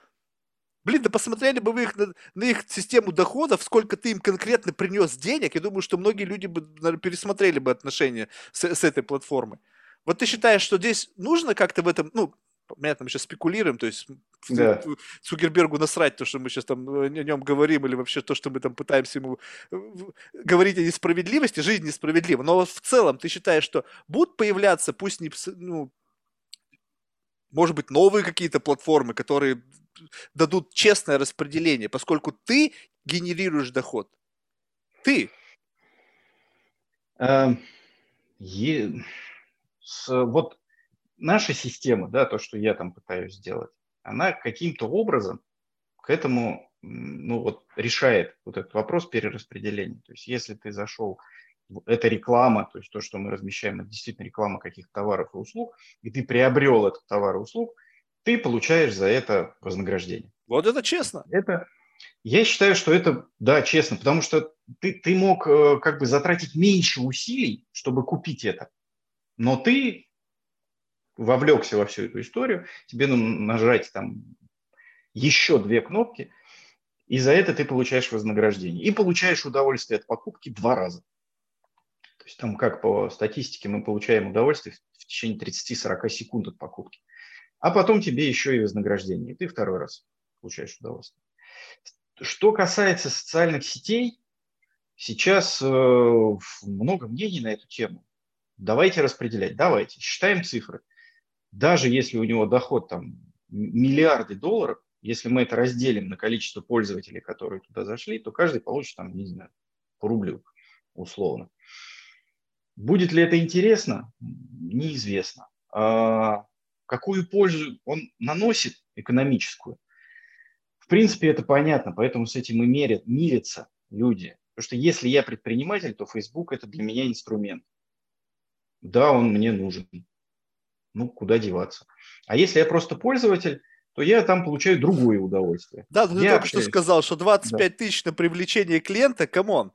Блин, да посмотрели бы вы их на, на их систему доходов, сколько ты им конкретно принес денег, я думаю, что многие люди бы наверное, пересмотрели бы отношения с, с этой платформой. Вот ты считаешь, что здесь нужно как-то в этом, ну, понятно, мы сейчас спекулируем, то есть да. Цукербергу насрать то, что мы сейчас там о нем говорим, или вообще то, что мы там пытаемся ему говорить о несправедливости, жизнь несправедлива. Но в целом ты считаешь, что будут появляться, пусть не, ну, может быть, новые какие-то платформы, которые дадут честное распределение, поскольку ты генерируешь доход. Ты. Эм, вот наша система, да, то, что я там пытаюсь сделать, она каким-то образом к этому ну, вот, решает вот этот вопрос перераспределения. То есть если ты зашел, это реклама, то есть то, что мы размещаем, это действительно реклама каких-то товаров и услуг, и ты приобрел этот товар и услуг, ты получаешь за это вознаграждение. Вот это честно. Это, я считаю, что это, да, честно, потому что ты, ты мог э, как бы затратить меньше усилий, чтобы купить это, но ты вовлекся во всю эту историю, тебе нужно нажать там еще две кнопки, и за это ты получаешь вознаграждение. И получаешь удовольствие от покупки два раза. То есть там, как по статистике, мы получаем удовольствие в течение 30-40 секунд от покупки а потом тебе еще и вознаграждение, и ты второй раз получаешь удовольствие. Что касается социальных сетей, сейчас э, много мнений на эту тему. Давайте распределять, давайте, считаем цифры. Даже если у него доход там миллиарды долларов, если мы это разделим на количество пользователей, которые туда зашли, то каждый получит там, не знаю, по рублю условно. Будет ли это интересно? Неизвестно. А какую пользу он наносит экономическую. В принципе, это понятно, поэтому с этим и мерят, мирятся люди. Потому что если я предприниматель, то Facebook это для меня инструмент. Да, он мне нужен. Ну, куда деваться. А если я просто пользователь, то я там получаю другое удовольствие. Да, ты я только общаюсь. что сказал, что 25 да. тысяч на привлечение клиента, come on.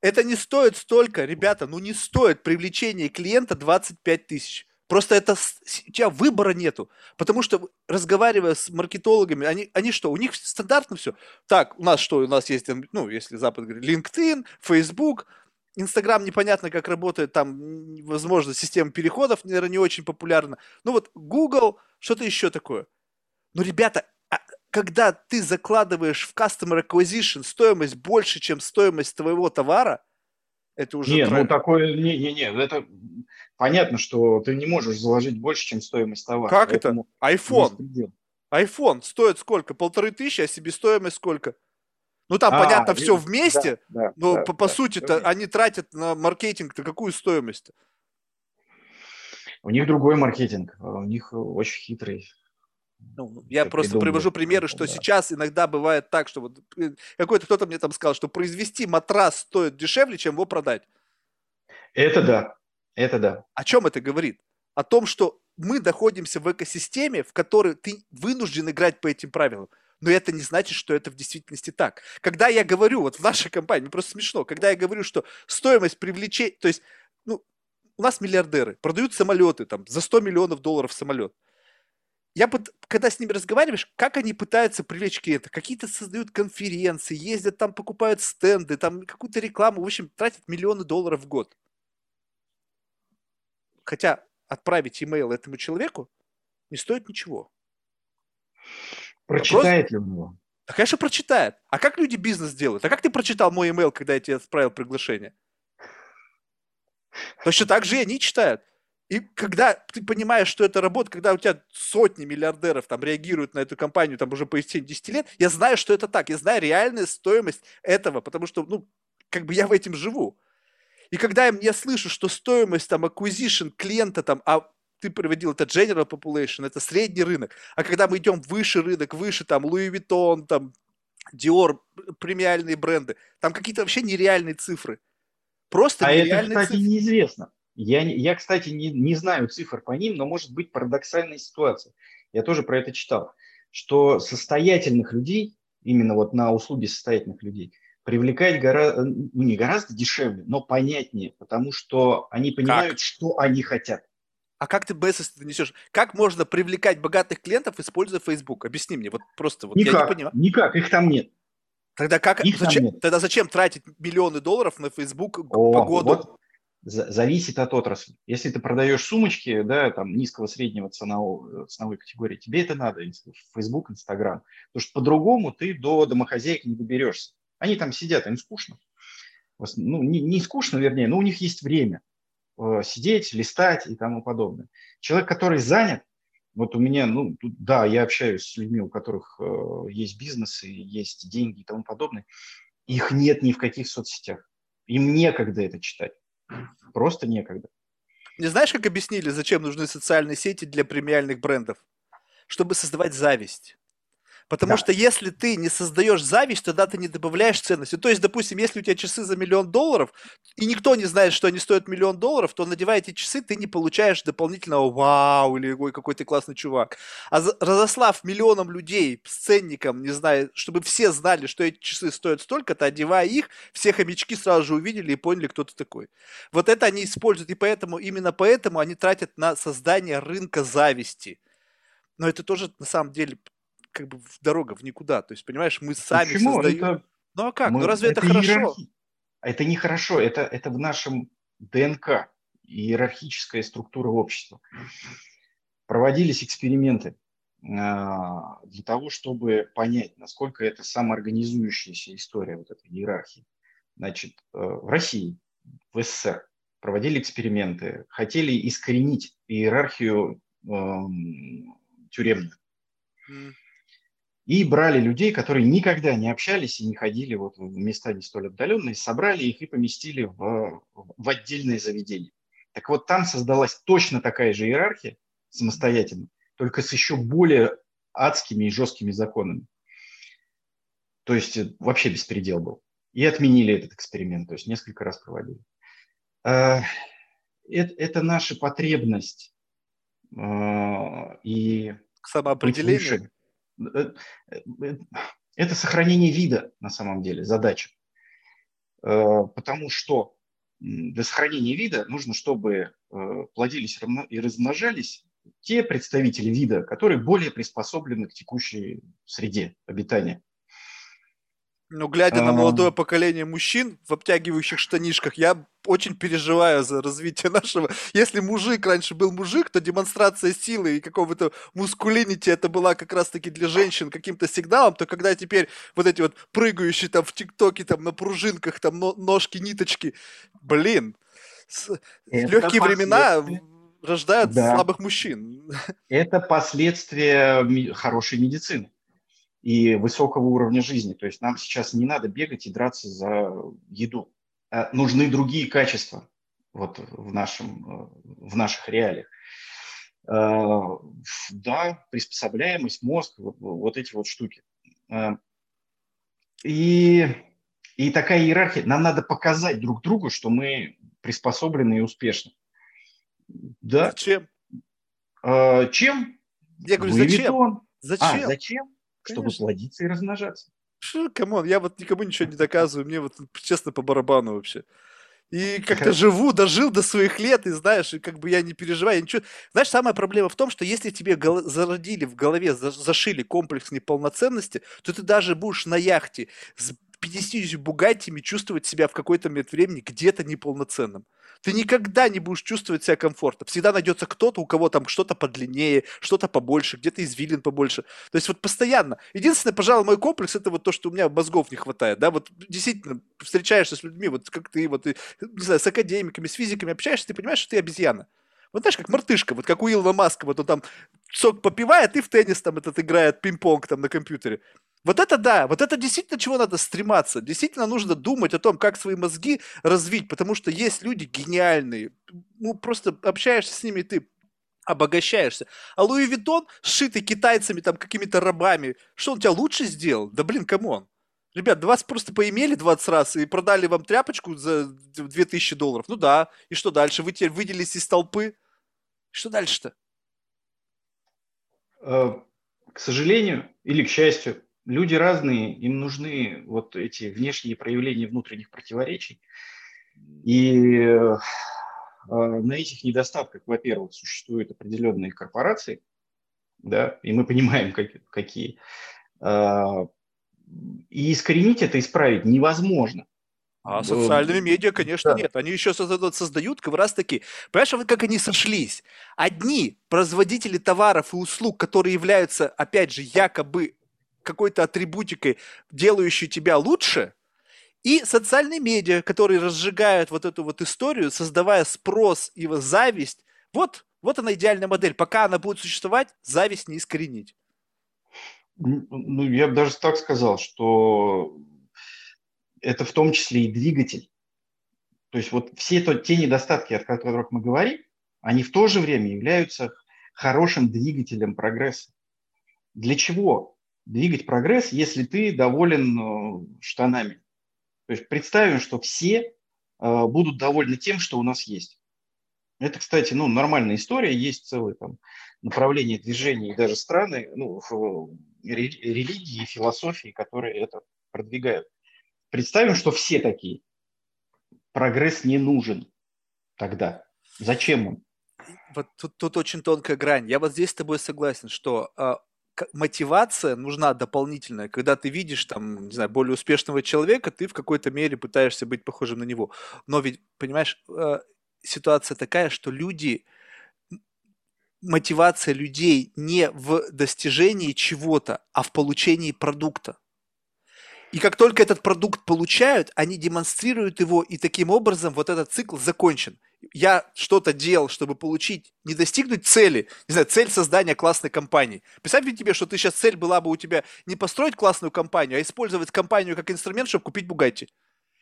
Это не стоит столько, ребята, ну не стоит привлечение клиента 25 тысяч. Просто это у тебя выбора нету. Потому что, разговаривая с маркетологами, они, они что, у них стандартно все. Так, у нас что, у нас есть, ну, если Запад говорит, LinkedIn, Facebook, Инстаграм непонятно, как работает, там, возможно, система переходов, наверное, не очень популярна. Ну вот Google, что-то еще такое. Но, ребята, а когда ты закладываешь в Customer Acquisition стоимость больше, чем стоимость твоего товара, это уже... Нет, ну такое, не-не-не, это понятно, что ты не можешь заложить больше, чем стоимость товара. Как это? iPhone. iPhone стоит сколько? Полторы тысячи, а себестоимость сколько? Ну там, а, понятно, все вместе, да, да, но да, по, по да, сути-то они тратят на маркетинг-то какую стоимость? У них другой маркетинг, у них очень хитрый. Ну, я просто придумали. привожу примеры, что да. сейчас иногда бывает так, что вот э, какой-то кто-то мне там сказал, что произвести матрас стоит дешевле, чем его продать. Это да, это да. О чем это говорит? О том, что мы находимся в экосистеме, в которой ты вынужден играть по этим правилам. Но это не значит, что это в действительности так. Когда я говорю, вот в нашей компании, мне просто смешно, когда я говорю, что стоимость привлечения, то есть, ну, у нас миллиардеры, продают самолеты, там, за 100 миллионов долларов самолет я под, когда с ними разговариваешь, как они пытаются привлечь клиента, какие-то создают конференции, ездят там, покупают стенды, там какую-то рекламу, в общем, тратят миллионы долларов в год. Хотя отправить имейл этому человеку Не стоит ничего. Прочитает Вопрос... ли он его? Да, конечно, прочитает. А как люди бизнес делают? А как ты прочитал мой email, когда я тебе отправил приглашение? Точно так же и они читают. И когда ты понимаешь, что это работа, когда у тебя сотни миллиардеров там реагируют на эту компанию там уже по истечении 10 лет, я знаю, что это так. Я знаю реальную стоимость этого, потому что, ну, как бы я в этом живу. И когда я, я слышу, что стоимость там acquisition клиента там, а ты приводил это general population, это средний рынок. А когда мы идем выше рынок, выше там Louis Vuitton, там Dior, премиальные бренды, там какие-то вообще нереальные цифры. Просто а это, кстати, цифры. неизвестно. Я, я кстати, не, не знаю цифр по ним, но может быть парадоксальная ситуация. Я тоже про это читал, что состоятельных людей, именно вот на услуги состоятельных людей, привлекать гораздо, ну, не гораздо дешевле, но понятнее, потому что они понимают, как? что они хотят. А как ты BSS несешь? Как можно привлекать богатых клиентов, используя Facebook? Объясни мне, вот просто вот никак, я не понимаю. Никак, их там нет. Тогда как? Их зачем, нет. Тогда зачем тратить миллионы долларов на Facebook О, по году? Вот зависит от отрасли. Если ты продаешь сумочки, да, там низкого среднего ценового, ценовой категории, тебе это надо, Facebook, Instagram. Потому что по-другому ты до домохозяек не доберешься. Они там сидят, им скучно. Ну, не, не скучно, вернее, но у них есть время э, сидеть, листать и тому подобное. Человек, который занят, вот у меня, ну, тут, да, я общаюсь с людьми, у которых э, есть бизнесы, есть деньги и тому подобное. Их нет ни в каких соцсетях. Им некогда это читать. Просто некогда. Не знаешь, как объяснили, зачем нужны социальные сети для премиальных брендов? Чтобы создавать зависть. Потому да. что если ты не создаешь зависть, тогда ты не добавляешь ценности. То есть, допустим, если у тебя часы за миллион долларов, и никто не знает, что они стоят миллион долларов, то надевая эти часы, ты не получаешь дополнительного вау или ой, какой ты классный чувак. А разослав миллионам людей с ценником, не знаю, чтобы все знали, что эти часы стоят столько-то, одевая их, все хомячки сразу же увидели и поняли, кто ты такой. Вот это они используют, и поэтому, именно поэтому они тратят на создание рынка зависти. Но это тоже на самом деле как бы дорога в никуда. То есть, понимаешь, мы сами Почему? создаем. Это... Ну а как? Мы... Ну разве это, это хорошо? Иерархи... Это не хорошо, это, это в нашем ДНК, иерархическая структура общества. Проводились эксперименты а, для того, чтобы понять, насколько это самоорганизующаяся история вот этой иерархии. Значит, э, в России, в СССР проводили эксперименты, хотели искоренить иерархию э, тюремную. И брали людей, которые никогда не общались и не ходили вот в места не столь отдаленные, собрали их и поместили в, в отдельное заведение. Так вот, там создалась точно такая же иерархия самостоятельно, только с еще более адскими и жесткими законами. То есть э, вообще беспредел был. И отменили этот эксперимент, то есть несколько раз проводили. Это, это наша потребность э, и самоопределение. Э, э, это сохранение вида на самом деле задача. Э, потому что для сохранения вида нужно, чтобы плодились и размножались те представители вида, которые более приспособлены к текущей среде обитания. Ну, глядя на молодое поколение мужчин в обтягивающих штанишках, я очень переживаю за развитие нашего. Если мужик раньше был мужик, то демонстрация силы и какого-то мускулинити это была как раз-таки для женщин каким-то сигналом, то когда теперь вот эти вот прыгающие там в ТикТоке там на пружинках, там ножки, ниточки, блин, легкие времена рождают да. слабых мужчин. Это последствия хорошей медицины и высокого уровня жизни. То есть нам сейчас не надо бегать и драться за еду. А нужны другие качества вот в, нашем, в наших реалиях. А, да, приспособляемость, мозг, вот, вот эти вот штуки. А, и, и такая иерархия. Нам надо показать друг другу, что мы приспособлены и успешны. Да. Зачем? Чем? Я говорю, зачем? Зачем? А, зачем? Чтобы плодиться и размножаться. Come on, я вот никому ничего не доказываю, мне вот честно по барабану вообще. И как-то живу, дожил до своих лет, и знаешь, и как бы я не переживаю, ничего. Знаешь, самая проблема в том, что если тебе гол- зародили в голове, зашили комплекс неполноценности, то ты даже будешь на яхте с 50 бугатиями чувствовать себя в какой-то момент времени где-то неполноценным. Ты никогда не будешь чувствовать себя комфортно. Всегда найдется кто-то, у кого там что-то подлиннее, что-то побольше, где-то извилин побольше. То есть вот постоянно. Единственное, пожалуй, мой комплекс это вот то, что у меня мозгов не хватает. Да, вот действительно встречаешься с людьми, вот как ты, вот, не знаю, с академиками, с физиками общаешься, ты понимаешь, что ты обезьяна. Вот знаешь, как мартышка, вот как у Илона Маска, вот он там сок попивает и в теннис там этот играет, пинг-понг там на компьютере. Вот это да, вот это действительно чего надо стрематься. Действительно нужно думать о том, как свои мозги развить, потому что есть люди гениальные. Ну, просто общаешься с ними, ты обогащаешься. А Louis Vuitton, сшитый китайцами, там, какими-то рабами, что он тебя лучше сделал? Да блин, come on. Ребят, вас просто поимели 20 раз и продали вам тряпочку за 2000 долларов. Ну да, и что дальше? Вы теперь выделились из толпы? Что дальше-то? Э, к сожалению или к счастью, люди разные, им нужны вот эти внешние проявления внутренних противоречий. И э, на этих недостатках, во-первых, существуют определенные корпорации, да, и мы понимаем, как, какие. Э, и искоренить это, исправить невозможно. А социальными медиа, конечно, да. нет. Они еще создают, создают как раз таки. Понимаешь, вот как они сошлись? Одни производители товаров и услуг, которые являются, опять же, якобы какой-то атрибутикой, делающей тебя лучше, и социальные медиа, которые разжигают вот эту вот историю, создавая спрос и зависть. Вот, вот она идеальная модель. Пока она будет существовать, зависть не искоренить. Ну, я бы даже так сказал, что это в том числе и двигатель. То есть вот все то, те недостатки, о которых мы говорим, они в то же время являются хорошим двигателем прогресса. Для чего двигать прогресс, если ты доволен э, штанами? То есть представим, что все э, будут довольны тем, что у нас есть. Это, кстати, ну, нормальная история, есть целое там направление движения и даже страны, ну, религии философии, которые это продвигают. Представим, что все такие. Прогресс не нужен тогда. Зачем он? Вот тут, тут очень тонкая грань. Я вот здесь с тобой согласен, что э, мотивация нужна дополнительная. Когда ты видишь там, не знаю, более успешного человека, ты в какой-то мере пытаешься быть похожим на него. Но ведь, понимаешь, э, ситуация такая, что люди, мотивация людей не в достижении чего-то, а в получении продукта. И как только этот продукт получают, они демонстрируют его, и таким образом вот этот цикл закончен. Я что-то делал, чтобы получить, не достигнуть цели, не знаю, цель создания классной компании. Представь тебе, что ты сейчас цель была бы у тебя не построить классную компанию, а использовать компанию как инструмент, чтобы купить Бугатти.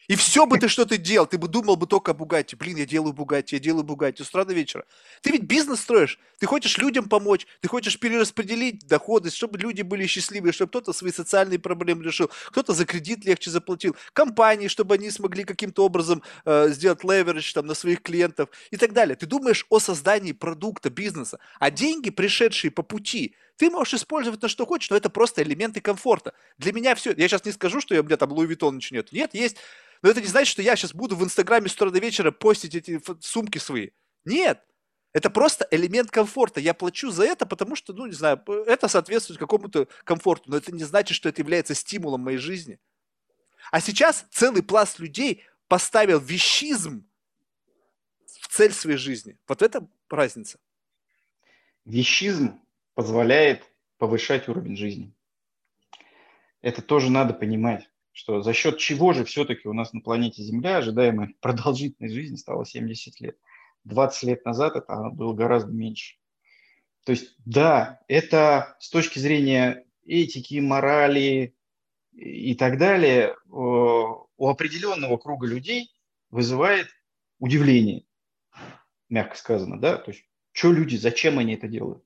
И все бы ты что ты делал, ты бы думал бы только о Bugatti. Блин, я делаю Bugatti, я делаю Bugatti с утра до вечера. Ты ведь бизнес строишь, ты хочешь людям помочь, ты хочешь перераспределить доходы, чтобы люди были счастливы, чтобы кто-то свои социальные проблемы решил, кто-то за кредит легче заплатил, компании, чтобы они смогли каким-то образом э, сделать leverage там, на своих клиентов и так далее. Ты думаешь о создании продукта, бизнеса, а деньги, пришедшие по пути, ты можешь использовать на что хочешь, но это просто элементы комфорта. Для меня все, я сейчас не скажу, что у меня там Louis Vuitton ничего нет. Нет, есть но это не значит, что я сейчас буду в Инстаграме с утра до вечера постить эти сумки свои. Нет. Это просто элемент комфорта. Я плачу за это, потому что, ну, не знаю, это соответствует какому-то комфорту. Но это не значит, что это является стимулом моей жизни. А сейчас целый пласт людей поставил вещизм в цель своей жизни. Вот это разница. Вещизм позволяет повышать уровень жизни. Это тоже надо понимать что за счет чего же все-таки у нас на планете Земля ожидаемая продолжительность жизни стала 70 лет. 20 лет назад это было гораздо меньше. То есть, да, это с точки зрения этики, морали и так далее у определенного круга людей вызывает удивление, мягко сказано, да, то есть, что люди, зачем они это делают.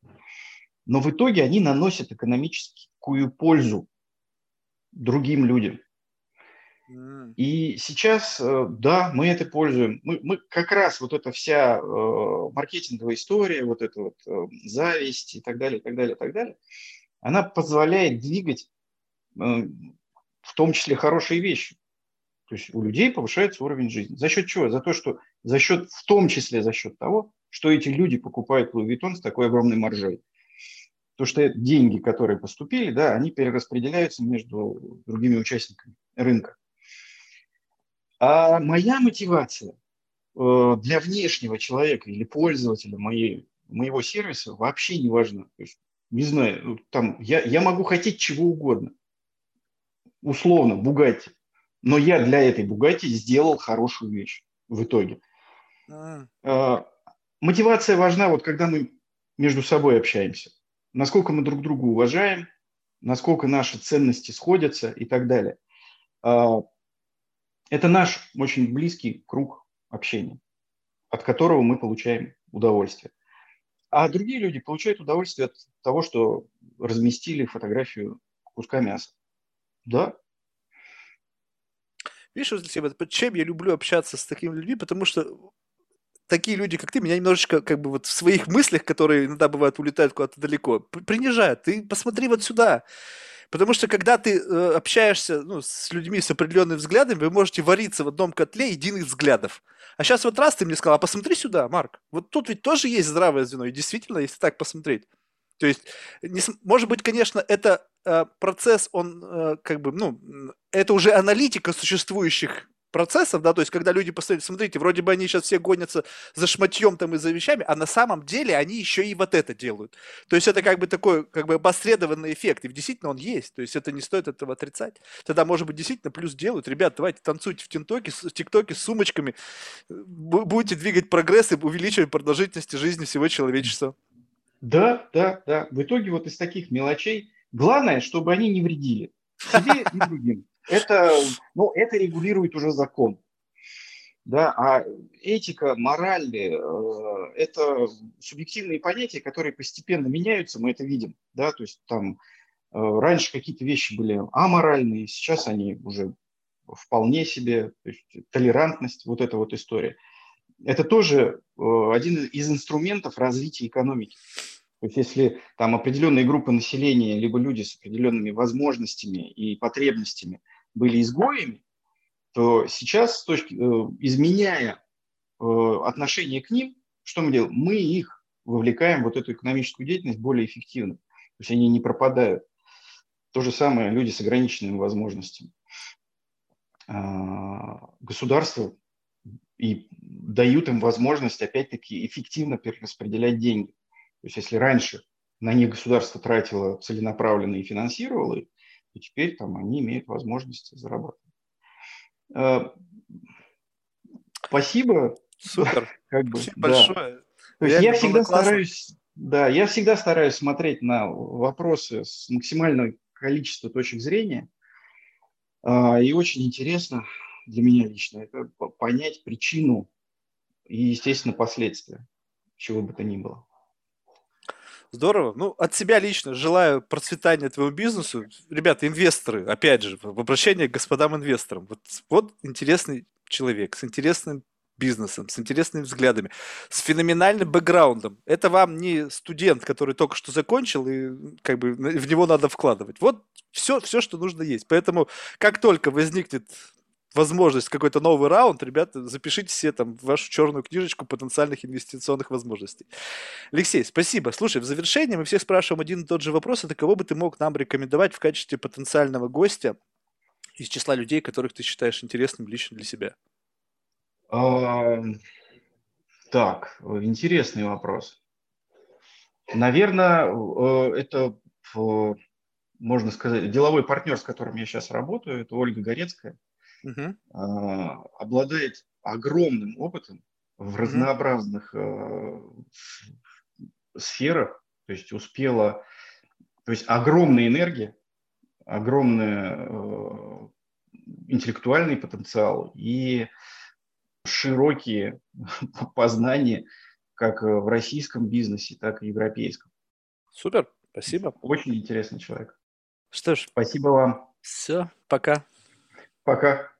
Но в итоге они наносят экономическую пользу другим людям. И сейчас, э, да, мы это пользуем. Мы, мы как раз вот эта вся э, маркетинговая история, вот эта вот э, зависть и так далее, и так далее, и так далее, она позволяет двигать э, в том числе хорошие вещи. То есть у людей повышается уровень жизни. За счет чего? За то, что за счет, в том числе за счет того, что эти люди покупают Louis Vuitton с такой огромной маржой. То, что деньги, которые поступили, да, они перераспределяются между другими участниками рынка. А моя мотивация э, для внешнего человека или пользователя моей, моего сервиса вообще не важна. То есть, не знаю, ну, там, я, я могу хотеть чего угодно. Условно, Бугатти. Но я для этой Бугатти сделал хорошую вещь в итоге. А. А, мотивация важна, вот когда мы между собой общаемся. Насколько мы друг друга уважаем, насколько наши ценности сходятся и так далее. А, это наш очень близкий круг общения, от которого мы получаем удовольствие. А другие люди получают удовольствие от того, что разместили фотографию куска мяса. Да. Видишь, чем я люблю общаться с такими людьми, потому что такие люди, как ты, меня немножечко как бы вот в своих мыслях, которые иногда бывают улетают куда-то далеко, принижают. Ты посмотри вот сюда. Потому что когда ты э, общаешься ну, с людьми с определенными взглядами, вы можете вариться в одном котле единых взглядов. А сейчас вот раз ты мне сказал, а посмотри сюда, Марк, вот тут ведь тоже есть здравое звено. И действительно, если так посмотреть. То есть, не, может быть, конечно, это э, процесс, он э, как бы, ну, это уже аналитика существующих процессов, да, то есть когда люди посмотрите, смотрите, вроде бы они сейчас все гонятся за шматьем там и за вещами, а на самом деле они еще и вот это делают. То есть это как бы такой, как бы обосредованный эффект, и действительно он есть, то есть это не стоит этого отрицать. Тогда, может быть, действительно плюс делают. Ребят, давайте танцуйте в ТикТоке, в ТикТоке с сумочками, будете двигать прогресс и увеличивать продолжительность жизни всего человечества. Да, да, да. В итоге вот из таких мелочей главное, чтобы они не вредили себе и другим. Это, ну, это регулирует уже закон. Да, а этика, мораль э, – это субъективные понятия, которые постепенно меняются, мы это видим. Да, то есть там э, раньше какие-то вещи были аморальные, сейчас они уже вполне себе, то есть толерантность, вот эта вот история. Это тоже э, один из инструментов развития экономики. То есть если там определенные группы населения, либо люди с определенными возможностями и потребностями были изгоями, то сейчас, с точки, э, изменяя э, отношение к ним, что мы делаем? Мы их вовлекаем в вот эту экономическую деятельность более эффективно. То есть они не пропадают. То же самое люди с ограниченными возможностями. А, государство и дают им возможность, опять-таки, эффективно перераспределять деньги. То есть если раньше на них государство тратило целенаправленно и финансировало их, то теперь там они имеют возможность зарабатывать. Э, спасибо. Супер. Как бы, Спасибо да. большое. То есть я всегда классно. стараюсь, да, я всегда стараюсь смотреть на вопросы с максимальным количеством точек зрения. А, и очень интересно для меня лично это понять причину и, естественно, последствия, чего бы то ни было. Здорово. Ну, от себя лично желаю процветания твоему бизнесу. Ребята, инвесторы, опять же, обращение к господам инвесторам. Вот, вот интересный человек с интересным бизнесом, с интересными взглядами, с феноменальным бэкграундом. Это вам не студент, который только что закончил, и как бы в него надо вкладывать. Вот все, все, что нужно есть. Поэтому, как только возникнет возможность какой-то новый раунд, ребята, запишите себе там вашу черную книжечку потенциальных инвестиционных возможностей. Алексей, спасибо. Слушай, в завершение мы всех спрашиваем один и тот же вопрос. Это кого бы ты мог нам рекомендовать в качестве потенциального гостя из числа людей, которых ты считаешь интересным лично для себя? Так, интересный вопрос. Наверное, э, это, можно сказать, деловой партнер, с которым я сейчас работаю, это Ольга Горецкая угу. обладает огромным опытом в разнообразных угу. сферах, то есть успела, то есть огромная энергия, огромный э, интеллектуальный потенциал и широкие познания как в российском бизнесе, так и европейском. Супер, спасибо. Очень интересный человек. Что ж. Спасибо вам. Все, пока. Пока.